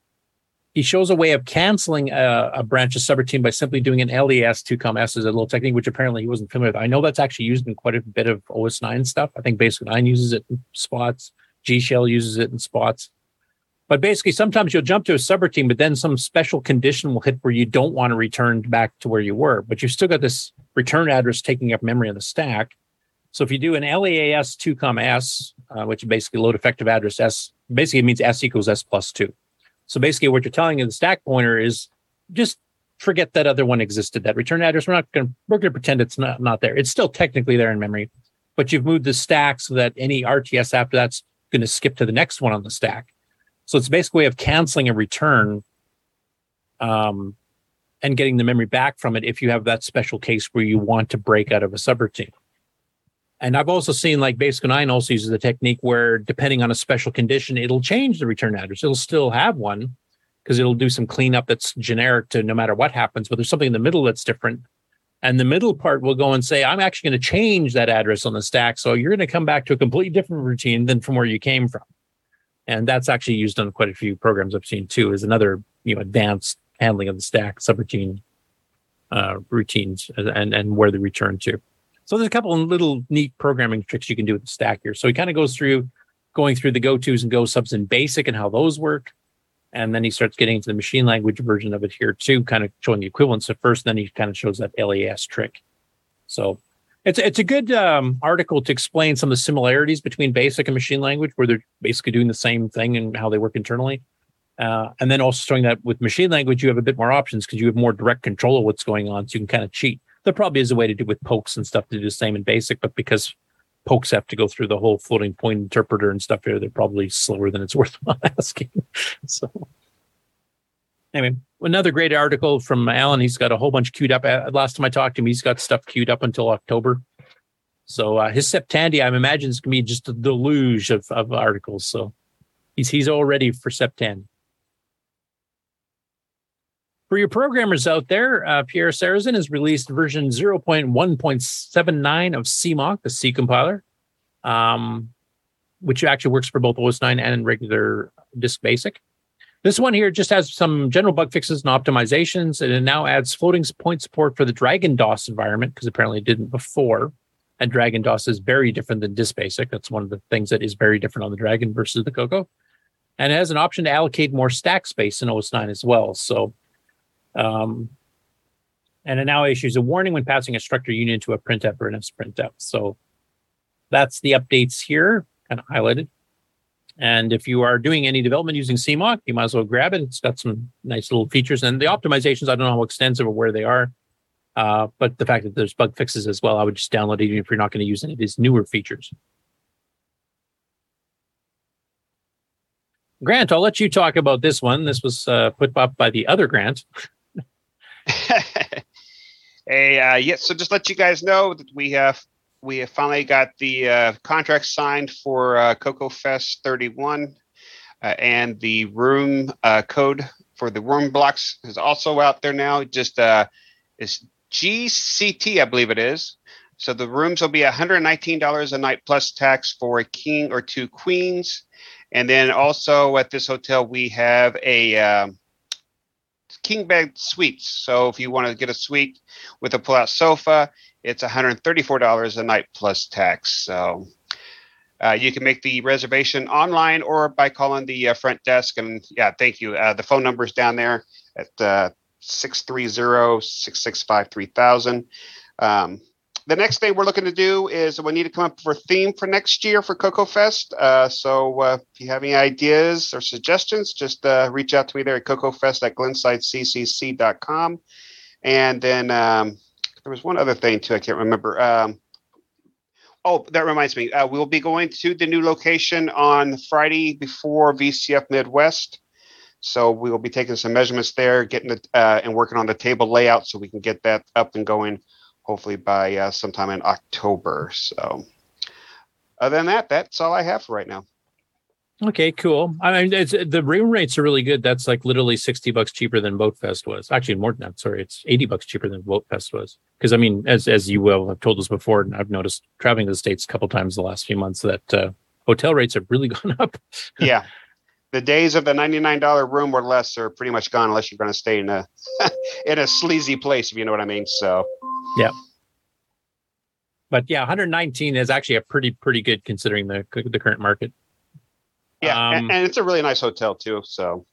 Speaker 6: he shows a way of canceling a, a branch of subroutine by simply doing an LEAS 2 com S as a little technique, which apparently he wasn't familiar with. I know that's actually used in quite a bit of OS 9 stuff. I think Basic 9 uses it in spots, G Shell uses it in spots. But basically, sometimes you'll jump to a subroutine, but then some special condition will hit where you don't want to return back to where you were, but you've still got this return address taking up memory on the stack. So if you do an LEAS 2 comma S, uh, which is basically load effective address S, basically it means S equals S plus 2. So basically what you're telling in the stack pointer is just forget that other one existed. That return address, we're not going to, we're going to pretend it's not, not there. It's still technically there in memory, but you've moved the stack so that any RTS after that's going to skip to the next one on the stack. So it's basically a way of canceling a return um, and getting the memory back from it if you have that special case where you want to break out of a subroutine. And I've also seen like Basic 9 also uses a technique where depending on a special condition, it'll change the return address. It'll still have one because it'll do some cleanup that's generic to no matter what happens, but there's something in the middle that's different. And the middle part will go and say, I'm actually going to change that address on the stack. So you're going to come back to a completely different routine than from where you came from. And that's actually used on quite a few programs I've seen too, is another, you know, advanced handling of the stack subroutine uh, routines and, and where they return to. So there's a couple of little neat programming tricks you can do with the stack here. So he kind of goes through going through the go-tos and go subs in basic and how those work. And then he starts getting into the machine language version of it here too, kind of showing the equivalence at first. Then he kind of shows that LAS trick. So it's it's a good um, article to explain some of the similarities between basic and machine language, where they're basically doing the same thing and how they work internally. Uh, and then also showing that with machine language, you have a bit more options because you have more direct control of what's going on. So you can kind of cheat. There probably is a way to do with pokes and stuff to do the same in basic, but because pokes have to go through the whole floating point interpreter and stuff here, they're probably slower than it's worth asking. so anyway, another great article from Alan. He's got a whole bunch queued up. Uh, Last time I talked to him, he's got stuff queued up until October. So uh, his Septandia, I imagine, is going to be just a deluge of, of articles. So he's he's all ready for Septandia. For your programmers out there, uh, Pierre Sarrazin has released version 0.1.79 of CMOC, the C compiler, um, which actually works for both OS 9 and regular Disk Basic. This one here just has some general bug fixes and optimizations, and it now adds floating point support for the Dragon DOS environment because apparently it didn't before. And Dragon DOS is very different than Disk Basic. That's one of the things that is very different on the Dragon versus the Coco. And it has an option to allocate more stack space in OS 9 as well. So um, and it now issues a warning when passing a structure union to a printf or an fprintf. So that's the updates here, kind of highlighted. And if you are doing any development using CMOC, you might as well grab it. It's got some nice little features. And the optimizations, I don't know how extensive or where they are. Uh, but the fact that there's bug fixes as well, I would just download it even if you're not going to use any of these newer features. Grant, I'll let you talk about this one. This was uh, put up by the other Grant.
Speaker 10: Hey, uh, yeah. So just let you guys know that we have we have finally got the uh, contract signed for uh, Coco Fest 31, uh, and the room uh, code for the room blocks is also out there now. Just uh, is GCT, I believe it is. So the rooms will be $119 a night plus tax for a king or two queens, and then also at this hotel we have a um, king bed suites. So if you want to get a suite with a pull-out sofa, it's $134 a night plus tax. So uh, you can make the reservation online or by calling the uh, front desk. And yeah, thank you. Uh, the phone number is down there at uh, 630-665-3000. Um, the next thing we're looking to do is we need to come up with a theme for next year for Coco Fest. Uh, so uh, if you have any ideas or suggestions, just uh, reach out to me there at cocofest at glensideccc.com. And then um, there was one other thing too, I can't remember. Um, oh, that reminds me. Uh, we'll be going to the new location on Friday before VCF Midwest. So we will be taking some measurements there, getting it uh, and working on the table layout so we can get that up and going hopefully by uh, sometime in October. So, other than that, that's all I have for right now.
Speaker 6: Okay, cool. I mean, it's, the room rates are really good. That's like literally 60 bucks cheaper than Boat Fest was. Actually, more than that. Sorry, it's 80 bucks cheaper than Boat Fest was. Because, I mean, as as you will have told us before, and I've noticed traveling to the States a couple times the last few months that uh, hotel rates have really gone up.
Speaker 10: yeah. The days of the $99 room or less are pretty much gone unless you're going to stay in a in a sleazy place, if you know what I mean. So,
Speaker 6: Yeah. But yeah, 119 is actually a pretty pretty good considering the the current market.
Speaker 10: yeah,
Speaker 6: Um,
Speaker 10: and, and it's a really nice hotel too. So,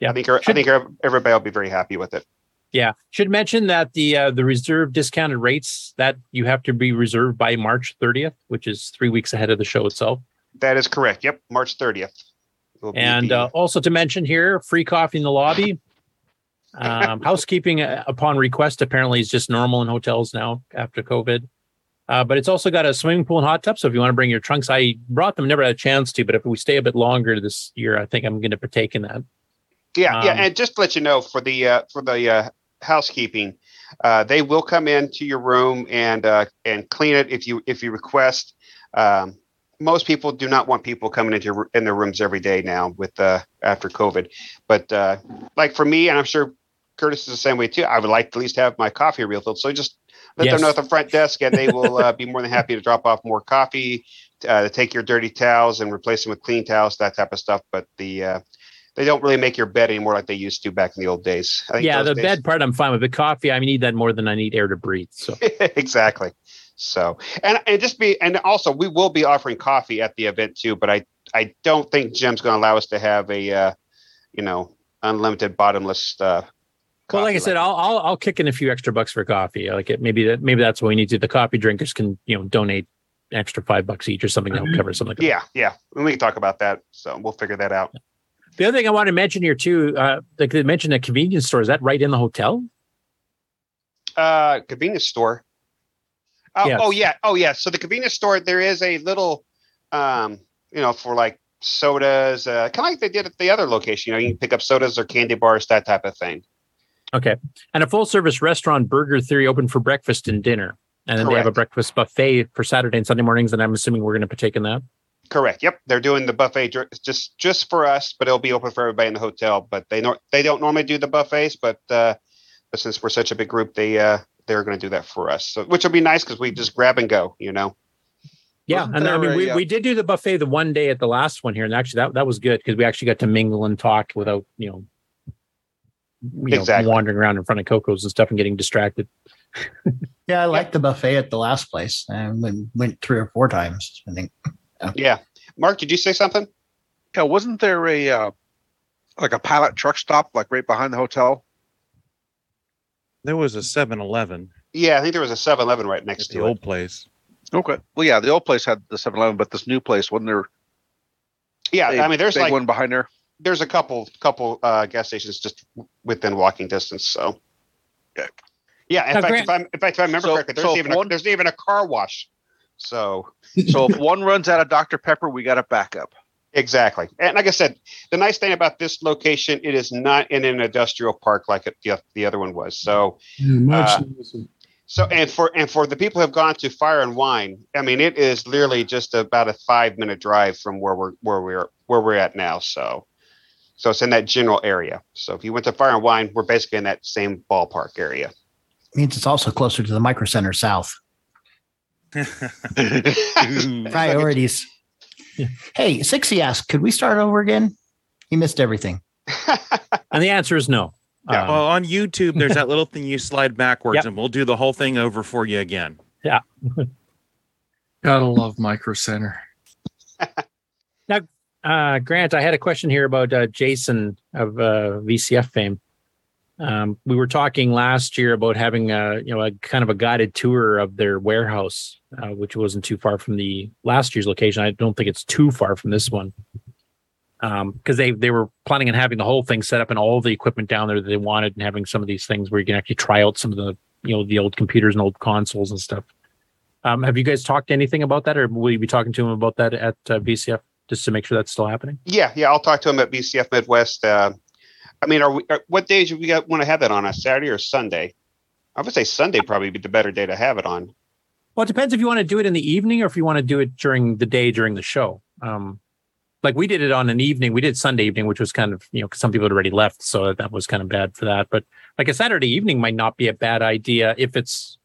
Speaker 6: Yeah.
Speaker 10: I think I think everybody will be very happy with it.
Speaker 6: Yeah, should mention that the uh, the reserve discounted rates that you have to be reserved by March 30th, which is three weeks ahead of the show itself.
Speaker 10: That is correct. Yep, March 30th.
Speaker 6: And uh, also to mention here, free coffee in the lobby. Um, housekeeping uh, upon request apparently is just normal in hotels now after COVID. Uh, but it's also got a swimming pool and hot tub. So if you want to bring your trunks, I brought them, never had a chance to. But if we stay a bit longer this year, I think I'm going to partake in that.
Speaker 10: Yeah, yeah,
Speaker 6: Um,
Speaker 10: and just to let you know for the uh, for the uh, housekeeping, uh, they will come into your room and uh, and clean it if you if you request. Um, most people do not want people coming into your, in their rooms every day now with uh, after COVID, but uh, like for me, and I'm sure Curtis is the same way too. I would like to at least have my coffee refilled. So just let
Speaker 6: Yes.
Speaker 10: them know at the front desk, and they will uh, be more than happy to drop off more coffee, uh, to take your dirty towels and replace them with clean towels, that type of stuff. But the uh, they don't really make your bed anymore like they used to back in the old days. I think
Speaker 6: Yeah, the
Speaker 10: days-
Speaker 6: bed part I'm fine with. The coffee, I need that more than I need air to breathe. So
Speaker 10: exactly. So and and just be and also we will be offering coffee at the event too, but I I don't think Jim's going to allow us to have a uh, you know unlimited bottomless. Uh,
Speaker 6: Well, like I said, I'll, I'll I'll kick in a few extra bucks for coffee. Like it, maybe that maybe that's what we need to. The coffee drinkers can you know donate extra five bucks each or something to help cover something. Like that.
Speaker 10: yeah, yeah, and we can talk about that. So we'll figure that out.
Speaker 6: The other thing I want to mention here too, uh, like they mentioned a convenience store. Is that right in the hotel?
Speaker 10: Uh, convenience store. Oh,
Speaker 6: Yes.
Speaker 10: oh yeah, oh yeah. So the convenience store, there is a little, um, you know, for like sodas, uh, kind of like they did at the other location. You know, you can pick up sodas or candy bars, that type of thing.
Speaker 6: Okay, and a full service restaurant, Burger Theory, open for breakfast and dinner, and then they have a breakfast buffet for Saturday and Sunday mornings. And I'm assuming we're going to partake in that.
Speaker 10: Correct. Yep, they're doing the buffet just just for us, but it'll be open for everybody in the hotel. But they nor- they don't normally do the buffets, but uh, but since we're such a big group, they uh, they're going to do that for us, so, which will be nice because we just grab and go. You know.
Speaker 6: Yeah,
Speaker 10: Wasn't
Speaker 6: and I mean,
Speaker 10: a,
Speaker 6: we,
Speaker 10: uh,
Speaker 6: we did do the buffet the one day at the last one here, and actually that that was good because we actually got to mingle and talk without you know, you know,
Speaker 13: Exactly.
Speaker 6: wandering around in front of Coco's and stuff and getting distracted.
Speaker 13: Yeah, I liked the buffet at the last place. I went, went three or four times. I think.
Speaker 10: Yeah. Mark, did you say something?
Speaker 26: Yeah, wasn't there a uh, like a pilot truck stop like right behind the hotel?
Speaker 9: There was a 7 Eleven,
Speaker 10: Yeah, I think there was a 7-Eleven right next
Speaker 9: the
Speaker 10: to it.
Speaker 9: old place.
Speaker 26: Okay. Well, yeah, the old place had the 7-Eleven, but this new place wasn't there.
Speaker 10: Yeah,
Speaker 26: big-
Speaker 10: I mean, there's like
Speaker 26: one behind there.
Speaker 10: there's a couple couple uh, gas stations just within walking distance. So, yeah. In
Speaker 26: Now,
Speaker 10: fact,
Speaker 26: Grant-
Speaker 10: if, I'm, if I if I remember
Speaker 26: So-
Speaker 10: correctly, there's
Speaker 26: so if
Speaker 10: even a, there's even a car wash. So,
Speaker 26: So if one runs out of Dr. Pepper, we got a backup.
Speaker 10: Exactly. And like I said, the nice thing about this location, it is not in an industrial park like it, the, the other one was. So,
Speaker 21: Yeah, much
Speaker 10: Uh,
Speaker 21: nicer.
Speaker 10: so and for and for the people who have gone to Fire and Wine, I mean, it is literally just about a five minute drive from where we're where we're where we're at now. So, so it's in that general area. So if you went to Fire and Wine, we're basically in that same ballpark area.
Speaker 13: Means it's also closer to the Micro Center South. Priorities. Hey, Sixty asked, could we start over again? He missed everything.
Speaker 6: And the answer is no. Um,
Speaker 9: well, on YouTube, there's that little thing you slide backwards,
Speaker 6: Yep.
Speaker 9: and we'll do the whole thing over for you again.
Speaker 6: Yeah.
Speaker 12: Gotta love Micro Center.
Speaker 6: Now, uh, Grant, I had a question here about uh, Jason of uh, VCF fame. Um, we were talking last year about having a you know a kind of a guided tour of their warehouse, uh, which wasn't too far from the last year's location. I don't think it's too far from this one, because they they were planning on having the whole thing set up and all the equipment down there that they wanted, and having some of these things where you can actually try out some of the you know the old computers and old consoles and stuff. Um, have you guys talked anything about that, or will you be talking to him about that at uh, VCF just to make sure that's still happening?
Speaker 10: Yeah, yeah, I'll talk to him at VCF Midwest. Uh, I mean, are we? Are, what days do we got, want to have that on? A Saturday or Sunday? I would say Sunday probably be the better day to have it on.
Speaker 6: Well, it depends if you want to do it in the evening or if you want to do it during the day during the show. Um, like we did it on an evening. We did Sunday evening, which was kind of you know some people had already left, so that was kind of bad for that. But like a Saturday evening might not be a bad idea if it's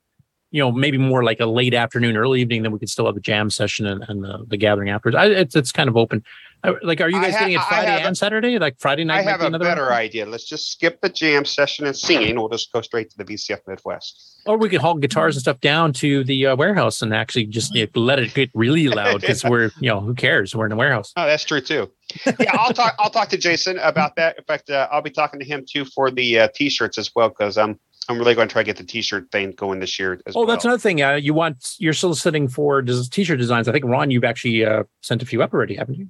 Speaker 6: you know maybe more like a late afternoon, early evening. Then we could still have a jam session and, and the, the gathering afterwards. I, it's it's kind of open. I, like, are you guys
Speaker 10: ha-
Speaker 6: getting it Friday
Speaker 10: have a-
Speaker 6: and Saturday? Like Friday night?
Speaker 10: I have
Speaker 6: be
Speaker 10: a better
Speaker 6: one?
Speaker 10: idea. Let's just skip the jam session and singing. We'll just go straight to the VCF Midwest.
Speaker 6: Or we could haul guitars and stuff down to the uh, warehouse and actually just you know, let it get really loud because we're, you know, who cares? We're in the warehouse.
Speaker 10: Oh, that's true too. Yeah, I'll talk. I'll talk to Jason about that. In fact, uh, I'll be talking to him too for the uh, t-shirts as well because I'm I'm really going to try to get the t-shirt thing going this year as
Speaker 6: Oh,
Speaker 10: well.
Speaker 6: that's another thing. Uh, you want you're soliciting for des- t-shirt designs. I think Ron, you've actually uh, sent a few up already, haven't you?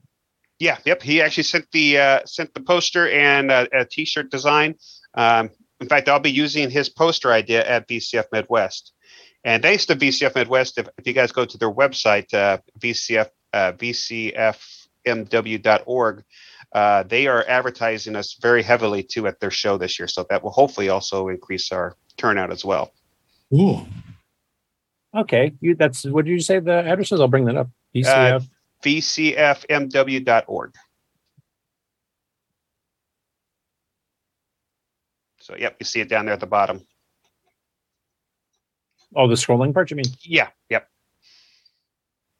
Speaker 10: Yeah, yep. He actually sent the uh, sent the poster and uh, a T-shirt design. Um, in fact, I'll be using his poster idea at VCF Midwest. And thanks to VCF Midwest, if, if you guys go to their website, uh, VCF uh, VCFMW.org, uh, they are advertising us very heavily too at their show this year. So that will hopefully also increase our turnout as well.
Speaker 21: Cool.
Speaker 6: Okay, you that's what did you say the address is? I'll bring that up.
Speaker 10: Uh,
Speaker 6: VCF.
Speaker 10: VCFMW.org. So, yep, you see it down there at the bottom.
Speaker 6: oh, the scrolling part. You mean?
Speaker 10: Yeah, yep.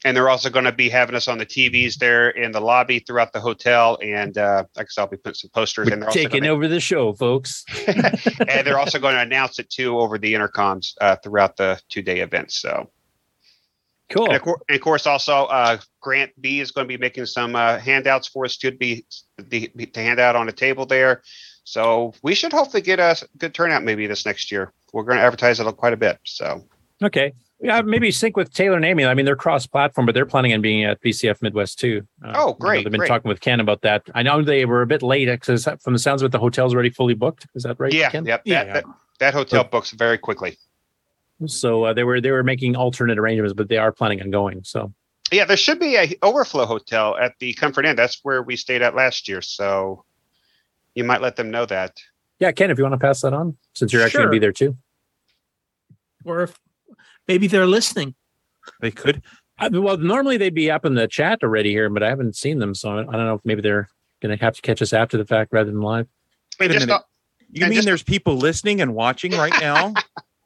Speaker 10: And they're also going to be having us on the TVs there in the lobby throughout the hotel, and uh, I guess I'll be putting some posters.
Speaker 6: We're
Speaker 10: they're also
Speaker 6: taking over the show, folks.
Speaker 10: and they're also going to announce it too over the intercoms uh, throughout the two day event. So
Speaker 6: cool.
Speaker 10: And of, and of course, also uh, Grant B is going to be making some uh, handouts for us to be the, to hand out on the table there. So we should hopefully get a good turnout maybe this next year. We're going to advertise it quite a bit. So
Speaker 6: Okay. Yeah, maybe sync with Taylor and Amy. I mean, they're cross-platform, but they're planning on being at VCF Midwest too. Uh,
Speaker 10: Oh,
Speaker 6: you know,
Speaker 10: great,
Speaker 6: they've been
Speaker 10: great.
Speaker 6: talking with Ken about that. I know they were a bit late because from the sounds of it, the hotel's already fully booked. Is that right?
Speaker 10: yeah,
Speaker 6: Ken?
Speaker 10: yep, that, that that hotel books very quickly.
Speaker 6: So uh, they were they were making alternate arrangements, but they are planning on going. So
Speaker 10: Yeah, there should be a overflow hotel at the Comfort Inn. That's where we stayed at last year. So you might let them know that.
Speaker 6: yeah, Ken, if you want to pass that on, since you're actually going to be there too.
Speaker 8: Or if maybe they're listening.
Speaker 9: They could.
Speaker 6: I, well, normally they'd be up in the chat already here, but I haven't seen them, so I I don't know if maybe they're going to have to catch us after the fact rather than live.
Speaker 9: Wait a
Speaker 10: just
Speaker 9: minute.
Speaker 10: not-
Speaker 9: You mean
Speaker 10: just-
Speaker 9: there's people listening and watching right now?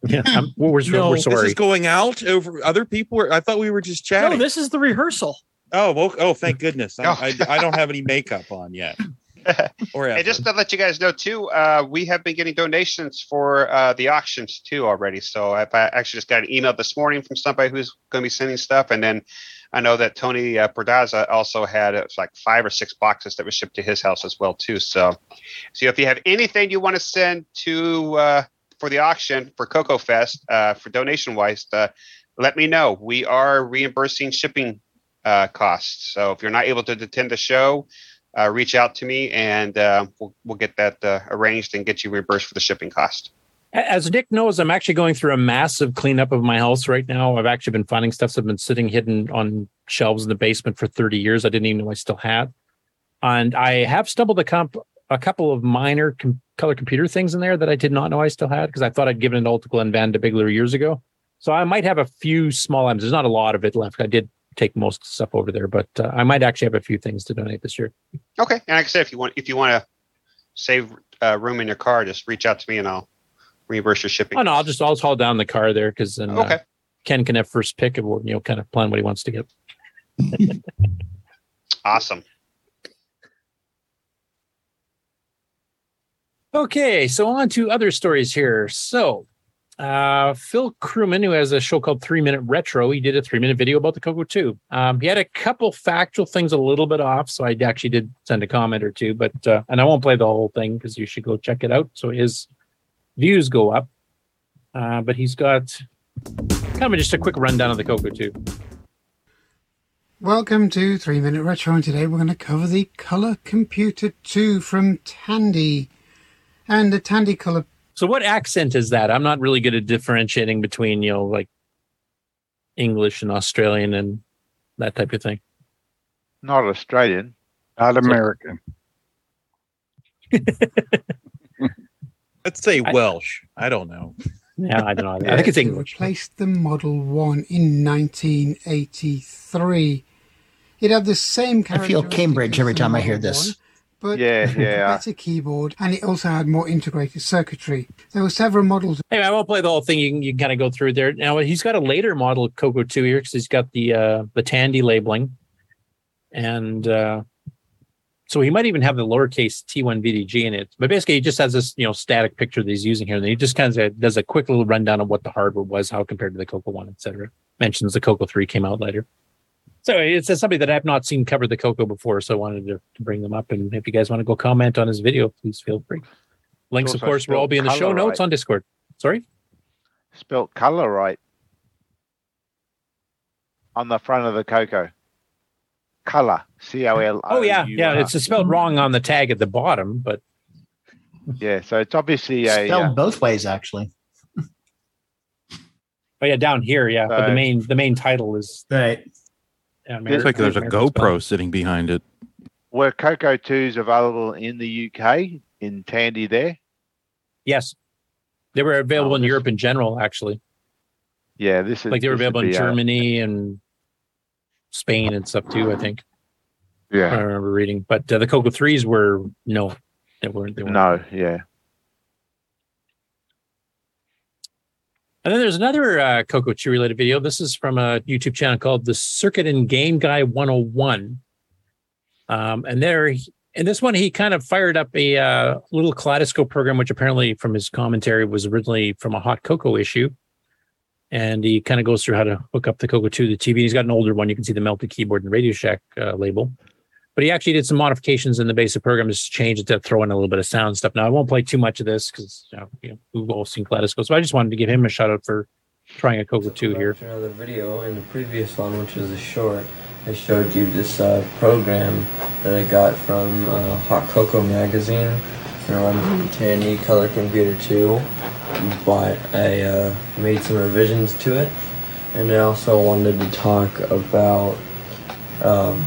Speaker 6: Yeah, I'm, well, we're,
Speaker 8: No,
Speaker 6: we're
Speaker 8: this
Speaker 9: This
Speaker 6: sorry.
Speaker 9: is going out over other people. I thought we were just chatting.
Speaker 8: No, this is the rehearsal.
Speaker 9: oh, well, oh, thank goodness. I,
Speaker 10: Oh.
Speaker 9: I, I don't have any makeup on yet. Or
Speaker 10: And just to let you guys know too, uh, we have been getting donations for uh, the auctions too already. So I've actually just got an email this morning from somebody who's going to be sending stuff, and then I know that Tony uh, Podraza also had uh, like five or six boxes that were shipped to his house as well too. So, so if you have anything you want to send to uh, for the auction for Coco Fest uh, for donation wise, uh, let me know. We are reimbursing shipping uh, costs. So if you're not able to attend the show, uh, reach out to me and uh, we'll, we'll get that uh, arranged and get you reimbursed for the shipping cost.
Speaker 6: As Nick knows, I'm actually going through a massive cleanup of my house right now. I've actually been finding stuff that's been sitting hidden on shelves in the basement for 30 years. I didn't even know I still had. And I have stumbled a, a couple of minor com- color computer things in there that I did not know I still had because I thought I'd given it all to Glenn Van de Bigler years ago. So I might have a few small items. There's not a lot of it left. I did take most stuff over there, but uh, I might actually have a few things to donate this year.
Speaker 10: Okay, and like I said, if you want, if you want to save uh, room in your car, just reach out to me and I'll reimburse your shipping.
Speaker 6: Oh no, I'll just I'll haul down the car there because then uh, Ken can have first pick of you know, kind of plan what he wants to get.
Speaker 10: Awesome.
Speaker 6: Okay, so on to other stories here. So, uh, Phil Crewman, who has a show called Three Minute Retro, he did a three minute video about the Coco 2. Um, he had a couple factual things a little bit off, so I actually did send a comment or two, but uh, and I won't play the whole thing because you should go check it out. So his views go up. Uh, but he's got kind of just a quick rundown of the Coco 2.
Speaker 27: Welcome to 3 Minute Retro, and today we're going to cover the Color Computer 2 from Tandy. And the Tandy Color.
Speaker 6: So, what accent is that? I'm not really good at differentiating between, you know, like English and Australian and that type of thing.
Speaker 11: Not Australian.
Speaker 5: Not American.
Speaker 9: Let's say Welsh. I don't know.
Speaker 6: Yeah, I don't know. I think it's
Speaker 27: It
Speaker 6: English.
Speaker 27: replaced the Model 1 in 1983. It had the same
Speaker 13: I feel Cambridge every time I hear this.
Speaker 27: But
Speaker 11: Yeah,
Speaker 27: a
Speaker 11: yeah.
Speaker 27: better keyboard, and it also had more integrated circuitry. There were several models.
Speaker 6: Hey, I won't play the whole thing. You can, you can kind of go through there. Now he's got a later model of Coco 2 here because he's got the uh, the Tandy labeling, and uh, so he might even have the lowercase T1 VDG in it. But basically, he just has this you know static picture that he's using here, and then he just kind of does a quick little rundown of what the hardware was, how compared to the Coco 1, etc. Mentions the Coco 3 came out later. So it's somebody that I've not seen cover the Coco before, so I wanted to, to bring them up. And if you guys want to go comment on his video, please feel free. Links, of course, will all be in the show
Speaker 11: color
Speaker 6: notes on Discord. Sorry.
Speaker 11: Spelt color right on the front of the Coco. Color. C O L O.
Speaker 6: Oh yeah, yeah. It's spelled wrong on the tag at the bottom, but
Speaker 11: Yeah, so it's obviously a.
Speaker 13: Spelled
Speaker 11: uh,
Speaker 13: both ways, actually.
Speaker 6: oh yeah, down here, yeah. but the main the main title is
Speaker 13: right.
Speaker 6: Yeah,
Speaker 9: Looks like there's a
Speaker 6: American spell.
Speaker 9: GoPro sitting behind it.
Speaker 11: were Coco 2s available in the UK in Tandy there?
Speaker 6: Yes, they were available
Speaker 11: Oh,
Speaker 6: in Europe in general, actually.
Speaker 11: Yeah, this is
Speaker 6: Like they were available in
Speaker 11: be,
Speaker 6: Germany and Spain and stuff too. I think
Speaker 11: Yeah.
Speaker 6: I remember reading, but uh, the Coco threes were no, they weren't. They weren't.
Speaker 11: No, yeah.
Speaker 6: And then there's another uh, Coco 2 related video. This is from a YouTube channel called the Circuit and Game Guy 101. Um, and there, in this one, he kind of fired up a uh, little kaleidoscope program, which apparently, from his commentary, was originally from a Hot Coco issue. And he kind of goes through how to hook up the Coco to the TV. He's got an older one. You can see the melted keyboard and Radio Shack uh, label. But he actually did some modifications in the basic program, just changed it to throw in a little bit of sound stuff. Now I won't play too much of this because you know, you know, we've all seen Kaleidoscope. So I just wanted to give him a shout out for trying a Coco 2 here.
Speaker 28: Another video in the previous one, which was a short, I showed you this uh, program that I got from uh, Hot Coco magazine. Runs the Tandy Color Computer 2, but I uh, made some revisions to it, and I also wanted to talk about um,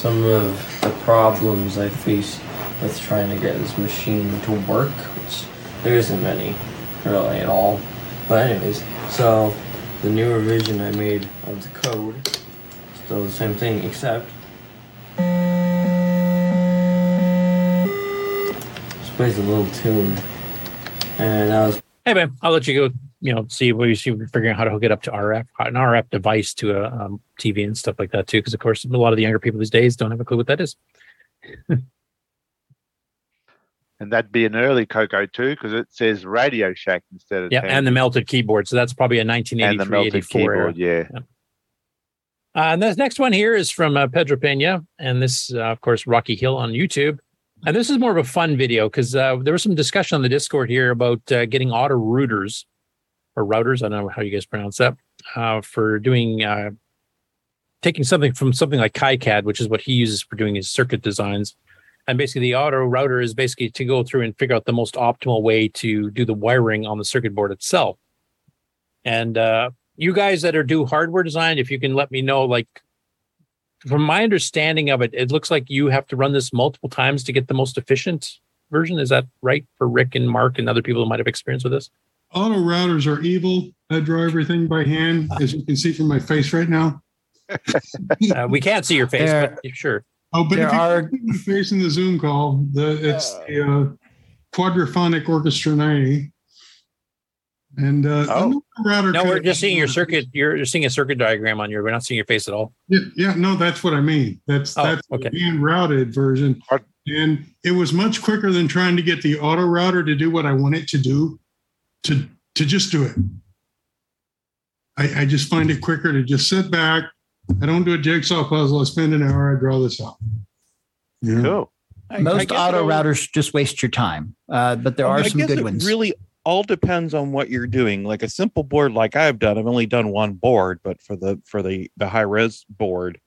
Speaker 28: some of the problems I faced with trying to get this machine to work, which there isn't many really at all. But anyways, so the new revision I made of the code, still the same thing, except plays a little tune, and that was
Speaker 6: Hey, man, I'll let you go. You know, see what you see figuring out how to hook it up to RF, an RF device to a um, TV and stuff like that too. Because of course, a lot of the younger people these days don't have a clue what that is.
Speaker 11: And that'd be an early Coco 2 because it says Radio Shack instead of
Speaker 6: Yeah,
Speaker 11: Tandy.
Speaker 6: and the melted keyboard. So that's probably a
Speaker 11: And the
Speaker 6: 1983,
Speaker 11: melted
Speaker 6: 84 era.
Speaker 11: keyboard, yeah.
Speaker 6: Uh, and this next one here is from uh, Pedro Pena, and this, uh, of course, Rocky Hill on YouTube. And this is more of a fun video because uh, there was some discussion on the Discord here about uh, getting auto routers or routers. I don't know how you guys pronounce that uh, for doing uh, taking something from something like KiCad, which is what he uses for doing his circuit designs. And basically, the auto router is basically to go through and figure out the most optimal way to do the wiring on the circuit board itself. And uh, you guys that are do hardware design, if you can let me know, like from my understanding of it, it looks like you have to run this multiple times to get the most efficient version. Is that right for Rick and Mark and other people who might have experience with this?
Speaker 21: Auto routers are evil. I draw everything by hand, as you can see from my face right now.
Speaker 6: uh, we can't see your face,
Speaker 13: There-
Speaker 6: but sure.
Speaker 21: Oh, but
Speaker 13: There
Speaker 21: if you
Speaker 13: are-
Speaker 21: can see my face in the Zoom call, the it's the uh, quadraphonic orchestra 90. And uh,
Speaker 11: Oh.
Speaker 21: the router
Speaker 6: No, we're just seeing your circuit. You're, you're seeing a circuit diagram on your. We're not seeing your face at all.
Speaker 21: Yeah, yeah, no, that's what I mean. That's
Speaker 6: Oh,
Speaker 21: that's
Speaker 6: okay.
Speaker 21: the hand routed version. And it was much quicker than trying to get the auto router to do what I want it to do, to to just do it. I, I just find it quicker to just sit back. I don't do a jigsaw puzzle. I spend an hour, I draw this out. Yeah.
Speaker 11: Cool.
Speaker 13: Most
Speaker 9: guess
Speaker 13: auto routers just waste your time, uh, but there
Speaker 9: I
Speaker 13: are
Speaker 9: mean, I
Speaker 13: some
Speaker 9: guess
Speaker 13: good
Speaker 9: it
Speaker 13: ones.
Speaker 9: Really, all depends on what you're doing. Like a simple board, like I've done, I've only done one board, but for the for the the high res board,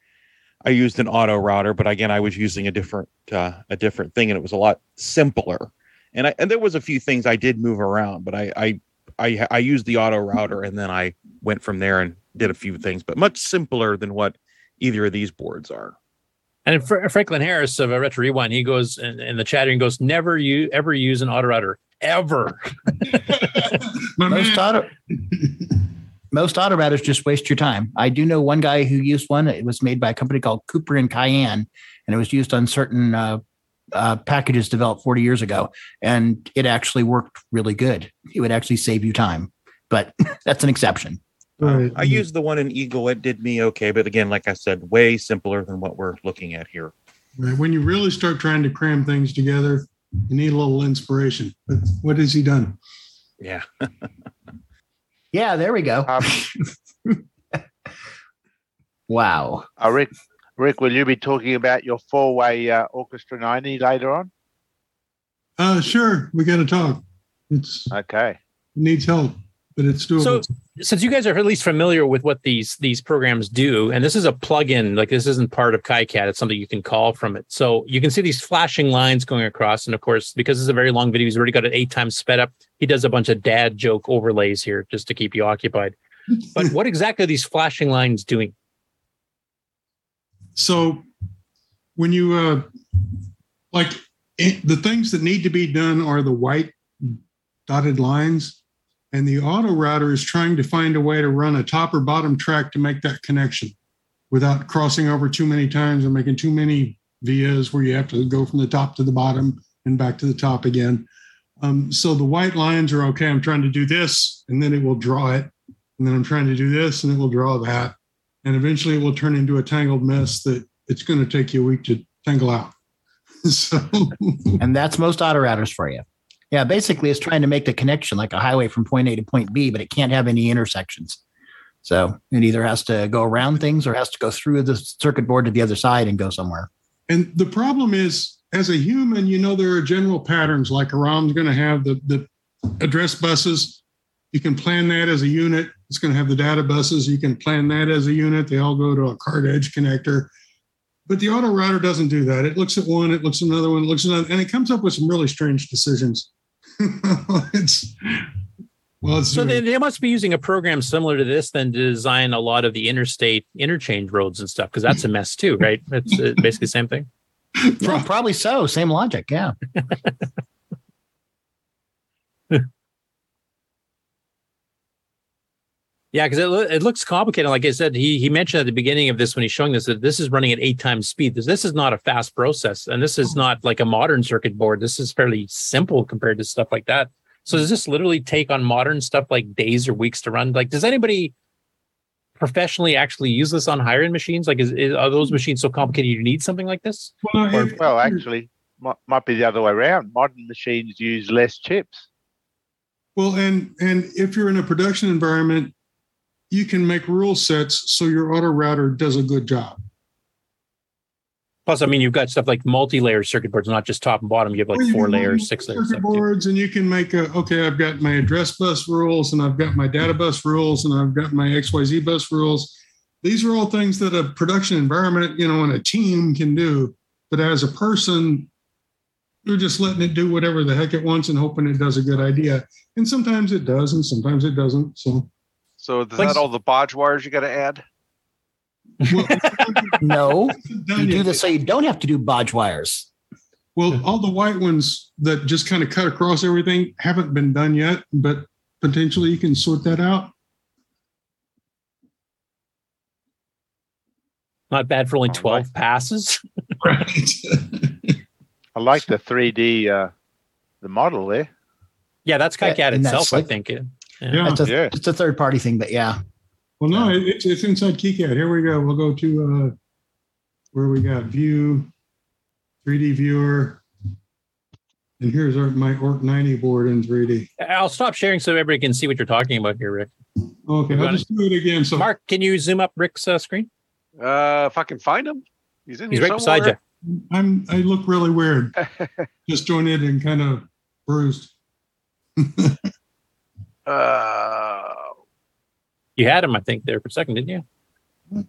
Speaker 9: I used an auto router. But again, I was using a different uh, a different thing, and it was a lot simpler. And I and there was a few things I did move around, but I I I, I used the auto router, and then I went from there and did a few things, but much simpler than what either of these boards are.
Speaker 6: And Fr- Franklin Harris of uh, Retro Rewind, he goes in, in the chat and goes, "Never you ever use an auto router ever."
Speaker 13: most auto most auto routers just waste your time. I do know one guy who used one. It was made by a company called Cooper and Chyan, and it was used on certain uh, uh, packages developed 40 years ago, and it actually worked really good. It would actually save you time, but that's an exception.
Speaker 21: Right.
Speaker 9: I used the one in Eagle; it did me okay, but again, like I said, way simpler than what we're looking at here.
Speaker 21: Right. When you really start trying to cram things together, you need a little inspiration. But what has he done?
Speaker 9: Yeah.
Speaker 13: Yeah, there we go.
Speaker 11: Um,
Speaker 13: wow.
Speaker 11: uh, Rick, Rick, will you be talking about your four-way uh, Orchestra 90 later on?
Speaker 21: Uh, sure, we got to talk. It's
Speaker 11: Okay.
Speaker 21: it needs help, but it's doable.
Speaker 6: So, since you guys are at least familiar with what these these programs do, and this is a plug-in, like this isn't part of KiCad, it's something you can call from it. So you can see these flashing lines going across, and of course, because it's a very long video, he's already got it eight times sped up. He does a bunch of dad joke overlays here just to keep you occupied. But what exactly are these flashing lines doing?
Speaker 21: So when you uh like it, the things that need to be done are the white dotted lines and the auto router is trying to find a way to run a top or bottom track to make that connection without crossing over too many times and making too many vias where you have to go from the top to the bottom and back to the top again. Um, so the white lines are okay i'm trying to do this and then it will draw it and then i'm trying to do this and it will draw that and eventually it will turn into a tangled mess that it's going to take you a week to tangle out. so,
Speaker 13: and that's most auto routers for you. Yeah, basically, it's trying to make the connection like a highway from point A to point B, but it can't have any intersections. So it either has to go around things or has to go through the circuit board to the other side and go somewhere.
Speaker 21: and the problem is, as a human, you know there are general patterns. Like a ROM's going to have the the address buses. You can plan that as a unit. It's going to have the data buses. You can plan that as a unit. They all go to a card edge connector. But the auto router doesn't do that. It looks at one, it looks at another one, it looks at another, and it comes up with some really strange decisions. it's well, it's
Speaker 6: So they, they must be using a program similar to this then to design a lot of the interstate interchange roads and stuff because that's a mess too, right? It's uh, basically the same thing.
Speaker 13: Yeah, probably so. Same logic. Yeah.
Speaker 6: Yeah, because it, loo- it looks complicated. Like I said, he he mentioned at the beginning of this when he's showing this that this is running at eight times speed. This, this is not a fast process, and this is oh. not like a modern circuit board. This is fairly simple compared to stuff like that. So does this literally take on modern stuff like days or weeks to run? Like, does anybody professionally actually use this on higher end machines? Like, is, is are those mm-hmm. machines so complicated you need something like this?
Speaker 21: Well,
Speaker 11: Well, actually, might, might be the other way around. Modern machines use less chips.
Speaker 21: Well, and and if you're in a production environment, you can make rule sets so your auto router does a good job.
Speaker 6: Plus, I mean, you've got stuff like multi-layer circuit boards, not just top and bottom. You have like
Speaker 21: you
Speaker 6: four layers, six layers.
Speaker 21: circuit boards, and you can make a okay. I've got my address bus rules, and I've got my data bus rules, and I've got my XYZ bus rules. These are all things that a production environment, you know, and a team can do. But as a person, you're just letting it do whatever the heck it wants and hoping it does a good idea. And sometimes it does, and sometimes it doesn't. So
Speaker 5: So is
Speaker 21: Like-
Speaker 5: that all the bodge wires you got to add?
Speaker 13: No, you do this so you don't have to do bodge wires.
Speaker 21: Well, all the white ones that just kind of cut across everything haven't been done yet, but potentially you can sort that out.
Speaker 6: Not bad for only 12 passes.
Speaker 21: Right.
Speaker 11: I like the 3D uh, the model there.
Speaker 6: Yeah, that's KiCad
Speaker 13: and that's
Speaker 6: itself, I
Speaker 13: like-
Speaker 6: think. Yeah.
Speaker 21: Yeah.
Speaker 13: It's a,
Speaker 11: Yeah.
Speaker 13: it's a third party thing, but yeah.
Speaker 21: Well, no, it- it's, it's inside KiCad. Here we go. We'll go to uh, where we got view, 3D viewer. And here's our, my ORC 90 board in 3D.
Speaker 6: I'll stop sharing so everybody can see what you're talking about here, Rick.
Speaker 21: Okay, I'll just do it again. So
Speaker 6: Mark, can you zoom up Rick's uh, screen?
Speaker 5: Uh, if I can find him, he's in
Speaker 6: He's
Speaker 5: here
Speaker 6: right beside
Speaker 5: you.
Speaker 21: I'm I look really weird, disjointed and kind of bruised.
Speaker 5: Uh,
Speaker 6: You had him, I think, there for a second, didn't you?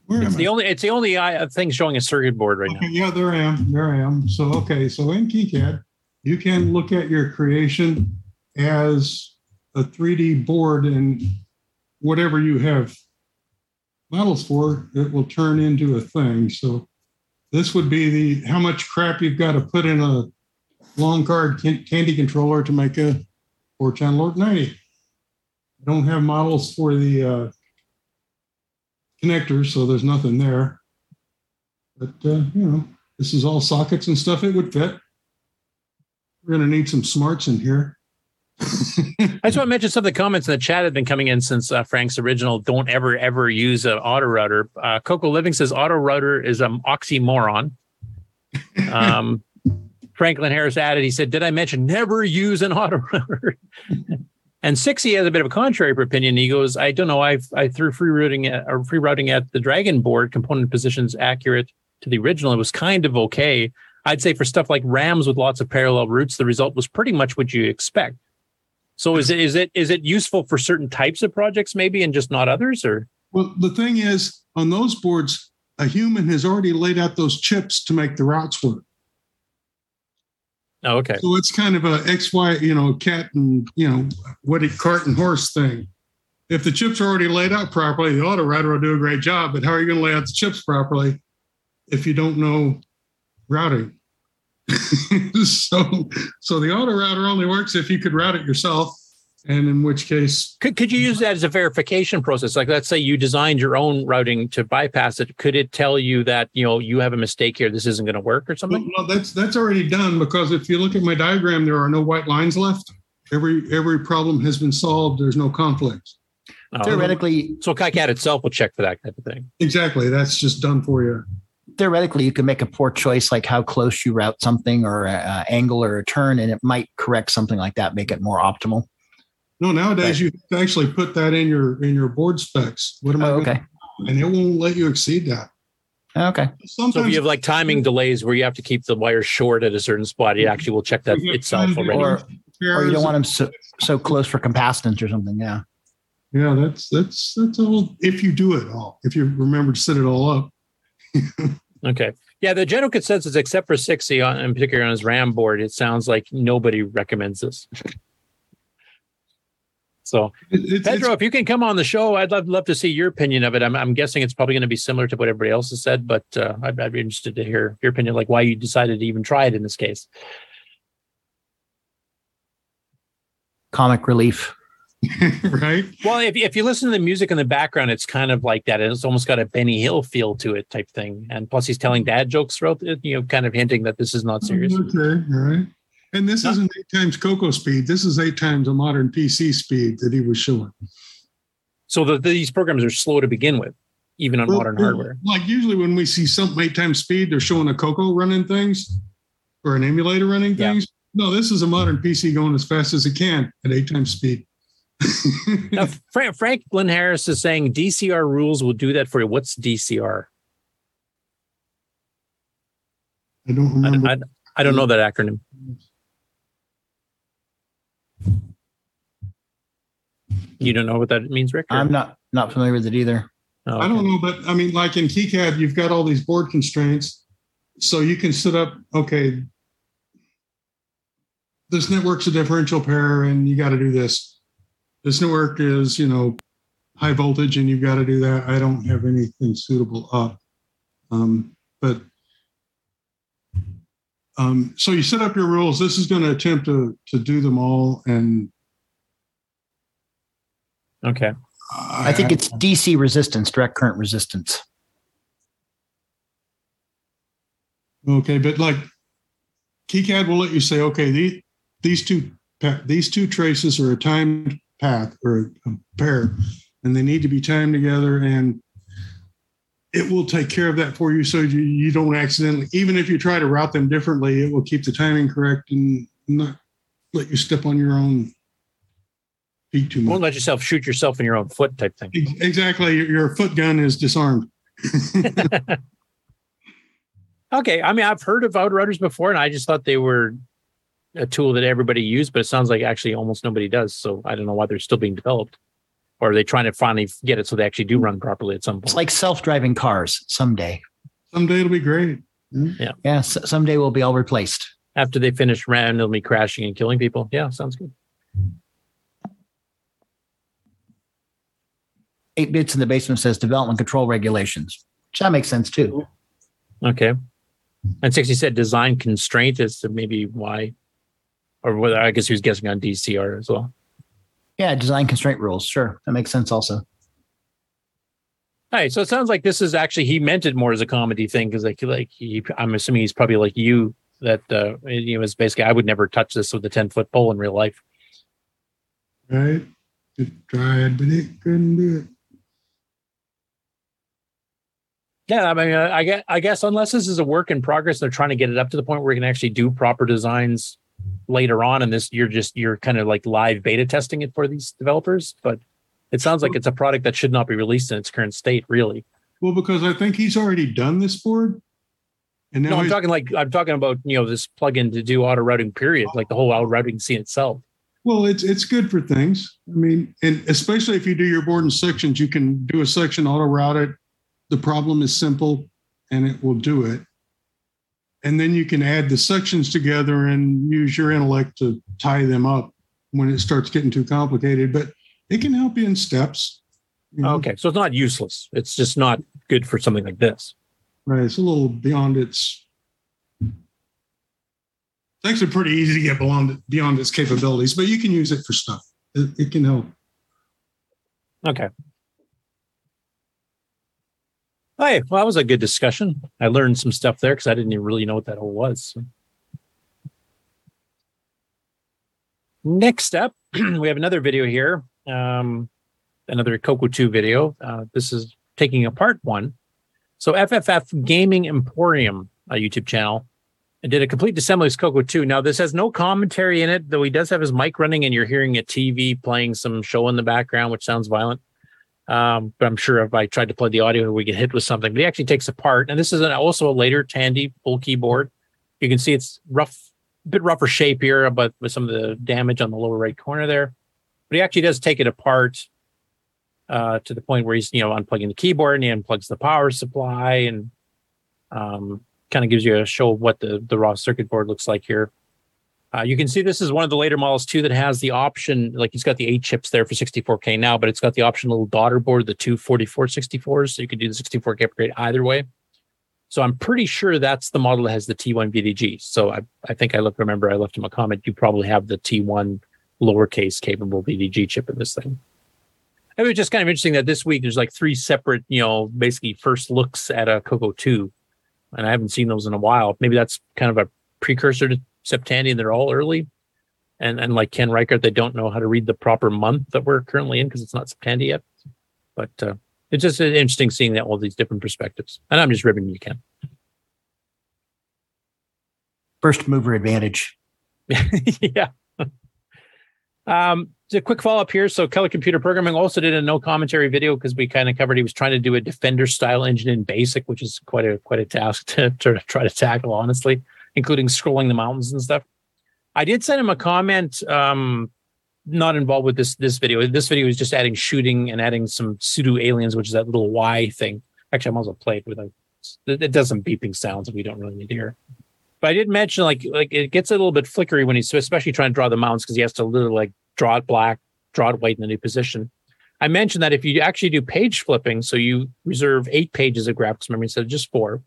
Speaker 21: Where
Speaker 6: It's the
Speaker 21: I?
Speaker 6: only it's the only uh, thing showing a circuit board right now.
Speaker 21: Yeah, there I am. There I am. So, okay, so in KiCad, you can look at your creation as a 3D board and whatever you have models for, it will turn into a thing. So this would be the how much crap you've got to put in a long card Tandy controller to make a four channel 90. I don't have models for the uh, connectors, so there's nothing there. But uh, you know, this is all sockets and stuff. It would fit. We're gonna need some smarts in here.
Speaker 6: I just want to mention some of the comments in the chat have been coming in since uh, Frank's original. Don't ever ever use an auto router. Uh, Coco Living says auto router is an oxymoron. Um, Franklin Harris added, he said, "Did I mention never use an auto router?" and Sixty has a bit of a contrary opinion. He goes, "I don't know. I I threw free routing at, or free routing at the Dragon board component positions accurate to the original. It was kind of okay. I'd say for stuff like RAMs with lots of parallel routes, the result was pretty much what you expect." So is it is it is it useful for certain types of projects maybe and just not others or
Speaker 21: Well, the thing is, on those boards, a human has already laid out those chips to make the routes work.
Speaker 6: Oh, okay.
Speaker 21: So it's kind of a X, Y, you know, cat and you know, what it cart and horse thing. If the chips are already laid out properly, the auto router will do a great job. But how are you going to lay out the chips properly if you don't know routing? so, so the auto router only works if you could route it yourself, and in which case,
Speaker 6: Could could you use that as a verification process? Like let's say you designed your own routing to bypass it. Could it tell you that, you know, you have a mistake here, this isn't going to work or
Speaker 21: well,
Speaker 6: something?
Speaker 21: no, that's that's already done because if you look at my diagram, there are no white lines left. Every every problem has been solved. There's no conflicts.
Speaker 6: Oh,
Speaker 13: Theoretically,
Speaker 6: so KiCad itself will check for that type of thing.
Speaker 21: Exactly. That's just done for you.
Speaker 13: theoretically, you can make a poor choice, like how close you route something, or a, a angle, or a turn, and it might correct something like that, make it more optimal.
Speaker 21: No, nowadays you have to actually put that in your in your board specs. What am I?
Speaker 13: Oh,
Speaker 21: gonna-
Speaker 13: okay.
Speaker 21: And it won't let you exceed that.
Speaker 13: Oh, okay.
Speaker 6: So if you have like timing delays where you have to keep the wires short at a certain spot, it actually will check that itself already.
Speaker 13: Or, or you don't want them so, so close for capacitance or something. Yeah.
Speaker 21: Yeah, that's that's that's all. If you do it all, if you remember to set it all up.
Speaker 6: Okay. Yeah, the general consensus, except for 60 on uh, in particular on his RAM board, it sounds like nobody recommends this. So, Pedro, if you can come on the show, I'd love, love to see your opinion of it. I'm, I'm guessing it's probably going to be similar to what everybody else has said, but uh, I'd, I'd be interested to hear your opinion, like why you decided to even try it in this case.
Speaker 13: Comic relief.
Speaker 21: right?
Speaker 6: Well, if, if you listen to the music in the background, it's kind of like that. It's almost got a Benny Hill feel to it, type thing. And plus, he's telling dad jokes throughout it, you know, kind of hinting that this is not serious.
Speaker 21: Okay, all right. And this isn't eight times Coco speed. This is eight times a modern PC speed that he was showing.
Speaker 6: So the, these programs are slow to begin with, even on
Speaker 21: Well,
Speaker 6: modern hardware.
Speaker 21: Like usually when we see something eight times speed, they're showing a Coco running things or an emulator running things. No, this is a modern PC going as fast as it can at eight times speed.
Speaker 6: now, Fra- Franklin Harris is saying DCR rules will do that for you. What's DCR?
Speaker 21: I don't remember.
Speaker 6: I, I don't know that acronym. You don't know what that means, Rick? or-
Speaker 13: I'm not not familiar with it either.
Speaker 6: Oh,
Speaker 21: I don't know, but I mean, like in KiCad, you've got all these board constraints. So you can set up, okay, this network's a differential pair and you got to do this. This network is, you know, high voltage and you've got to do that. I don't have anything suitable up. Um, but um, so you set up your rules. This is going to attempt to to do them all, and
Speaker 6: Okay.
Speaker 13: I think it's DC resistance, direct current resistance.
Speaker 21: Okay, but like KiCad will let you say, okay, these these two pa- these two traces are a timed path or a, a pair, and they need to be timed together, and it will take care of that for you, so you, you don't accidentally. Even if you try to route them differently, it will keep the timing correct and not let you step on your own feet too much.
Speaker 6: Won't let yourself shoot yourself in your own foot type thing.
Speaker 21: Exactly, your, your foot gun is disarmed.
Speaker 6: Okay. I mean, I've heard of auto routers before, and I just thought they were a tool that everybody used, but it sounds like actually almost nobody does. So I don't know why they're still being developed. Or are they trying to finally get it so they actually do run properly at some point?
Speaker 13: It's like self-driving cars someday.
Speaker 21: Someday it'll be great. Hmm?
Speaker 6: Yeah.
Speaker 13: Yeah. s- someday we'll be all replaced.
Speaker 6: After they finish randomly crashing and killing people. Yeah, sounds good.
Speaker 13: Eight bits in the basement says development control regulations. Which that makes sense too.
Speaker 6: Okay. And 60 said design constraint is to maybe why, or whether I guess he was guessing on DCR as well.
Speaker 13: Yeah, design constraint rules. Sure. That makes sense also.
Speaker 6: All right, so it sounds like this is actually he meant it more as a comedy thing because like like he, I'm assuming he's probably like you that uh, you know is basically I would never touch this with a ten foot pole in real life.
Speaker 21: Right? It tried, but it couldn't do it.
Speaker 6: Yeah, I mean, uh, I guess, I guess unless this is a work in progress, they're trying to get it up to the point where we can actually do proper designs later on. And this, you're just you're kind of like live beta testing it for these developers. But it sounds like it's a product that should not be released in its current state, really.
Speaker 21: Well, because I think he's already done this board. And now
Speaker 6: No, I'm talking like I'm talking about you know this plugin to do auto routing. Period, like the whole auto routing scene itself.
Speaker 21: Well, it's it's good for things. I mean, and especially if you do your board in sections, you can do a section auto route it. The problem is simple, and it will do it. And then you can add the sections together and use your intellect to tie them up when it starts getting too complicated. But it can help you in steps.
Speaker 6: Okay, so it's not useless. It's just not good for something like this.
Speaker 21: Right. It's a little beyond its. It's actually pretty easy to get beyond beyond its capabilities, but you can use it for stuff. It, it can help.
Speaker 6: Okay. Hey, well, that was a good discussion. I learned some stuff there because I didn't even really know what that all was. so. Next up, we have another video here. Um, another Coco 2 video. Uh, this is taking apart one. So FFF Gaming Emporium, a YouTube channel, and did a complete assembly of Coco 2. Now, this has no commentary in it, though he does have his mic running, and you're hearing a TV playing some show in the background, which sounds violent. Um, but I'm sure if I tried to play the audio, we get hit with something. But he actually takes apart, and this is an, also a later Tandy full keyboard. You can see it's rough, a bit rougher shape here, but with some of the damage on the lower right corner there. But he actually does take it apart uh, to the point where he's you know unplugging the keyboard and he unplugs the power supply and um, kind of gives you a show of what the the raw circuit board looks like here. Uh, you can see this is one of the later models too that has the option, like he's got the eight chips there for 64K now, but it's got the option little daughter board, the two 4464s, so you can do the 64K upgrade either way. So I'm pretty sure that's the model that has the T1 VDG. So I, I think I look remember I left him a comment. You probably have the T1 lowercase capable VDG chip in this thing. It was just kind of interesting that this week there's like three separate, you know, basically first looks at a Coco 2. And I haven't seen those in a while. Maybe that's kind of a precursor to Septandy and they're all early. And and like Ken Reichert, they don't know how to read the proper month that we're currently in because it's not Septandy yet. But uh, it's just interesting seeing that all these different perspectives. And I'm just ribbing you, Ken.
Speaker 13: First mover advantage.
Speaker 6: yeah. Um, a quick follow up here. So, Keller Computer Programming also did a no commentary video because we kind of covered he was trying to do a Defender style engine in BASIC, which is quite a quite a task to, to try to tackle, honestly, including scrolling the mountains and stuff. I did send him a comment, um, not involved with this this video. This video is just adding shooting and adding some pseudo aliens, which is that little Y thing. Actually, I might as well play it with a. It does some beeping sounds that we don't really need to hear. But I did mention like like it gets a little bit flickery when he's especially trying to draw the mountains because he has to literally like draw it black, draw it white in the new position. I mentioned that if you actually do page flipping, so you reserve eight pages of graphics memory instead of just four,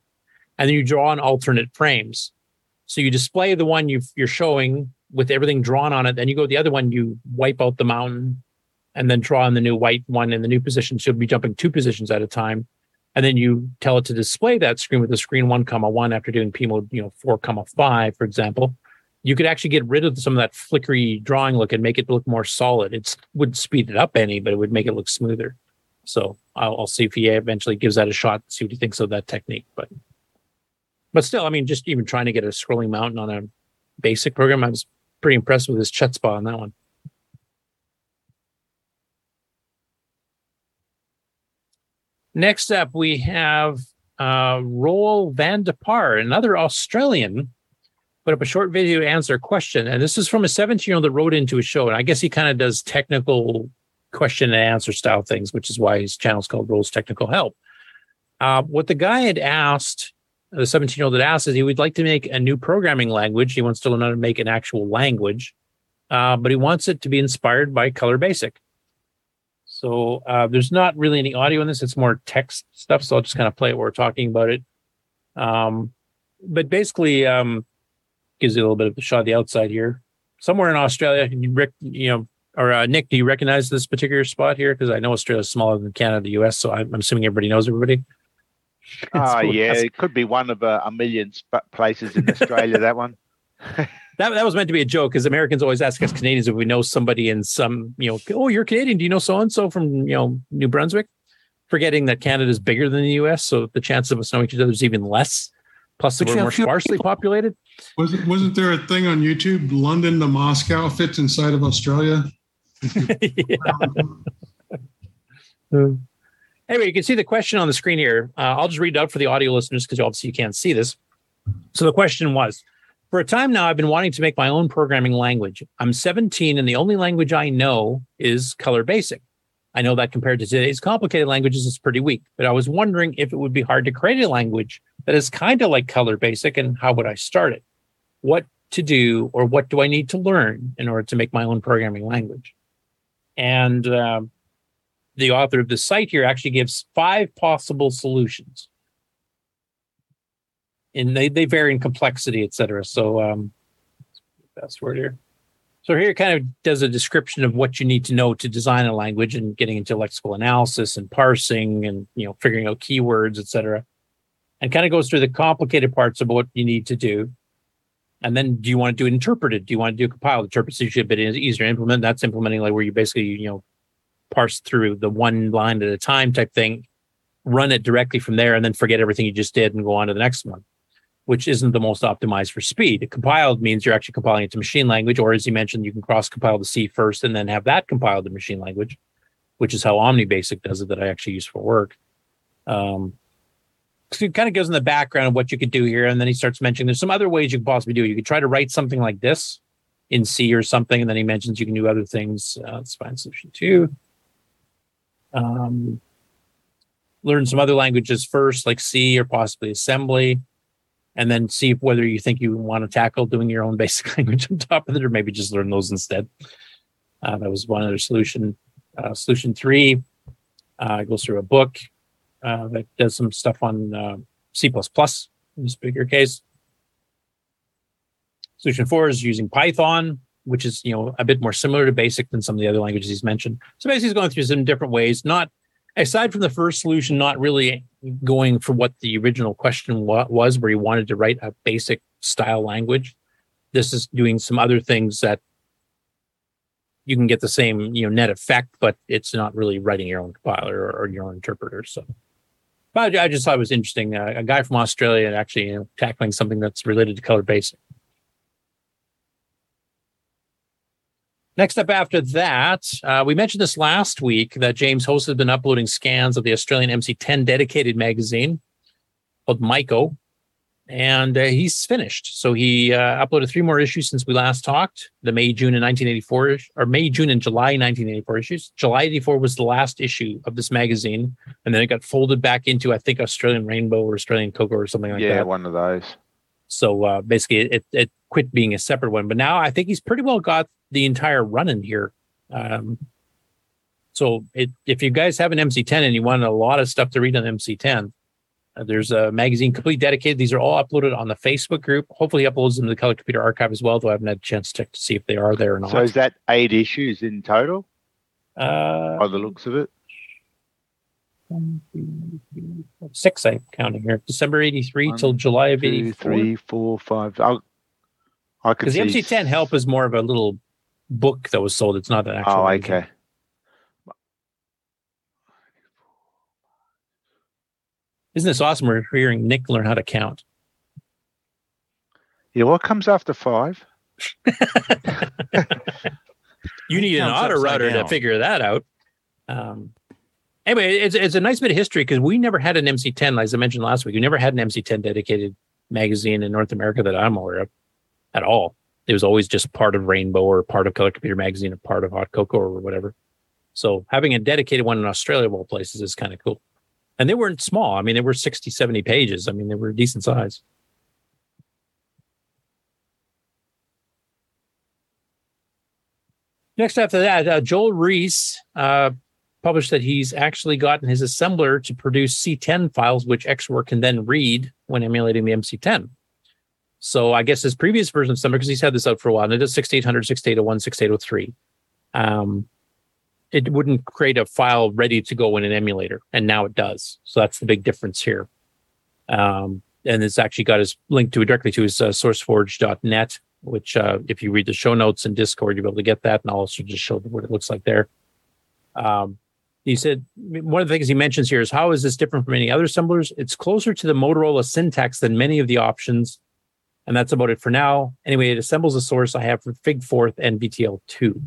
Speaker 6: and then you draw on alternate frames. So you display the one you you're showing with everything drawn on it. Then you go to the other one, you wipe out the mountain, and then draw on the new white one in the new position. So you'll be jumping two positions at a time, and then you tell it to display that screen with the screen one comma one after doing P mode, you know, four comma five, for example. You could actually get rid of some of that flickery drawing look and make it look more solid. It wouldn't speed it up any, but it would make it look smoother. So I'll, I'll see if he eventually gives that a shot. See what he thinks of that technique. But but still, I mean, just even trying to get a scrolling mountain on a basic program, I was pretty impressed with his chutzpah on that one. Next up, we have uh, Roel van de Paar, another Australian, put up a short video to answer a question. And this is from a 17 year old that wrote into a show. And I guess he kind of does technical question and answer style things, which is why his channel is called Roel's Technical Help. Uh, what the guy had asked, the 17 year old had asked, is he would like to make a new programming language. He wants to learn how to make an actual language, uh, but he wants it to be inspired by Color Basic. So uh, there's not really any audio in this. It's more text stuff. So I'll just kind of play it while we're talking about it. Um, but basically, um, gives you a little bit of a shot of the outside here. Somewhere in Australia, Rick, you know, or uh, Nick, do you recognize this particular spot here? Because I know Australia's smaller than Canada, the US. So I'm, I'm assuming everybody knows everybody.
Speaker 11: Oh, yeah. It could be one of a, a million sp- places in Australia, that one.
Speaker 6: that that was meant to be a joke because Americans always ask us Canadians if we know somebody in some, you know, oh, you're Canadian. Do you know so and so from, you know, New Brunswick? Forgetting that Canada is bigger than the US. So the chance of us knowing each other is even less. Plus, we're more sparsely populated.
Speaker 21: Wasn't wasn't there a thing on YouTube? London to Moscow fits inside of Australia. Hmm.
Speaker 6: Anyway, you can see the question on the screen here. Uh, I'll just read it out for the audio listeners because obviously you can't see this. So the question was For a time now, I've been wanting to make my own programming language. I'm 17, and the only language I know is Color Basic. I know that compared to today's complicated languages, it's pretty weak, but I was wondering if it would be hard to create a language that is kind of like Color Basic, and how would I start it? What to do, or what do I need to learn in order to make my own programming language? And uh, the author of the site here actually gives five possible solutions. And they, they vary in complexity, etc. So, um, best word here. So here kind of does a description of what you need to know to design a language and getting into lexical analysis and parsing and you know figuring out keywords, etc. And kind of goes through the complicated parts of what you need to do. And then do you want to do interpreted? Do you want to do compiled? Interpret is usually a bit easier to implement. That's implementing like where you basically, you know, parse through the one line at a time type thing, run it directly from there, and then forget everything you just did and go on to the next one, which isn't the most optimized for speed. Compiled means you're actually compiling it to machine language, or as you mentioned, you can cross compile to C first and then have that compiled to machine language, which is how OmniBasic does it that I actually use for work. Um, so it kind of goes in the background of what you could do here, and then he starts mentioning there's some other ways you could possibly do it. You could try to write something like this in C or something, and then he mentions you can do other things. Uh, let's find solution two um, learn some other languages first, like C or possibly assembly, and then see whether you think you want to tackle doing your own basic language on top of it, or maybe just learn those instead. Uh, that was one other solution. Uh, solution three uh, goes through a book uh, that does some stuff on uh, C++ in this bigger case. Solution four is using Python which is you know a bit more similar to basic than some of the other languages he's mentioned so basically he's going through some different ways not aside from the first solution not really going for what the original question wa- was where he wanted to write a basic style language this is doing some other things that you can get the same you know net effect but it's not really writing your own compiler or, or your own interpreter so but I just thought it was interesting. Uh, a guy from Australia actually you know, tackling something that's related to color basic. Next up after that, uh, we mentioned this last week that James Host has been uploading scans of the Australian MC10 dedicated magazine called Myco, and uh, he's finished. So he uh, uploaded three more issues since we last talked. The May, June, and 1984, or May, June, and July 1984 issues. July 84 was the last issue of this magazine, and then it got folded back into I think Australian Rainbow or Australian Cocoa or something like
Speaker 11: yeah,
Speaker 6: that.
Speaker 11: Yeah, one of those.
Speaker 6: So uh, basically, it, it quit being a separate one. But now I think he's pretty well got the entire run in here. Um, so it, if you guys have an MC10 and you want a lot of stuff to read on MC10, uh, there's a magazine completely dedicated. These are all uploaded on the Facebook group. Hopefully, uploads them to the Color Computer Archive as well, though I haven't had a chance to check to see if they are there or not.
Speaker 11: So is that eight issues in total?
Speaker 6: Uh,
Speaker 11: by the looks of it.
Speaker 6: Six, I'm counting here. December 83 till July of
Speaker 11: Two,
Speaker 6: 84.
Speaker 11: three, four, five. I, I could
Speaker 6: Because the. MC10 Help is more of a little book that was sold. It's not an actual.
Speaker 11: Oh,
Speaker 6: magazine.
Speaker 11: okay.
Speaker 6: Isn't this awesome? We're hearing Nick learn how to count.
Speaker 11: Yeah, what comes after five?
Speaker 6: You need an auto
Speaker 11: upside
Speaker 6: router to figure that out. Um, anyway, it's it's a nice bit of history because we never had an MC10, as I mentioned last week. We never had an MC10 dedicated magazine in North America that I'm aware of at all. It was always just part of Rainbow or part of Color Computer Magazine or part of Hot Coco or whatever. So having a dedicated one in Australia of all places is kind of cool. And they weren't small. I mean, they were 60, 70 pages. I mean, they were decent size. Next after that, uh, Joel Rees uh, published that he's actually gotten his assembler to produce C10 files, which XRoar can then read when emulating the MC10. So I guess his previous version of Summer, because he's had this out for a while, and it is 6800, 6801, 6803. Um, it wouldn't create a file ready to go in an emulator, and now it does. So that's the big difference here. Um, and it's actually got his link to directly to his uh, sourceforge.net, which uh, if you read the show notes in Discord, you'll be able to get that, and I'll also just show what it looks like there. Um, he said one of the things he mentions here is how is this different from any other assemblers? It's closer to the Motorola syntax than many of the options, and that's about it for now. Anyway, it assembles a source I have for fig-Forth and VTL2.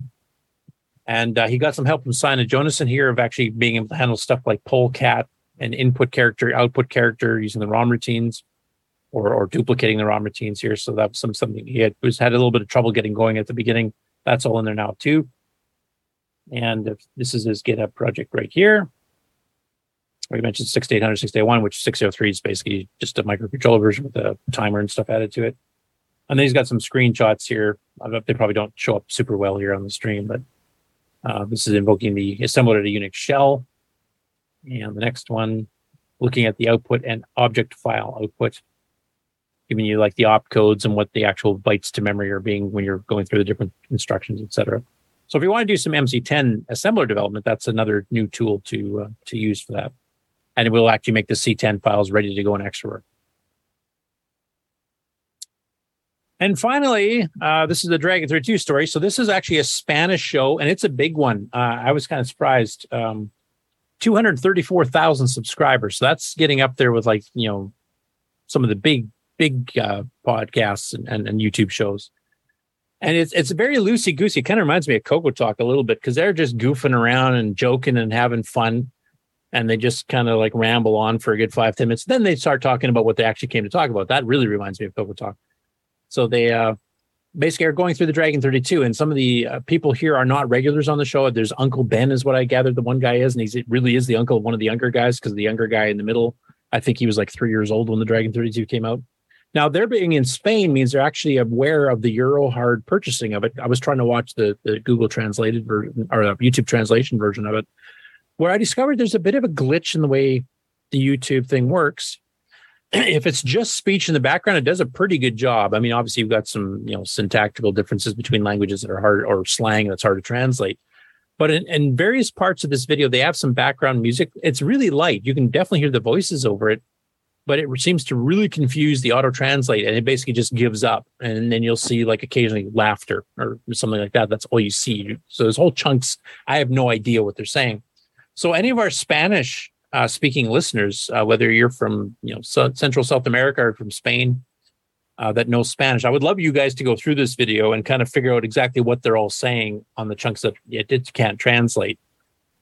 Speaker 6: And uh, he got some help from Simon Jonassen here of actually being able to handle stuff like POLCAT and input character, output character using the ROM routines or, or duplicating the ROM routines here. So that was some something he had was had a little bit of trouble getting going at the beginning. That's all in there now too. And this is his GitHub project right here. We mentioned 6800, 6801, which 603 is basically just a microcontroller version with a timer and stuff added to it. And then he's got some screenshots here. They probably don't show up super well here on the stream, but uh, this is invoking the assembler to Unix shell. And the next one, looking at the output and object file output, giving you like the opcodes and what the actual bytes to memory are being when you're going through the different instructions, etc. So if you want to do some MC10 assembler development, that's another new tool to uh, to use for that, and it will actually make the C10 files ready to go in XRoar. And finally, uh, this is the Dragon 32 story. So this is actually a Spanish show, and it's a big one. Uh, I was kind of surprised. Um, 234,000 subscribers. So that's getting up there with like, you know, some of the big, big uh, podcasts and, and, and YouTube shows. And it's it's very loosey goosey. Kind of reminds me of Coco Talk a little bit because they're just goofing around and joking and having fun. And they just kind of like ramble on for a good five, 10 minutes. Then they start talking about what they actually came to talk about. That really reminds me of Coco Talk. So they uh, basically are going through the Dragon 32, and some of the uh, people here are not regulars on the show. There's Uncle Ben, is what I gathered the one guy is, and it really is the uncle of one of the younger guys because the younger guy in the middle, I think he was like three years old when the Dragon 32 came out. Now, their being in Spain means they're actually aware of the Euro hard purchasing of it. I was trying to watch the, the Google translated version or YouTube translation version of it, where I discovered there's a bit of a glitch in the way the YouTube thing works if it's just speech in the background, it does a pretty good job. I mean, obviously, you've got some you know syntactical differences between languages that are hard or slang that's hard to translate. But in, in various parts of this video, they have some background music. It's really light. You can definitely hear the voices over it, but it seems to really confuse the auto translate, and it basically just gives up. And then you'll see like occasionally laughter or something like that. That's all you see. So there's whole chunks. I have no idea what they're saying. So any of our Spanish uh, speaking listeners, uh, whether you're from you know so, Central South America or from Spain, uh, that know Spanish. I would love you guys to go through this video and kind of figure out exactly what they're all saying on the chunks that it, it can't translate.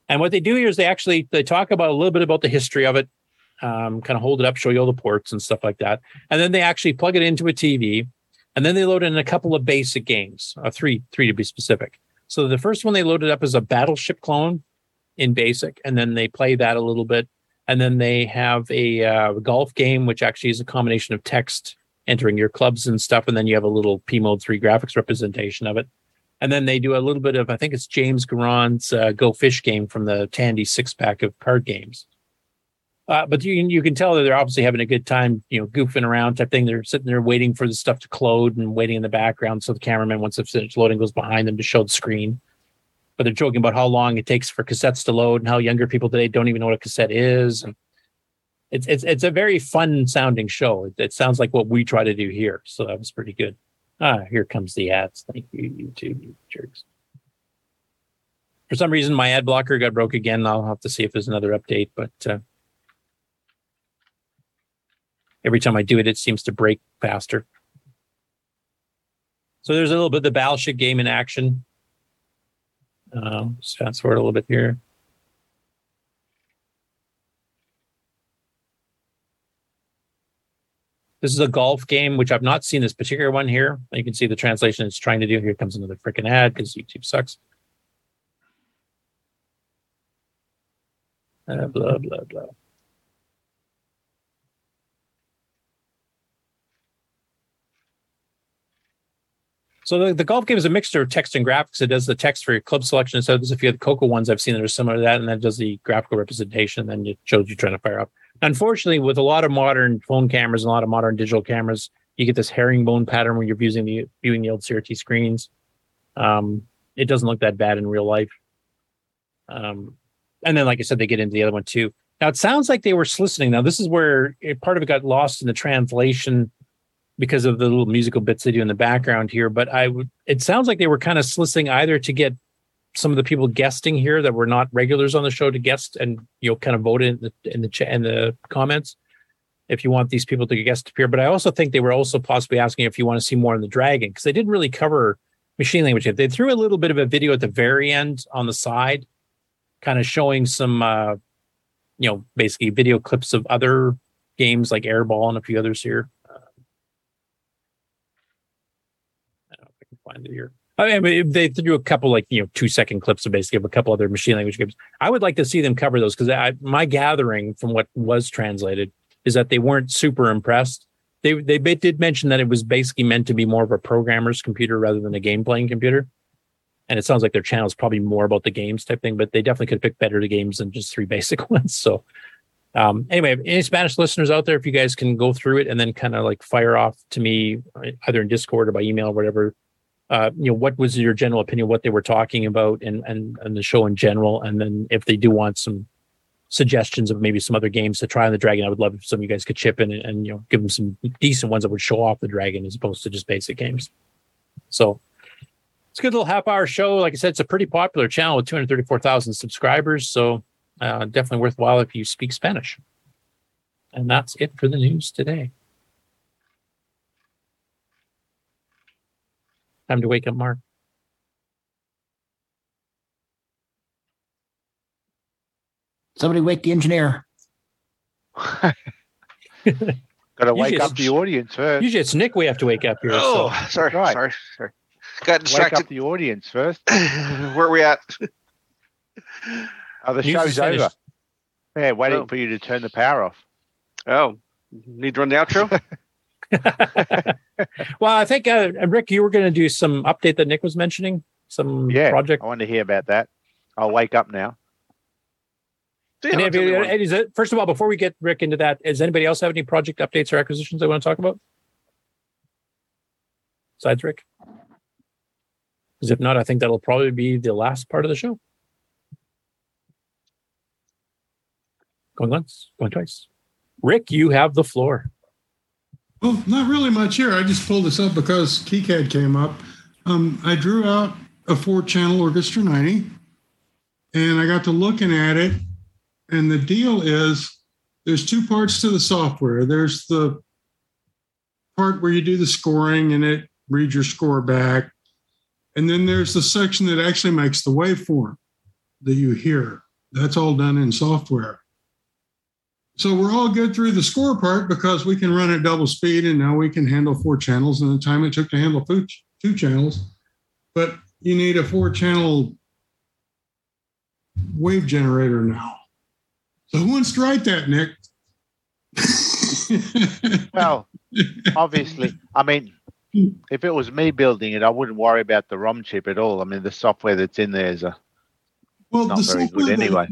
Speaker 6: And what they do here is they actually they talk about a little bit about the history of it, um, kind of hold it up, show you all the ports and stuff like that, and then they actually plug it into a TV, and then they load in a couple of basic games, uh, three three to be specific. So the first one they loaded up is a battleship clone in basic, and then they play that a little bit, and then they have a uh, golf game which actually is a combination of text entering your clubs and stuff, and then you have a little P mode three graphics representation of it. And then they do a little bit of, I think it's James Garand's uh, Go Fish game from the Tandy six pack of card games. Uh, but you you can tell that they're obviously having a good time, you know, goofing around type thing. They're sitting there waiting for the stuff to load and waiting in the background. So the cameraman, once it's finished loading, goes behind them to show the screen. But they're joking about how long it takes for cassettes to load and how younger people today don't even know what a cassette is. And it's it's it's a very fun sounding show. It, it sounds like what we try to do here. So that was pretty good. Ah, here comes the ads. Thank you, YouTube, you jerks. For some reason, my ad blocker got broke again. I'll have to see if there's another update, but uh, every time I do it, it seems to break faster. So there's a little bit of the battleship game in action. Let's fast forward a little bit here. This is a golf game, which I've not seen this particular one here. You can see the translation it's trying to do. Here comes another freaking ad because YouTube sucks. Uh, blah, blah, blah. So the, the golf game is a mixture of text and graphics. It does the text for your club selection. So there's a few of the Coco ones I've seen that are similar to that, and then it does the graphical representation. And then it shows you trying to fire up. Unfortunately, with a lot of modern phone cameras and a lot of modern digital cameras, you get this herringbone pattern when you're using the viewing the old CRT screens. Um, it doesn't look that bad in real life. Um, and then, like I said, they get into the other one too. Now it sounds like they were soliciting. Now this is where part of it got lost in the translation because of the little musical bits they do in the background here. But I would, it sounds like they were kind of soliciting either to get some of the people guesting here that were not regulars on the show to guest and you know kind of vote in the in the chat in the comments if you want these people to guest appear. But I also think they were also possibly asking if you want to see more on the dragon because they didn't really cover machine language yet. They threw a little bit of a video at the very end on the side, kind of showing some uh, you know basically video clips of other games like Airball and a few others here. Here. I mean, they threw a couple like you know two second clips of basically of a couple other machine language games. I would like to see them cover those because my gathering from what was translated is that they weren't super impressed. They they did mention that it was basically meant to be more of a programmer's computer rather than a game playing computer. And it sounds like their channel is probably more about the games type thing, but they definitely could pick better the games than just three basic ones. So um, anyway, any Spanish listeners out there, if you guys can go through it and then kind of like fire off to me either in Discord or by email or whatever, uh, you know, what was your general opinion, what they were talking about, and and and the show in general, and then if they do want some suggestions of maybe some other games to try on the dragon, I would love if some of you guys could chip in and, and you know give them some decent ones that would show off the dragon as opposed to just basic games. So it's a good little half hour show. Like I said, it's a pretty popular channel with 234,000 subscribers. So uh, definitely worthwhile if you speak Spanish. And that's it for the news today. Time to wake up, Mark.
Speaker 13: Somebody wake the engineer.
Speaker 11: Got to wake up the audience first.
Speaker 6: Usually it's Nick we have to wake up here.
Speaker 26: Oh,
Speaker 6: so.
Speaker 26: sorry,
Speaker 11: Right.
Speaker 26: sorry, sorry. Got
Speaker 11: Wake
Speaker 26: distracted.
Speaker 11: up the audience first.
Speaker 26: Where are we at?
Speaker 11: Oh, the
Speaker 6: News is
Speaker 11: show's over.
Speaker 6: finished.
Speaker 11: Yeah, waiting
Speaker 26: Oh.
Speaker 11: for you to turn the power off.
Speaker 26: Oh, need to run the outro?
Speaker 6: Well, I think uh, Rick, you were going to do some update that Nick was mentioning, some
Speaker 11: Yeah,
Speaker 6: project.
Speaker 11: I want to hear about that. I'll wake up now.
Speaker 6: And if you- is it- first of all, before we get Rick into that, does anybody else have any project updates or acquisitions they want to talk about? Besides Rick? Because if not, I think that'll probably be the last part of the show. Going once, going twice. Rick, you have the floor.
Speaker 21: Well, not really much here. I just pulled this up because KiCad came up. Um, I drew out a four channel Orchestra 90 and I got to looking at it. And the deal is there's two parts to the software there's the part where you do the scoring and it reads your score back. And then there's the section that actually makes the waveform that you hear. That's all done in software. So we're all good through the score part because we can run at double speed and now we can handle four channels in the time it took to handle two, two channels. But you need a four channel wave generator now. So who wants to write that, Nick?
Speaker 11: well, obviously, I mean, if it was me building it, I wouldn't worry about the ROM chip at all. I mean, the software that's in there is a,
Speaker 21: Well,
Speaker 11: not
Speaker 21: the
Speaker 11: very good anyway.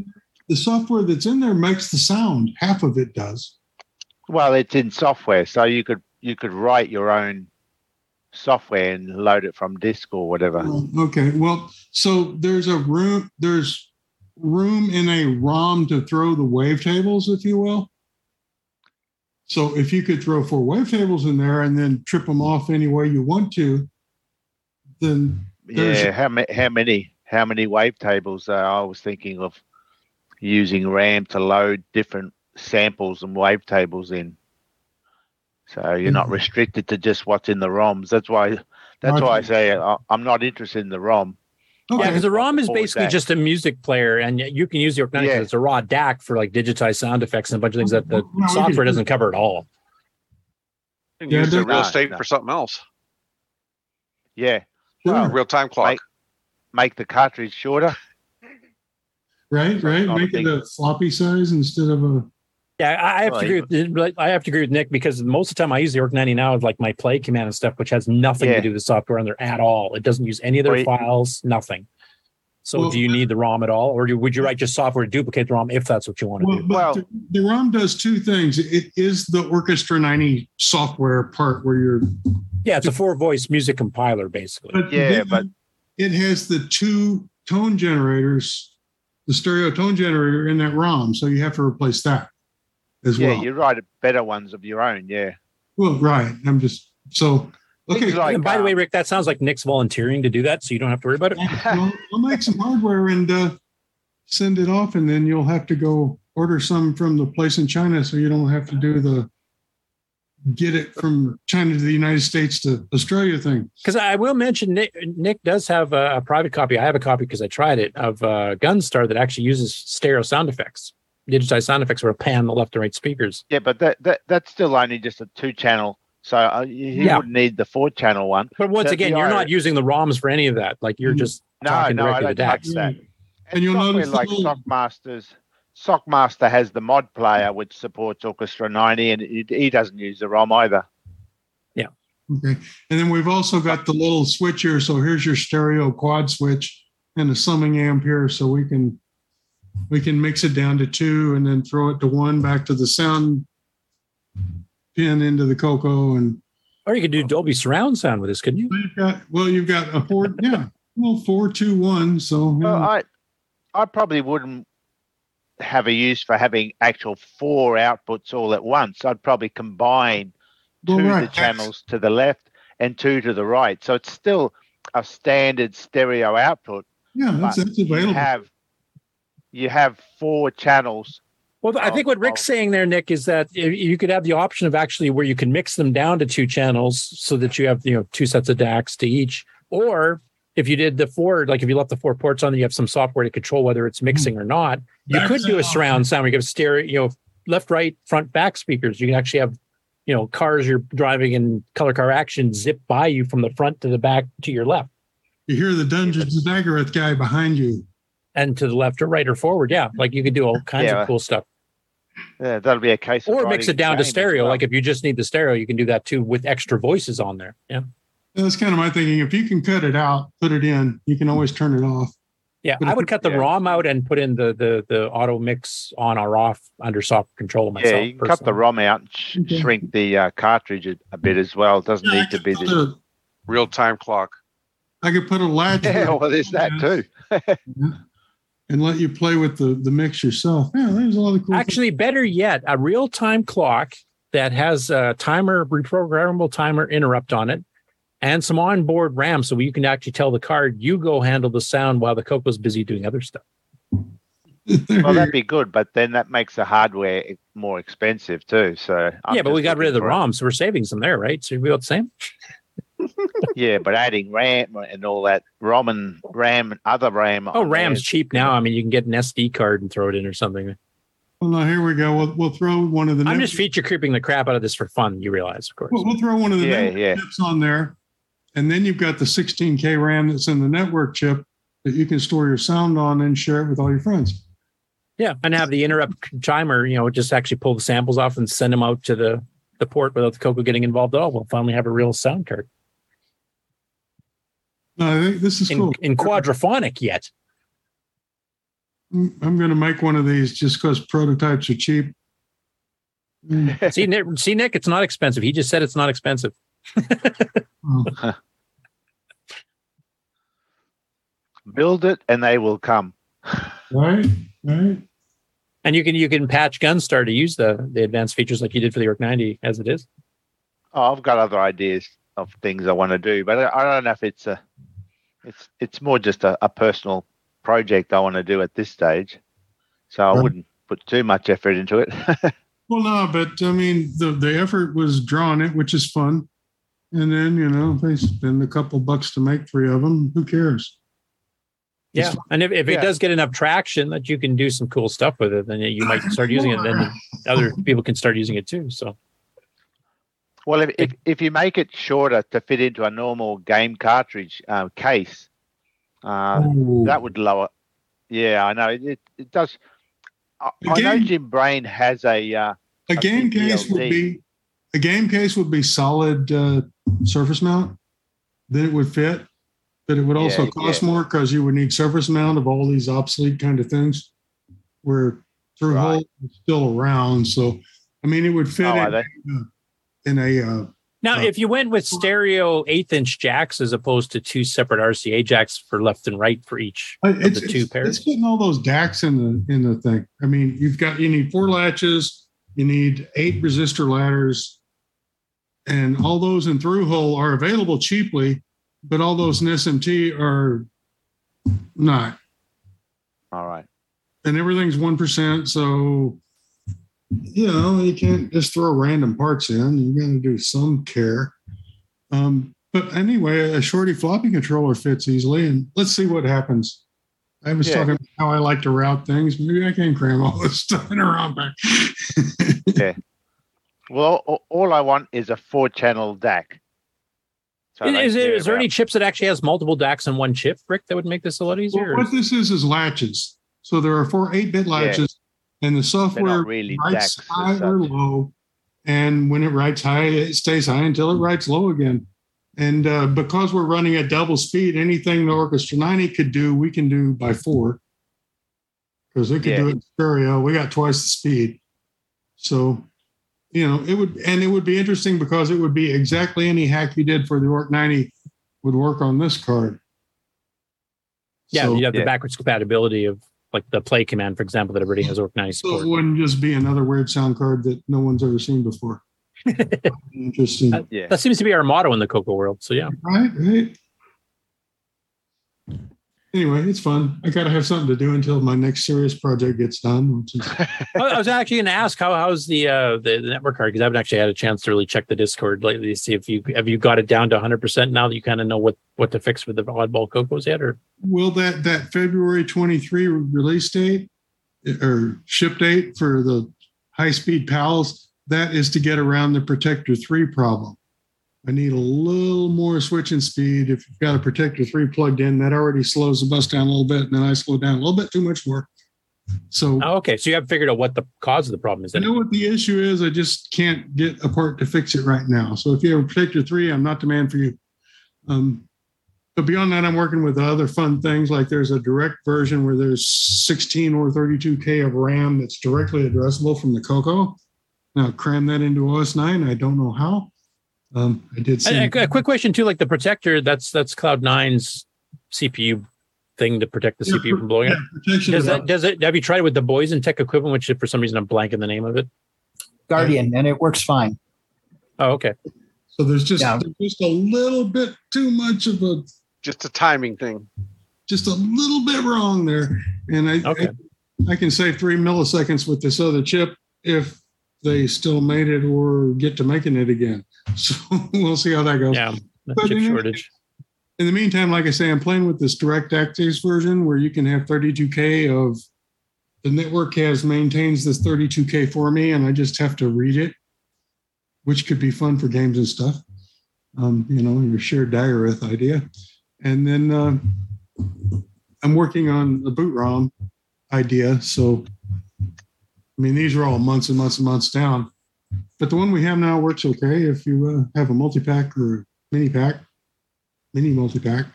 Speaker 21: The software that's in there makes the sound. Half of it does.
Speaker 11: Well, it's in software, so you could you could write your own software and load it from disk or whatever.
Speaker 21: Okay. Well, so there's a room. There's room in a ROM to throw the wavetables, if you will. So if you could throw four wavetables in there and then trip them off any way you want to, then
Speaker 11: Yeah, how many how many how many wavetables? Uh, I was thinking of using RAM to load different samples and wavetables in. So you're not restricted to just what's in the ROMs. That's why that's why I say I, I'm not interested in the ROM.
Speaker 6: Yeah, because the ROM is basically
Speaker 11: DAC.
Speaker 6: just a music player, and you can use the Organic.
Speaker 11: Yeah.
Speaker 6: It's a raw DAC for like digitized sound effects and a bunch of things that the
Speaker 21: we
Speaker 6: software doesn't cover at all.
Speaker 26: You
Speaker 21: Yeah,
Speaker 26: use the real estate
Speaker 11: no.
Speaker 26: for something else.
Speaker 11: Yeah,
Speaker 21: Sure.
Speaker 26: Real time clock.
Speaker 11: make make the cartridge shorter.
Speaker 21: Right, right. Make it a floppy size instead of a.
Speaker 6: Yeah, I I have
Speaker 11: Well,
Speaker 6: to agree. With, I have to agree with Nick because most of the time I use the Orc 90 now with like my play command and stuff, which has nothing
Speaker 11: Yeah.
Speaker 6: to do with the software on there at all. It doesn't use any of their
Speaker 11: Well,
Speaker 6: files, nothing. So
Speaker 21: Well-
Speaker 6: do you need the ROM at all, or do, would you write just software to duplicate the ROM if that's what you want to
Speaker 21: Well,
Speaker 6: do?
Speaker 11: Well-
Speaker 21: the, the ROM does two things. It is the Orchestra 90 software part where you're
Speaker 6: Yeah, it's a four voice music compiler basically.
Speaker 21: But
Speaker 11: Yeah, but-
Speaker 21: it has the two tone generators, the stereo tone generator in that ROM, so you have to replace that as
Speaker 11: Yeah,
Speaker 21: well.
Speaker 11: Yeah, you write better ones of your own. Yeah.
Speaker 21: Well, right. I'm just so okay.
Speaker 11: Like,
Speaker 6: and by the
Speaker 11: um,
Speaker 6: way, Rick, that sounds like Nick's volunteering to do that, so you don't have to worry about it.
Speaker 21: well, I'll make some hardware and uh, send it off, and then you'll have to go order some from the place in China, so you don't have to do the get it from China to the United States to Australia thing.
Speaker 6: Because I will mention Nick, Nick does have a, a private copy. I have a copy because I tried it of uh, Gunstar that actually uses stereo sound effects, digitized sound effects where a pan the left and right speakers.
Speaker 11: Yeah, but that, that that's still only just a two channel. So uh, you, you
Speaker 6: Yeah.
Speaker 11: wouldn't need the four channel one.
Speaker 6: But once
Speaker 11: The-
Speaker 6: again, you're not using the ROMs for any of that. Like you're just
Speaker 11: No,
Speaker 6: talking
Speaker 11: no, I
Speaker 6: directly to
Speaker 11: don't touch
Speaker 6: DACs.
Speaker 11: that.
Speaker 21: And you'll
Speaker 11: software
Speaker 21: notice the
Speaker 11: like
Speaker 21: little-
Speaker 11: Sockmasters. Sockmaster has the mod player which supports Orchestra 90, and he, he doesn't use the ROM either. Yeah.
Speaker 21: Okay. And then we've also got the little switch here. So here's your stereo quad switch and a summing amp here. So we can we can mix it down to two and then throw it to one back to the sound pin into the Coco. And
Speaker 6: Or you could do Dolby surround sound with this, couldn't you?
Speaker 21: you've got well, you've got a four, yeah, well, four, two, one. So
Speaker 11: Well,
Speaker 21: yeah.
Speaker 11: I I probably wouldn't have a use for having actual four outputs all at once. I'd probably combine
Speaker 21: Well,
Speaker 11: two
Speaker 21: right,
Speaker 11: the channels to the left and two to the right. So it's still a standard stereo output.
Speaker 21: yeah, that's,
Speaker 11: but
Speaker 21: that's
Speaker 11: You have you have four channels.
Speaker 6: Well, I think what Rick's saying there, Nick, is that you could have the option of actually where you can mix them down to two channels so that you have you know two sets of DACs to each, or if you did the four, like if you left the four ports on, you have some software to control whether it's mm-hmm. mixing or not. You
Speaker 21: That's
Speaker 6: could do a surround sound where you have stereo, you know, left, right, front, back speakers. You can actually have, you know, cars you're driving in color car action zip by you from the front to the back to your left
Speaker 21: You hear the Dungeons and Daggorath guy behind you.
Speaker 6: and to the left or right or forward. Yeah, like you could do all kinds
Speaker 11: Yeah.
Speaker 6: of cool stuff.
Speaker 11: Yeah, that'll be a case of
Speaker 6: Or mix it down to stereo.
Speaker 11: well.
Speaker 6: Like if you just need the stereo, you can do that too with extra voices on there. Yeah.
Speaker 21: That's kind of my thinking. If you can cut it out, put it in, you can always turn it off.
Speaker 6: Yeah,
Speaker 21: But
Speaker 6: I would cut the
Speaker 11: yeah.
Speaker 6: ROM out and put in the the the auto mix on or off under soft control myself.
Speaker 11: yeah, you can cut the. ROM out sh-
Speaker 21: Okay.
Speaker 11: shrink the uh, cartridge a, a bit as well. It doesn't need to be the
Speaker 26: Real time clock.
Speaker 21: I could put a latch
Speaker 11: yeah. Well, there's that too.
Speaker 21: and let you play with the, the mix yourself. Yeah, there's a lot of cool. things.
Speaker 6: Actually, better yet, a real time clock that has a timer, reprogrammable timer interrupt on it, and some onboard RAM, so you can actually tell the card you go handle the sound while the Coco's busy doing other stuff.
Speaker 11: well, that'd be good, but then that makes the hardware more expensive too. So I'm
Speaker 6: yeah, but we got rid of the
Speaker 11: looking for-
Speaker 6: ROM, so we're saving some there, right? So we about the same.
Speaker 11: yeah, but adding RAM and all that ROM and RAM and other RAM.
Speaker 6: Oh,
Speaker 11: on
Speaker 6: RAM's
Speaker 11: there-
Speaker 6: cheap now. I mean, you can get an SD card and throw it in or something.
Speaker 21: Well, now here we go. We'll, we'll throw one of the.
Speaker 6: I'm
Speaker 21: net-
Speaker 6: just feature creeping the crap out of this for fun. You realize, of course.
Speaker 21: We'll, we'll throw one of the
Speaker 6: Yeah,
Speaker 21: network
Speaker 6: yeah.
Speaker 21: chips on there, and then you've got the 16k RAM that's in the network chip that you can store your sound on and share it with all your friends.
Speaker 6: Yeah, and have the interrupt timer. You know, just actually pull the samples off and send them out to the the port without the Coco getting involved at all. We'll finally have a real sound card
Speaker 21: No, I think this is
Speaker 6: in,
Speaker 21: cool.
Speaker 6: in quadraphonic yet.
Speaker 21: Mm, I'm going to make one of these just because prototypes are cheap.
Speaker 6: See, Nick, see, Nick, it's not expensive. He just said it's not expensive.
Speaker 11: Build it, and they will come.
Speaker 21: Right, right.
Speaker 6: And you can you can patch Gunstar to use the the advanced features like you did for the Orc 90 as it is.
Speaker 11: Oh, I've got other ideas of things I want to do, but I, I don't know if it's a. It's it's more just a, a personal project I want to do at this stage, so I
Speaker 21: Right.
Speaker 11: wouldn't put too much effort into it.
Speaker 21: Well, no, but I mean, the, the effort was drawn it, which is fun. And then, you know, they spend a couple bucks to make three of them, who cares?
Speaker 6: Yeah, and if, if
Speaker 21: Yeah.
Speaker 6: it does get enough traction that you can do some cool stuff with it, then you might start using it. Then other people can start using it too. So
Speaker 11: Well, if, if, if you make it shorter to fit into a normal game cartridge um, case, uh, that would lower. Yeah, I know it. It, it does. I, I know Jim Brain has a uh,
Speaker 21: A game case would be a game case would be solid uh, surface mount. Then it would fit, but it would also
Speaker 11: Yeah,
Speaker 21: cost
Speaker 11: yeah.
Speaker 21: more because you would need surface mount of all these obsolete kind of things. Where through hole is still around, so I mean, it would fit
Speaker 11: Oh,
Speaker 21: in,
Speaker 11: are they?
Speaker 21: uh, in a. Uh,
Speaker 6: now, if you went with stereo eighth inch jacks as opposed to two separate RCA jacks for left and right for each
Speaker 21: I-
Speaker 6: of
Speaker 21: it's,
Speaker 6: the two
Speaker 21: it's,
Speaker 6: pairs,
Speaker 21: it's getting all those DACs in the in the thing. I mean, you've got you need four latches, you need eight resistor ladders, and all those in through hole are available cheaply, but all those in SMT are not.
Speaker 11: All right.
Speaker 21: And everything's one percent, so you know you can't just throw random parts in. You got to do some care. Um, but anyway, a shorty floppy controller fits easily, and let's see what happens. I was
Speaker 11: Yeah.
Speaker 21: talking about how I like to route things. Maybe I can cram all this stuff in a ROM pack.
Speaker 11: yeah. Well, all, I want is a four-channel DAC. So
Speaker 6: is,
Speaker 11: they
Speaker 6: is there, there any chips that actually has multiple DACs in one chip, Rick? That would make this a lot easier.
Speaker 21: Well, what this is is latches. So there are four 8-bit latches, and the software
Speaker 11: really
Speaker 21: writes
Speaker 11: DACs
Speaker 21: high or low. And when it writes high, it stays high until it writes low again. And uh, because we're running at double speed, anything the Orchestra 90 could do, we can do by four. Because it could
Speaker 11: Yeah.
Speaker 21: do it in stereo. We got twice the speed. So, you know, it would, and it would be interesting because it would be exactly any hack you did for the Orc 90 would work on this card.
Speaker 6: yeah,
Speaker 21: So-
Speaker 6: you have the
Speaker 21: Yeah.
Speaker 6: backwards compatibility of like the play command, for example, that everybody has Orc90
Speaker 21: So it wouldn't just be another weird sound card that no one's ever seen before. Interesting.
Speaker 11: yeah.
Speaker 6: That seems to be our motto in the Coco world. So yeah.
Speaker 21: Right, right. Anyway, it's fun. I gotta have something to do until my next serious project gets done, which is
Speaker 6: I I was actually going to ask how how's the uh the, the network card because I haven't actually had a chance to really check the Discord lately to see if you have you got it down to 100 percent now that you kind of know what what to fix with the oddball Cocos yet or
Speaker 21: will that that February 23 release date or ship date for the high speed pals, that is to get around the Protector 3 problem. I need a little more switching speed. If you've got a Protector 3 plugged in, that already slows the bus down a little bit, and then I slow down a little bit too much more. So
Speaker 6: oh, okay so you haven't figured out what the cause of the problem is
Speaker 21: I know what the issue is. I just can't get a part to fix it right now. So if you have a Protector 3, I'm not the man for you. Um, but beyond that, I'm working with other fun things. Like there's a direct version where there's 16 or 32K of RAM that's directly addressable from the Coco. Now, cram that into OS 9. I don't know how. Um, I did see.
Speaker 6: a, a quick question too like the protector that's that's Cloud Nine's CPU thing to protect the
Speaker 21: Yeah,
Speaker 6: CPU from blowing
Speaker 21: yeah,
Speaker 6: up
Speaker 21: protection
Speaker 6: does that does it have you tried it with the boys and tech equipment which for some reason I'm blanking the name of it
Speaker 13: Guardian, and it works fine.
Speaker 6: oh okay
Speaker 21: So there's just
Speaker 13: Yeah.
Speaker 21: there's just a little bit too much of a
Speaker 5: Just a timing thing.
Speaker 21: just a little bit wrong there. And I,
Speaker 6: Okay.
Speaker 21: I can save three milliseconds with this other chip if they still made it or get to making it again. So we'll see how that goes.
Speaker 6: Yeah,
Speaker 21: But
Speaker 6: chip
Speaker 21: in-
Speaker 6: shortage.
Speaker 21: In the meantime, like I say, I'm playing with this direct access version where you can have 32K of the network has maintains this 32K for me, and I just have to read it, which could be fun for games and stuff. Um, you know, your shared Diarith idea. And then uh, I'm working on the boot ROM idea. So, I mean, these are all months and months and months down. But the one we have now works okay if you uh, have a multi pack or mini pack, mini multi pack.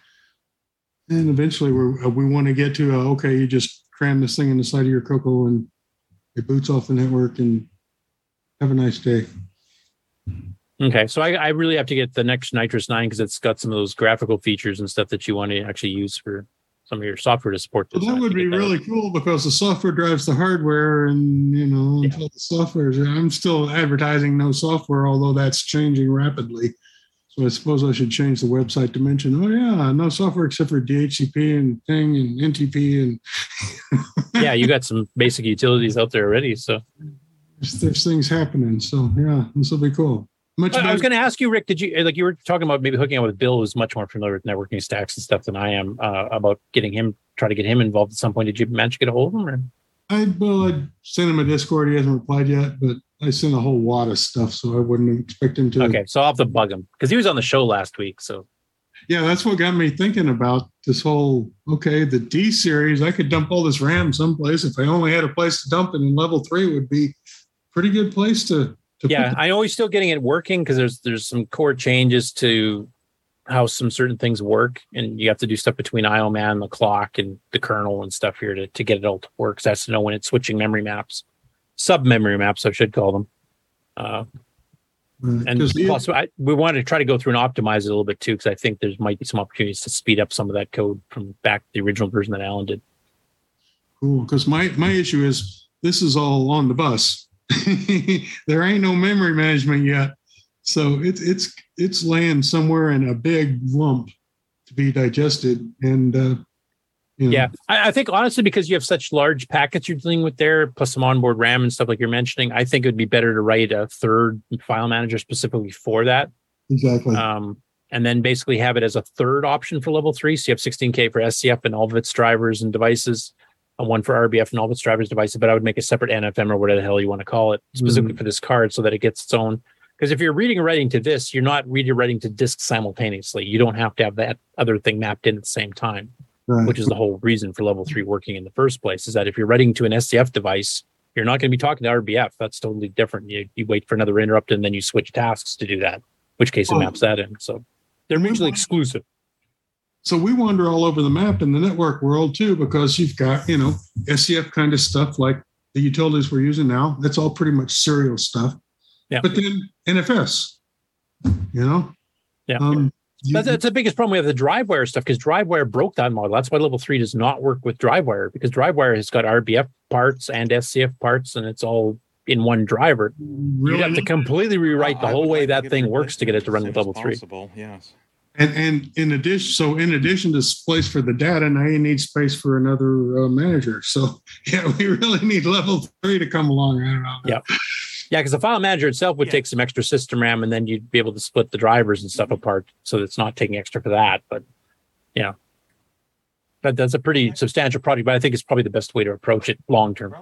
Speaker 21: And eventually, uh, we want to get to uh, okay, you just cram this thing in the side of your Coco and it boots off the network and have a nice day.
Speaker 6: Okay, so I, I really have to get the next NitrOS-9 because it's got some of those graphical features and stuff that you want to actually use for some of your software to support this.
Speaker 21: Well, that would be really cool because the software drives the hardware, and you know, until the software. is, I'm still advertising no software, although that's changing rapidly. So I suppose I should change the website to mention, oh yeah, no software except for DHCP and thing and NTP, and
Speaker 6: yeah, you got some basic utilities out there already. So
Speaker 21: there's, there's things happening. So yeah, this will be cool. Much
Speaker 6: But I was going to ask you, Rick. Did you like you were talking about maybe hooking up with Bill, who's much more familiar with networking stacks and stuff than I am, uh, about getting him try to get him involved at some point. Did you manage to get a hold of him? Or?
Speaker 21: I well, I sent him a Discord. He hasn't replied yet, but I sent a whole wad of stuff, so I wouldn't expect him to.
Speaker 6: Okay, so I'll have to bug him because he was on the show last week. So
Speaker 21: Yeah, that's what got me thinking about this whole. Okay, the D series. I could dump all this RAM someplace if I only had a place to dump it. And level three would be pretty good place to.
Speaker 6: Yeah, I know he's still getting it working because there's there's some core changes to how some certain things work, and you have to do stuff between IO man, the clock, and the kernel and stuff here to, to get it all to work. So that's to know when it's switching memory maps, sub memory maps, I should call them. Uh,
Speaker 21: Uh,
Speaker 6: and plus, I, we wanted to try to go through and optimize it a little bit too, because I think there's might be some opportunities to speed up some of that code from back the original version that Alan did.
Speaker 21: Cool, because my my issue is this is all on the bus. there ain't no memory management yet, so it's it's it's laying somewhere in a big lump to be digested, and uh, you know,
Speaker 6: Yeah, I, I think honestly, because you have such large packets you're dealing with there, plus some onboard RAM and stuff like you're mentioning, I think it would be better to write a third file manager specifically for that.
Speaker 21: exactly.
Speaker 6: Um, and then basically have it as a third option for level three. So you have 16K for SCF and all of its drivers and devices, one for RBF and all of its drivers devices. But I would make a separate NFM or whatever the hell you want to call it hmm. specifically for this card so that it gets its own. Because if you're reading and writing to this, you're not reading and writing to disk simultaneously. You don't have to have that other thing mapped in at the same time
Speaker 21: Right.
Speaker 6: which is the whole reason for level three working in the first place is that if you're writing to an SCF device, you're not going to be talking to RBF. That's totally different. You, you wait for another interrupt and then you switch tasks to do that, which case it maps that in. So they're mutually exclusive.
Speaker 21: So we wander all over the map in the network world too, because you've got you know SCF kind of stuff like the utilities we're using now. That's all pretty much serial stuff.
Speaker 6: Yeah.
Speaker 21: But then NFS, you know,
Speaker 6: Yeah.
Speaker 21: um, you-
Speaker 6: That's, that's the biggest problem. We have the DriveWire stuff because DriveWire broke that model. That's why level three does not work with DriveWire because DriveWire has got RBF parts and SCF parts and it's all in one driver. You have to completely rewrite the whole way
Speaker 9: like
Speaker 6: that thing works to get it to run with level
Speaker 9: as
Speaker 6: three.
Speaker 9: possible, Yes.
Speaker 21: And and in addition, so in addition to space for the data, now you need space for another uh, manager. So yeah, we really need level three to come along. I don't know.
Speaker 6: Yeah. Yeah, because the file manager itself would take some extra system RAM and then you'd be able to split the drivers and stuff apart so it's not taking extra for that. But yeah. But that's a pretty substantial project, but I think it's probably the best way to approach it long term.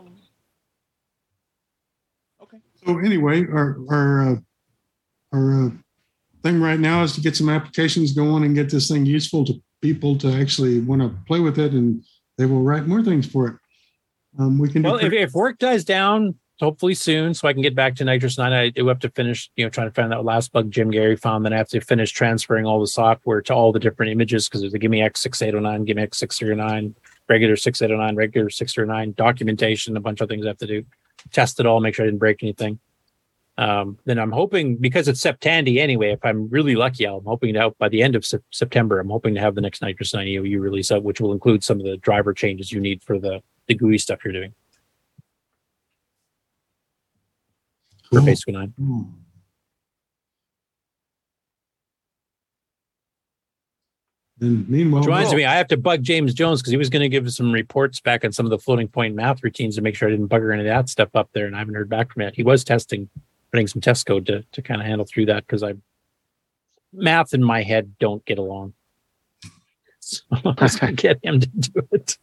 Speaker 6: Okay.
Speaker 21: So anyway, our our uh, our uh, thing right now is to get some applications going and get this thing useful to people to actually want to play with it, and they will write more things for it. Um, we can. do
Speaker 6: Well, if, if work dies down, hopefully soon, so I can get back to NitrOS-9, I do have to finish, you know, trying to find that last bug Jim Gary found. Then I have to finish transferring all the software to all the different images because there's a GIME X6809, GIME X609, regular 6809, regular 609, documentation, a bunch of things I have to do. Test it all, make sure I didn't break anything. Um, then I'm hoping because it's Septandy anyway. If I'm really lucky, I'm hoping to out by the end of Sep- September. I'm hoping to have the next NitrOS-9 EOU release out, which will include some of the driver changes you need for the the GUI stuff you're doing. for Basic 9.
Speaker 21: And meanwhile,
Speaker 6: Which reminds me, I have to bug James Jones because he was going to give some reports back on some of the floating point math routines to make sure I didn't bugger any of that stuff up there, and I haven't heard back from it. He was testing, putting some test code to to kind of handle through that because I math in my head don't get along. So I was going to get him to do it.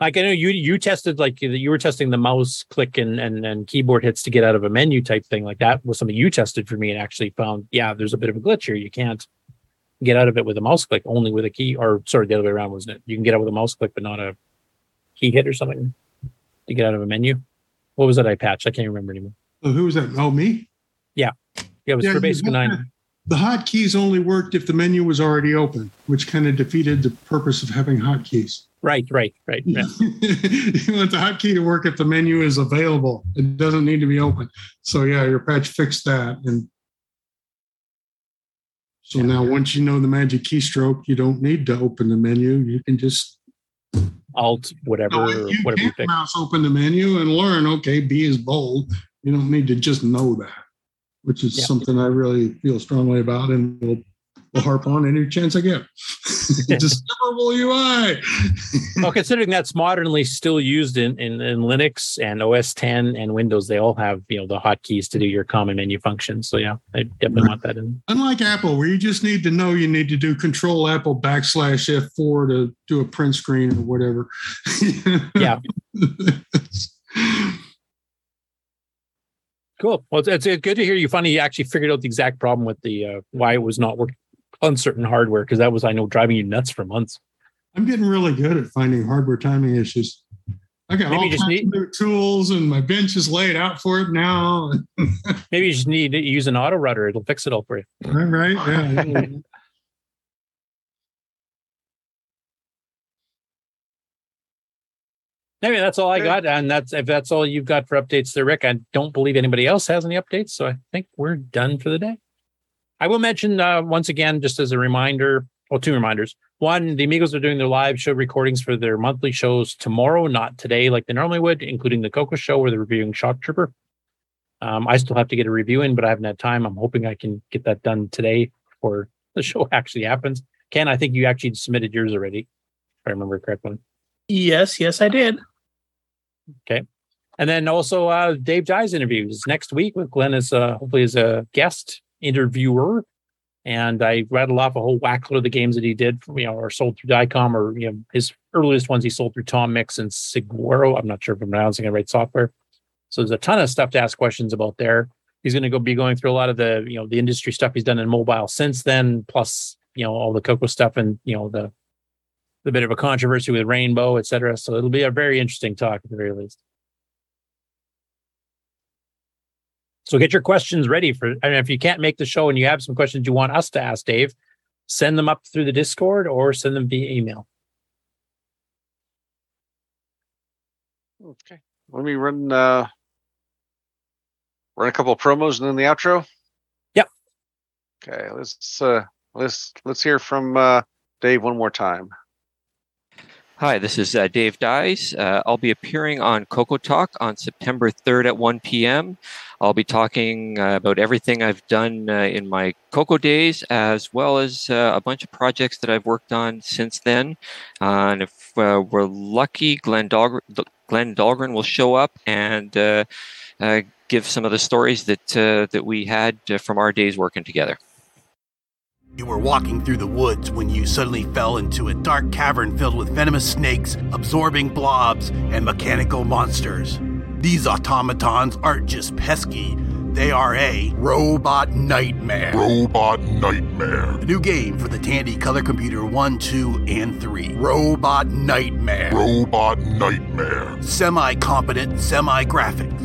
Speaker 6: like I know you you tested like you were testing the mouse click and, and and keyboard hits to get out of a menu type thing. Like that was something you tested for me and actually found yeah, there's a bit of a glitch here. You can't get out of it with a mouse click, only with a key, or sorry, the other way around, wasn't it? You can get out with a mouse click, but not a key hit or something to get out of a menu. What was that I patched? I can't remember anymore.
Speaker 21: Oh, who was that? Oh, me?
Speaker 6: Yeah. Yeah, it was
Speaker 21: Yeah,
Speaker 6: for basic nine.
Speaker 21: The hotkeys only worked if the menu was already open, which kind of defeated the purpose of having hotkeys.
Speaker 6: Right, right, right. Yeah.
Speaker 21: you want the hotkey to work if the menu is available. It doesn't need to be open. So yeah, your patch fixed that. And so now once you know the magic keystroke, you don't need to open the menu. You can just
Speaker 6: Alt, whatever,
Speaker 21: No, you
Speaker 6: whatever you pick.
Speaker 21: mouse open the menu and learn, okay, B is bold. You don't need to just know that, which is
Speaker 6: Yeah.
Speaker 21: something I really feel strongly about and will will harp on any chance I get. Discoverable UI.
Speaker 6: well, considering that's modernly still used in, in, in Linux and OS 10 and Windows, they all have you know the hotkeys to do your common menu functions. So yeah, I definitely want that in.
Speaker 21: Unlike Apple, where you just need to know you need to do Control Apple backslash F4 to do a print screen or whatever.
Speaker 6: Yeah. Cool. Well, it's, it's good to hear you finally actually figured out the exact problem with the uh, why it was not working on certain hardware because that was I know driving you nuts for months.
Speaker 21: I'm getting really good at finding hardware timing issues. I got
Speaker 6: Maybe
Speaker 21: all
Speaker 6: just
Speaker 21: kinds
Speaker 6: need-
Speaker 21: of new tools, and my bench is laid out for it now.
Speaker 6: Maybe you just need to use an auto router; it'll fix it all for you.
Speaker 21: right, right, yeah.
Speaker 6: Anyway, that's all I got, and that's if that's all you've got for updates there, Rick. I don't believe anybody else has any updates, so I think we're done for the day. I will mention uh, once again, just as a reminder, well, two reminders. One, the Amigos are doing their live show recordings for their monthly shows tomorrow, not today, like they normally would, including the Coco Show where they're reviewing Shock Trooper. Um, I still have to get a review in, but I haven't had time. I'm hoping I can get that done today before the show actually happens. Ken, I think you actually submitted yours already, if I remember correctly.
Speaker 8: Yes, yes, I did.
Speaker 6: Okay. And then also uh Dave Dies' interviews next week with Glenn as uh hopefully as a guest interviewer. And I rattled off a whole whackload of the games that he did, you know, or sold through Diecom, or you know, his earliest ones he sold through Tom Mix and Siguero. I'm not sure if I'm pronouncing it right software. So there's a ton of stuff to ask questions about there. He's going to go be going through a lot of the, you know, the industry stuff he's done in mobile since then, plus, you know, all the Coco stuff and, you know, the the bit of a controversy with Rainbow, et cetera. So it'll be a very interesting talk at the very least. So get your questions ready for. I mean, if you can't make the show and you have some questions you want us to ask Dave, send them up through the Discord or send them via email.
Speaker 5: Okay. Let me run uh run a couple of promos and then the outro.
Speaker 6: Yep.
Speaker 5: Okay, let's uh let's let's hear from uh Dave one more time.
Speaker 29: Hi, this is uh, Dave Dies. Uh, I'll be appearing on Coco Talk on September 3rd at 1 p.m. I'll be talking uh, about everything I've done uh, in my Coco days, as well as uh, a bunch of projects that I've worked on since then. Uh, and if we're lucky, Glenn, Dahlgren, Glenn Dahlgren will show up and give some of the stories that that we had from our days working together.
Speaker 18: You were walking through the woods when you suddenly fell into a dark cavern filled with venomous snakes, absorbing blobs, and mechanical monsters. These automatons aren't just pesky, they are a robot nightmare.
Speaker 19: Robot Nightmare.
Speaker 18: A new game for the Tandy Color Computer 1, 2, and 3. Robot Nightmare.
Speaker 19: Robot Nightmare.
Speaker 18: Semi competent, semi graphics.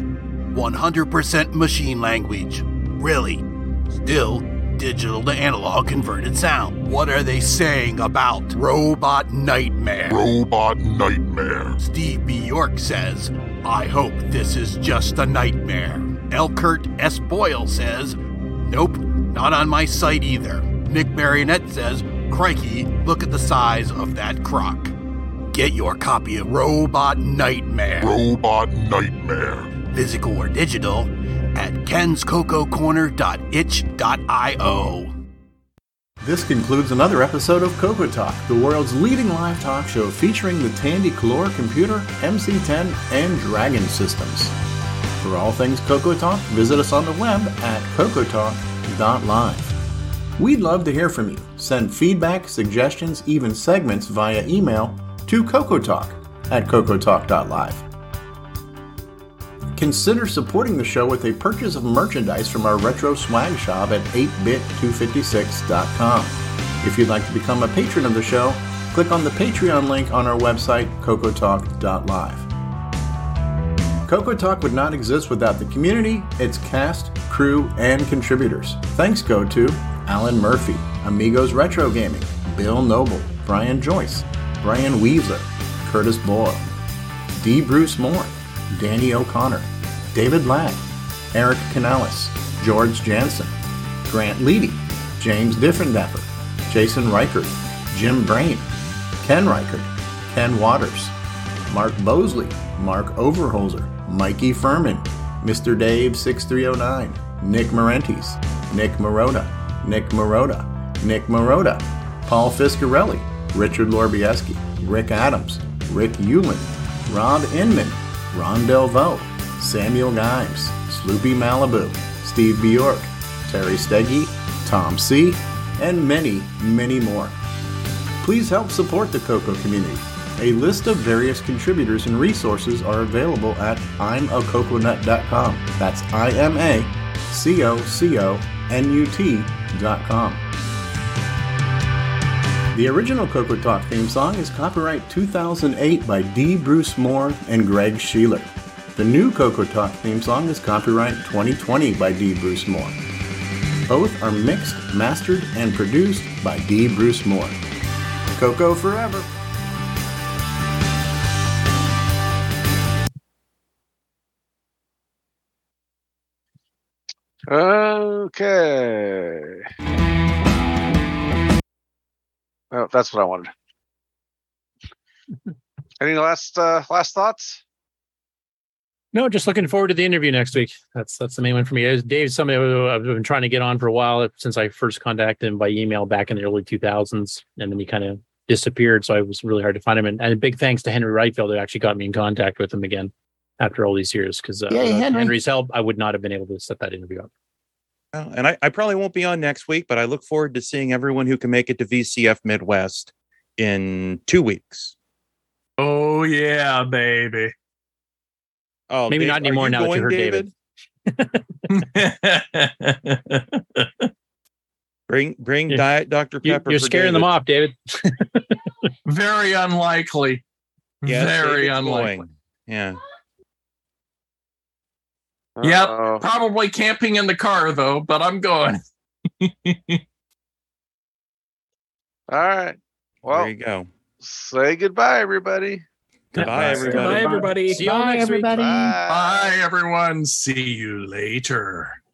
Speaker 18: 100% machine language. Really. Still, digital to analog converted sound. What are they saying about Robot Nightmare?
Speaker 19: Robot Nightmare.
Speaker 18: Steve Bjork says, I hope this is just a nightmare. Elkert S. Boyle says, Nope, not on my site either. Nick Marentes says, Crikey, look at the size of that croc. Get your copy of Robot Nightmare.
Speaker 19: Robot Nightmare.
Speaker 18: Physical or digital at kenscococorner.itch.io.
Speaker 16: This concludes another episode of Coco Talk, the world's leading live talk show featuring the Tandy Color computer, MC10, and Dragon systems. For all things Coco Talk, visit us on the web at cocotalk.live. We'd love to hear from you. Send feedback, suggestions, even segments via email to cocotalk at cocotalk.live. Consider supporting the show with a purchase of merchandise from our retro swag shop at 8bit256.com. If you'd like to become a patron of the show, click on the Patreon link on our website, cocotalk.live. Coco Talk would not exist without the community, its cast, crew, and contributors. Thanks go to Alan Murphy, Amigos Retro Gaming, Bill Noble, Brian Joyce, Brian Weaver, Curtis Boyle, D. Bruce Moore, Danny O'Connor, David Ladd, Eric Canales, George Jansen, Grant Leedy, James Diffendaffer, Jason Reichert, Jim Brain, Ken Reichert, Ken Waters, Mark Bosley, Mark Overholzer, Mikey Furman, Mr. Dave 6309, Nick Marentes, Nick Maroda, Nick Maroda, Nick Maroda, Paul Fiscarelli, Richard Lorbieski, Rick Adams, Rick Hewlin, Rob Inman, Ron Delvaux, Samuel Gimes, Sloopy Malibu, Steve Bjork, Terry Steggy, Tom C., and many, many more. Please help support the Coco community. A list of various contributors and resources are available at imacoconut.com. That's I M A C O C O N U T.com. The original Coco Talk theme song is copyright 2008 by D. Bruce Moore and Greg Sheeler. The new Coco Talk theme song is copyright 2020 by D. Bruce Moore. Both are mixed, mastered, and produced by D. Bruce Moore. Coco forever.
Speaker 5: Okay. Oh, that's what I wanted. Any last uh, last thoughts?
Speaker 6: No, just looking forward to the interview next week. That's that's the main one for me. Dave's somebody I've been trying to get on for a while since I first contacted him by email back in the early 2000s, and then he kind of disappeared. So it was really hard to find him. And, and a big thanks to Henry Wrightfield who actually got me in contact with him again after all these years. Because uh,
Speaker 13: Yay,
Speaker 6: without
Speaker 13: Henry.
Speaker 6: Henry's help, I would not have been able to set that interview up.
Speaker 9: Well, and I, I probably won't be on next week, but I look forward to seeing everyone who can make it to VCF Midwest in two weeks.
Speaker 12: Oh yeah, baby.
Speaker 9: Oh,
Speaker 6: Maybe
Speaker 9: Dave,
Speaker 6: not anymore
Speaker 9: you
Speaker 6: now that you heard David.
Speaker 9: Bring bring
Speaker 6: Yeah.
Speaker 9: Diet Dr Pepper.
Speaker 6: You're
Speaker 9: for
Speaker 6: scaring them off, David.
Speaker 12: Very unlikely.
Speaker 9: Yes,
Speaker 12: Very
Speaker 9: David's
Speaker 12: unlikely.
Speaker 9: going. Yeah.
Speaker 12: Yep.
Speaker 5: Uh-oh.
Speaker 12: Probably camping in the car though, but I'm going.
Speaker 5: All right. Well,
Speaker 9: there you go.
Speaker 5: say goodbye, everybody.
Speaker 9: Goodbye, everybody.
Speaker 8: Bye, everybody.
Speaker 6: See you all next week.
Speaker 5: Bye.
Speaker 12: Bye everyone. See you later.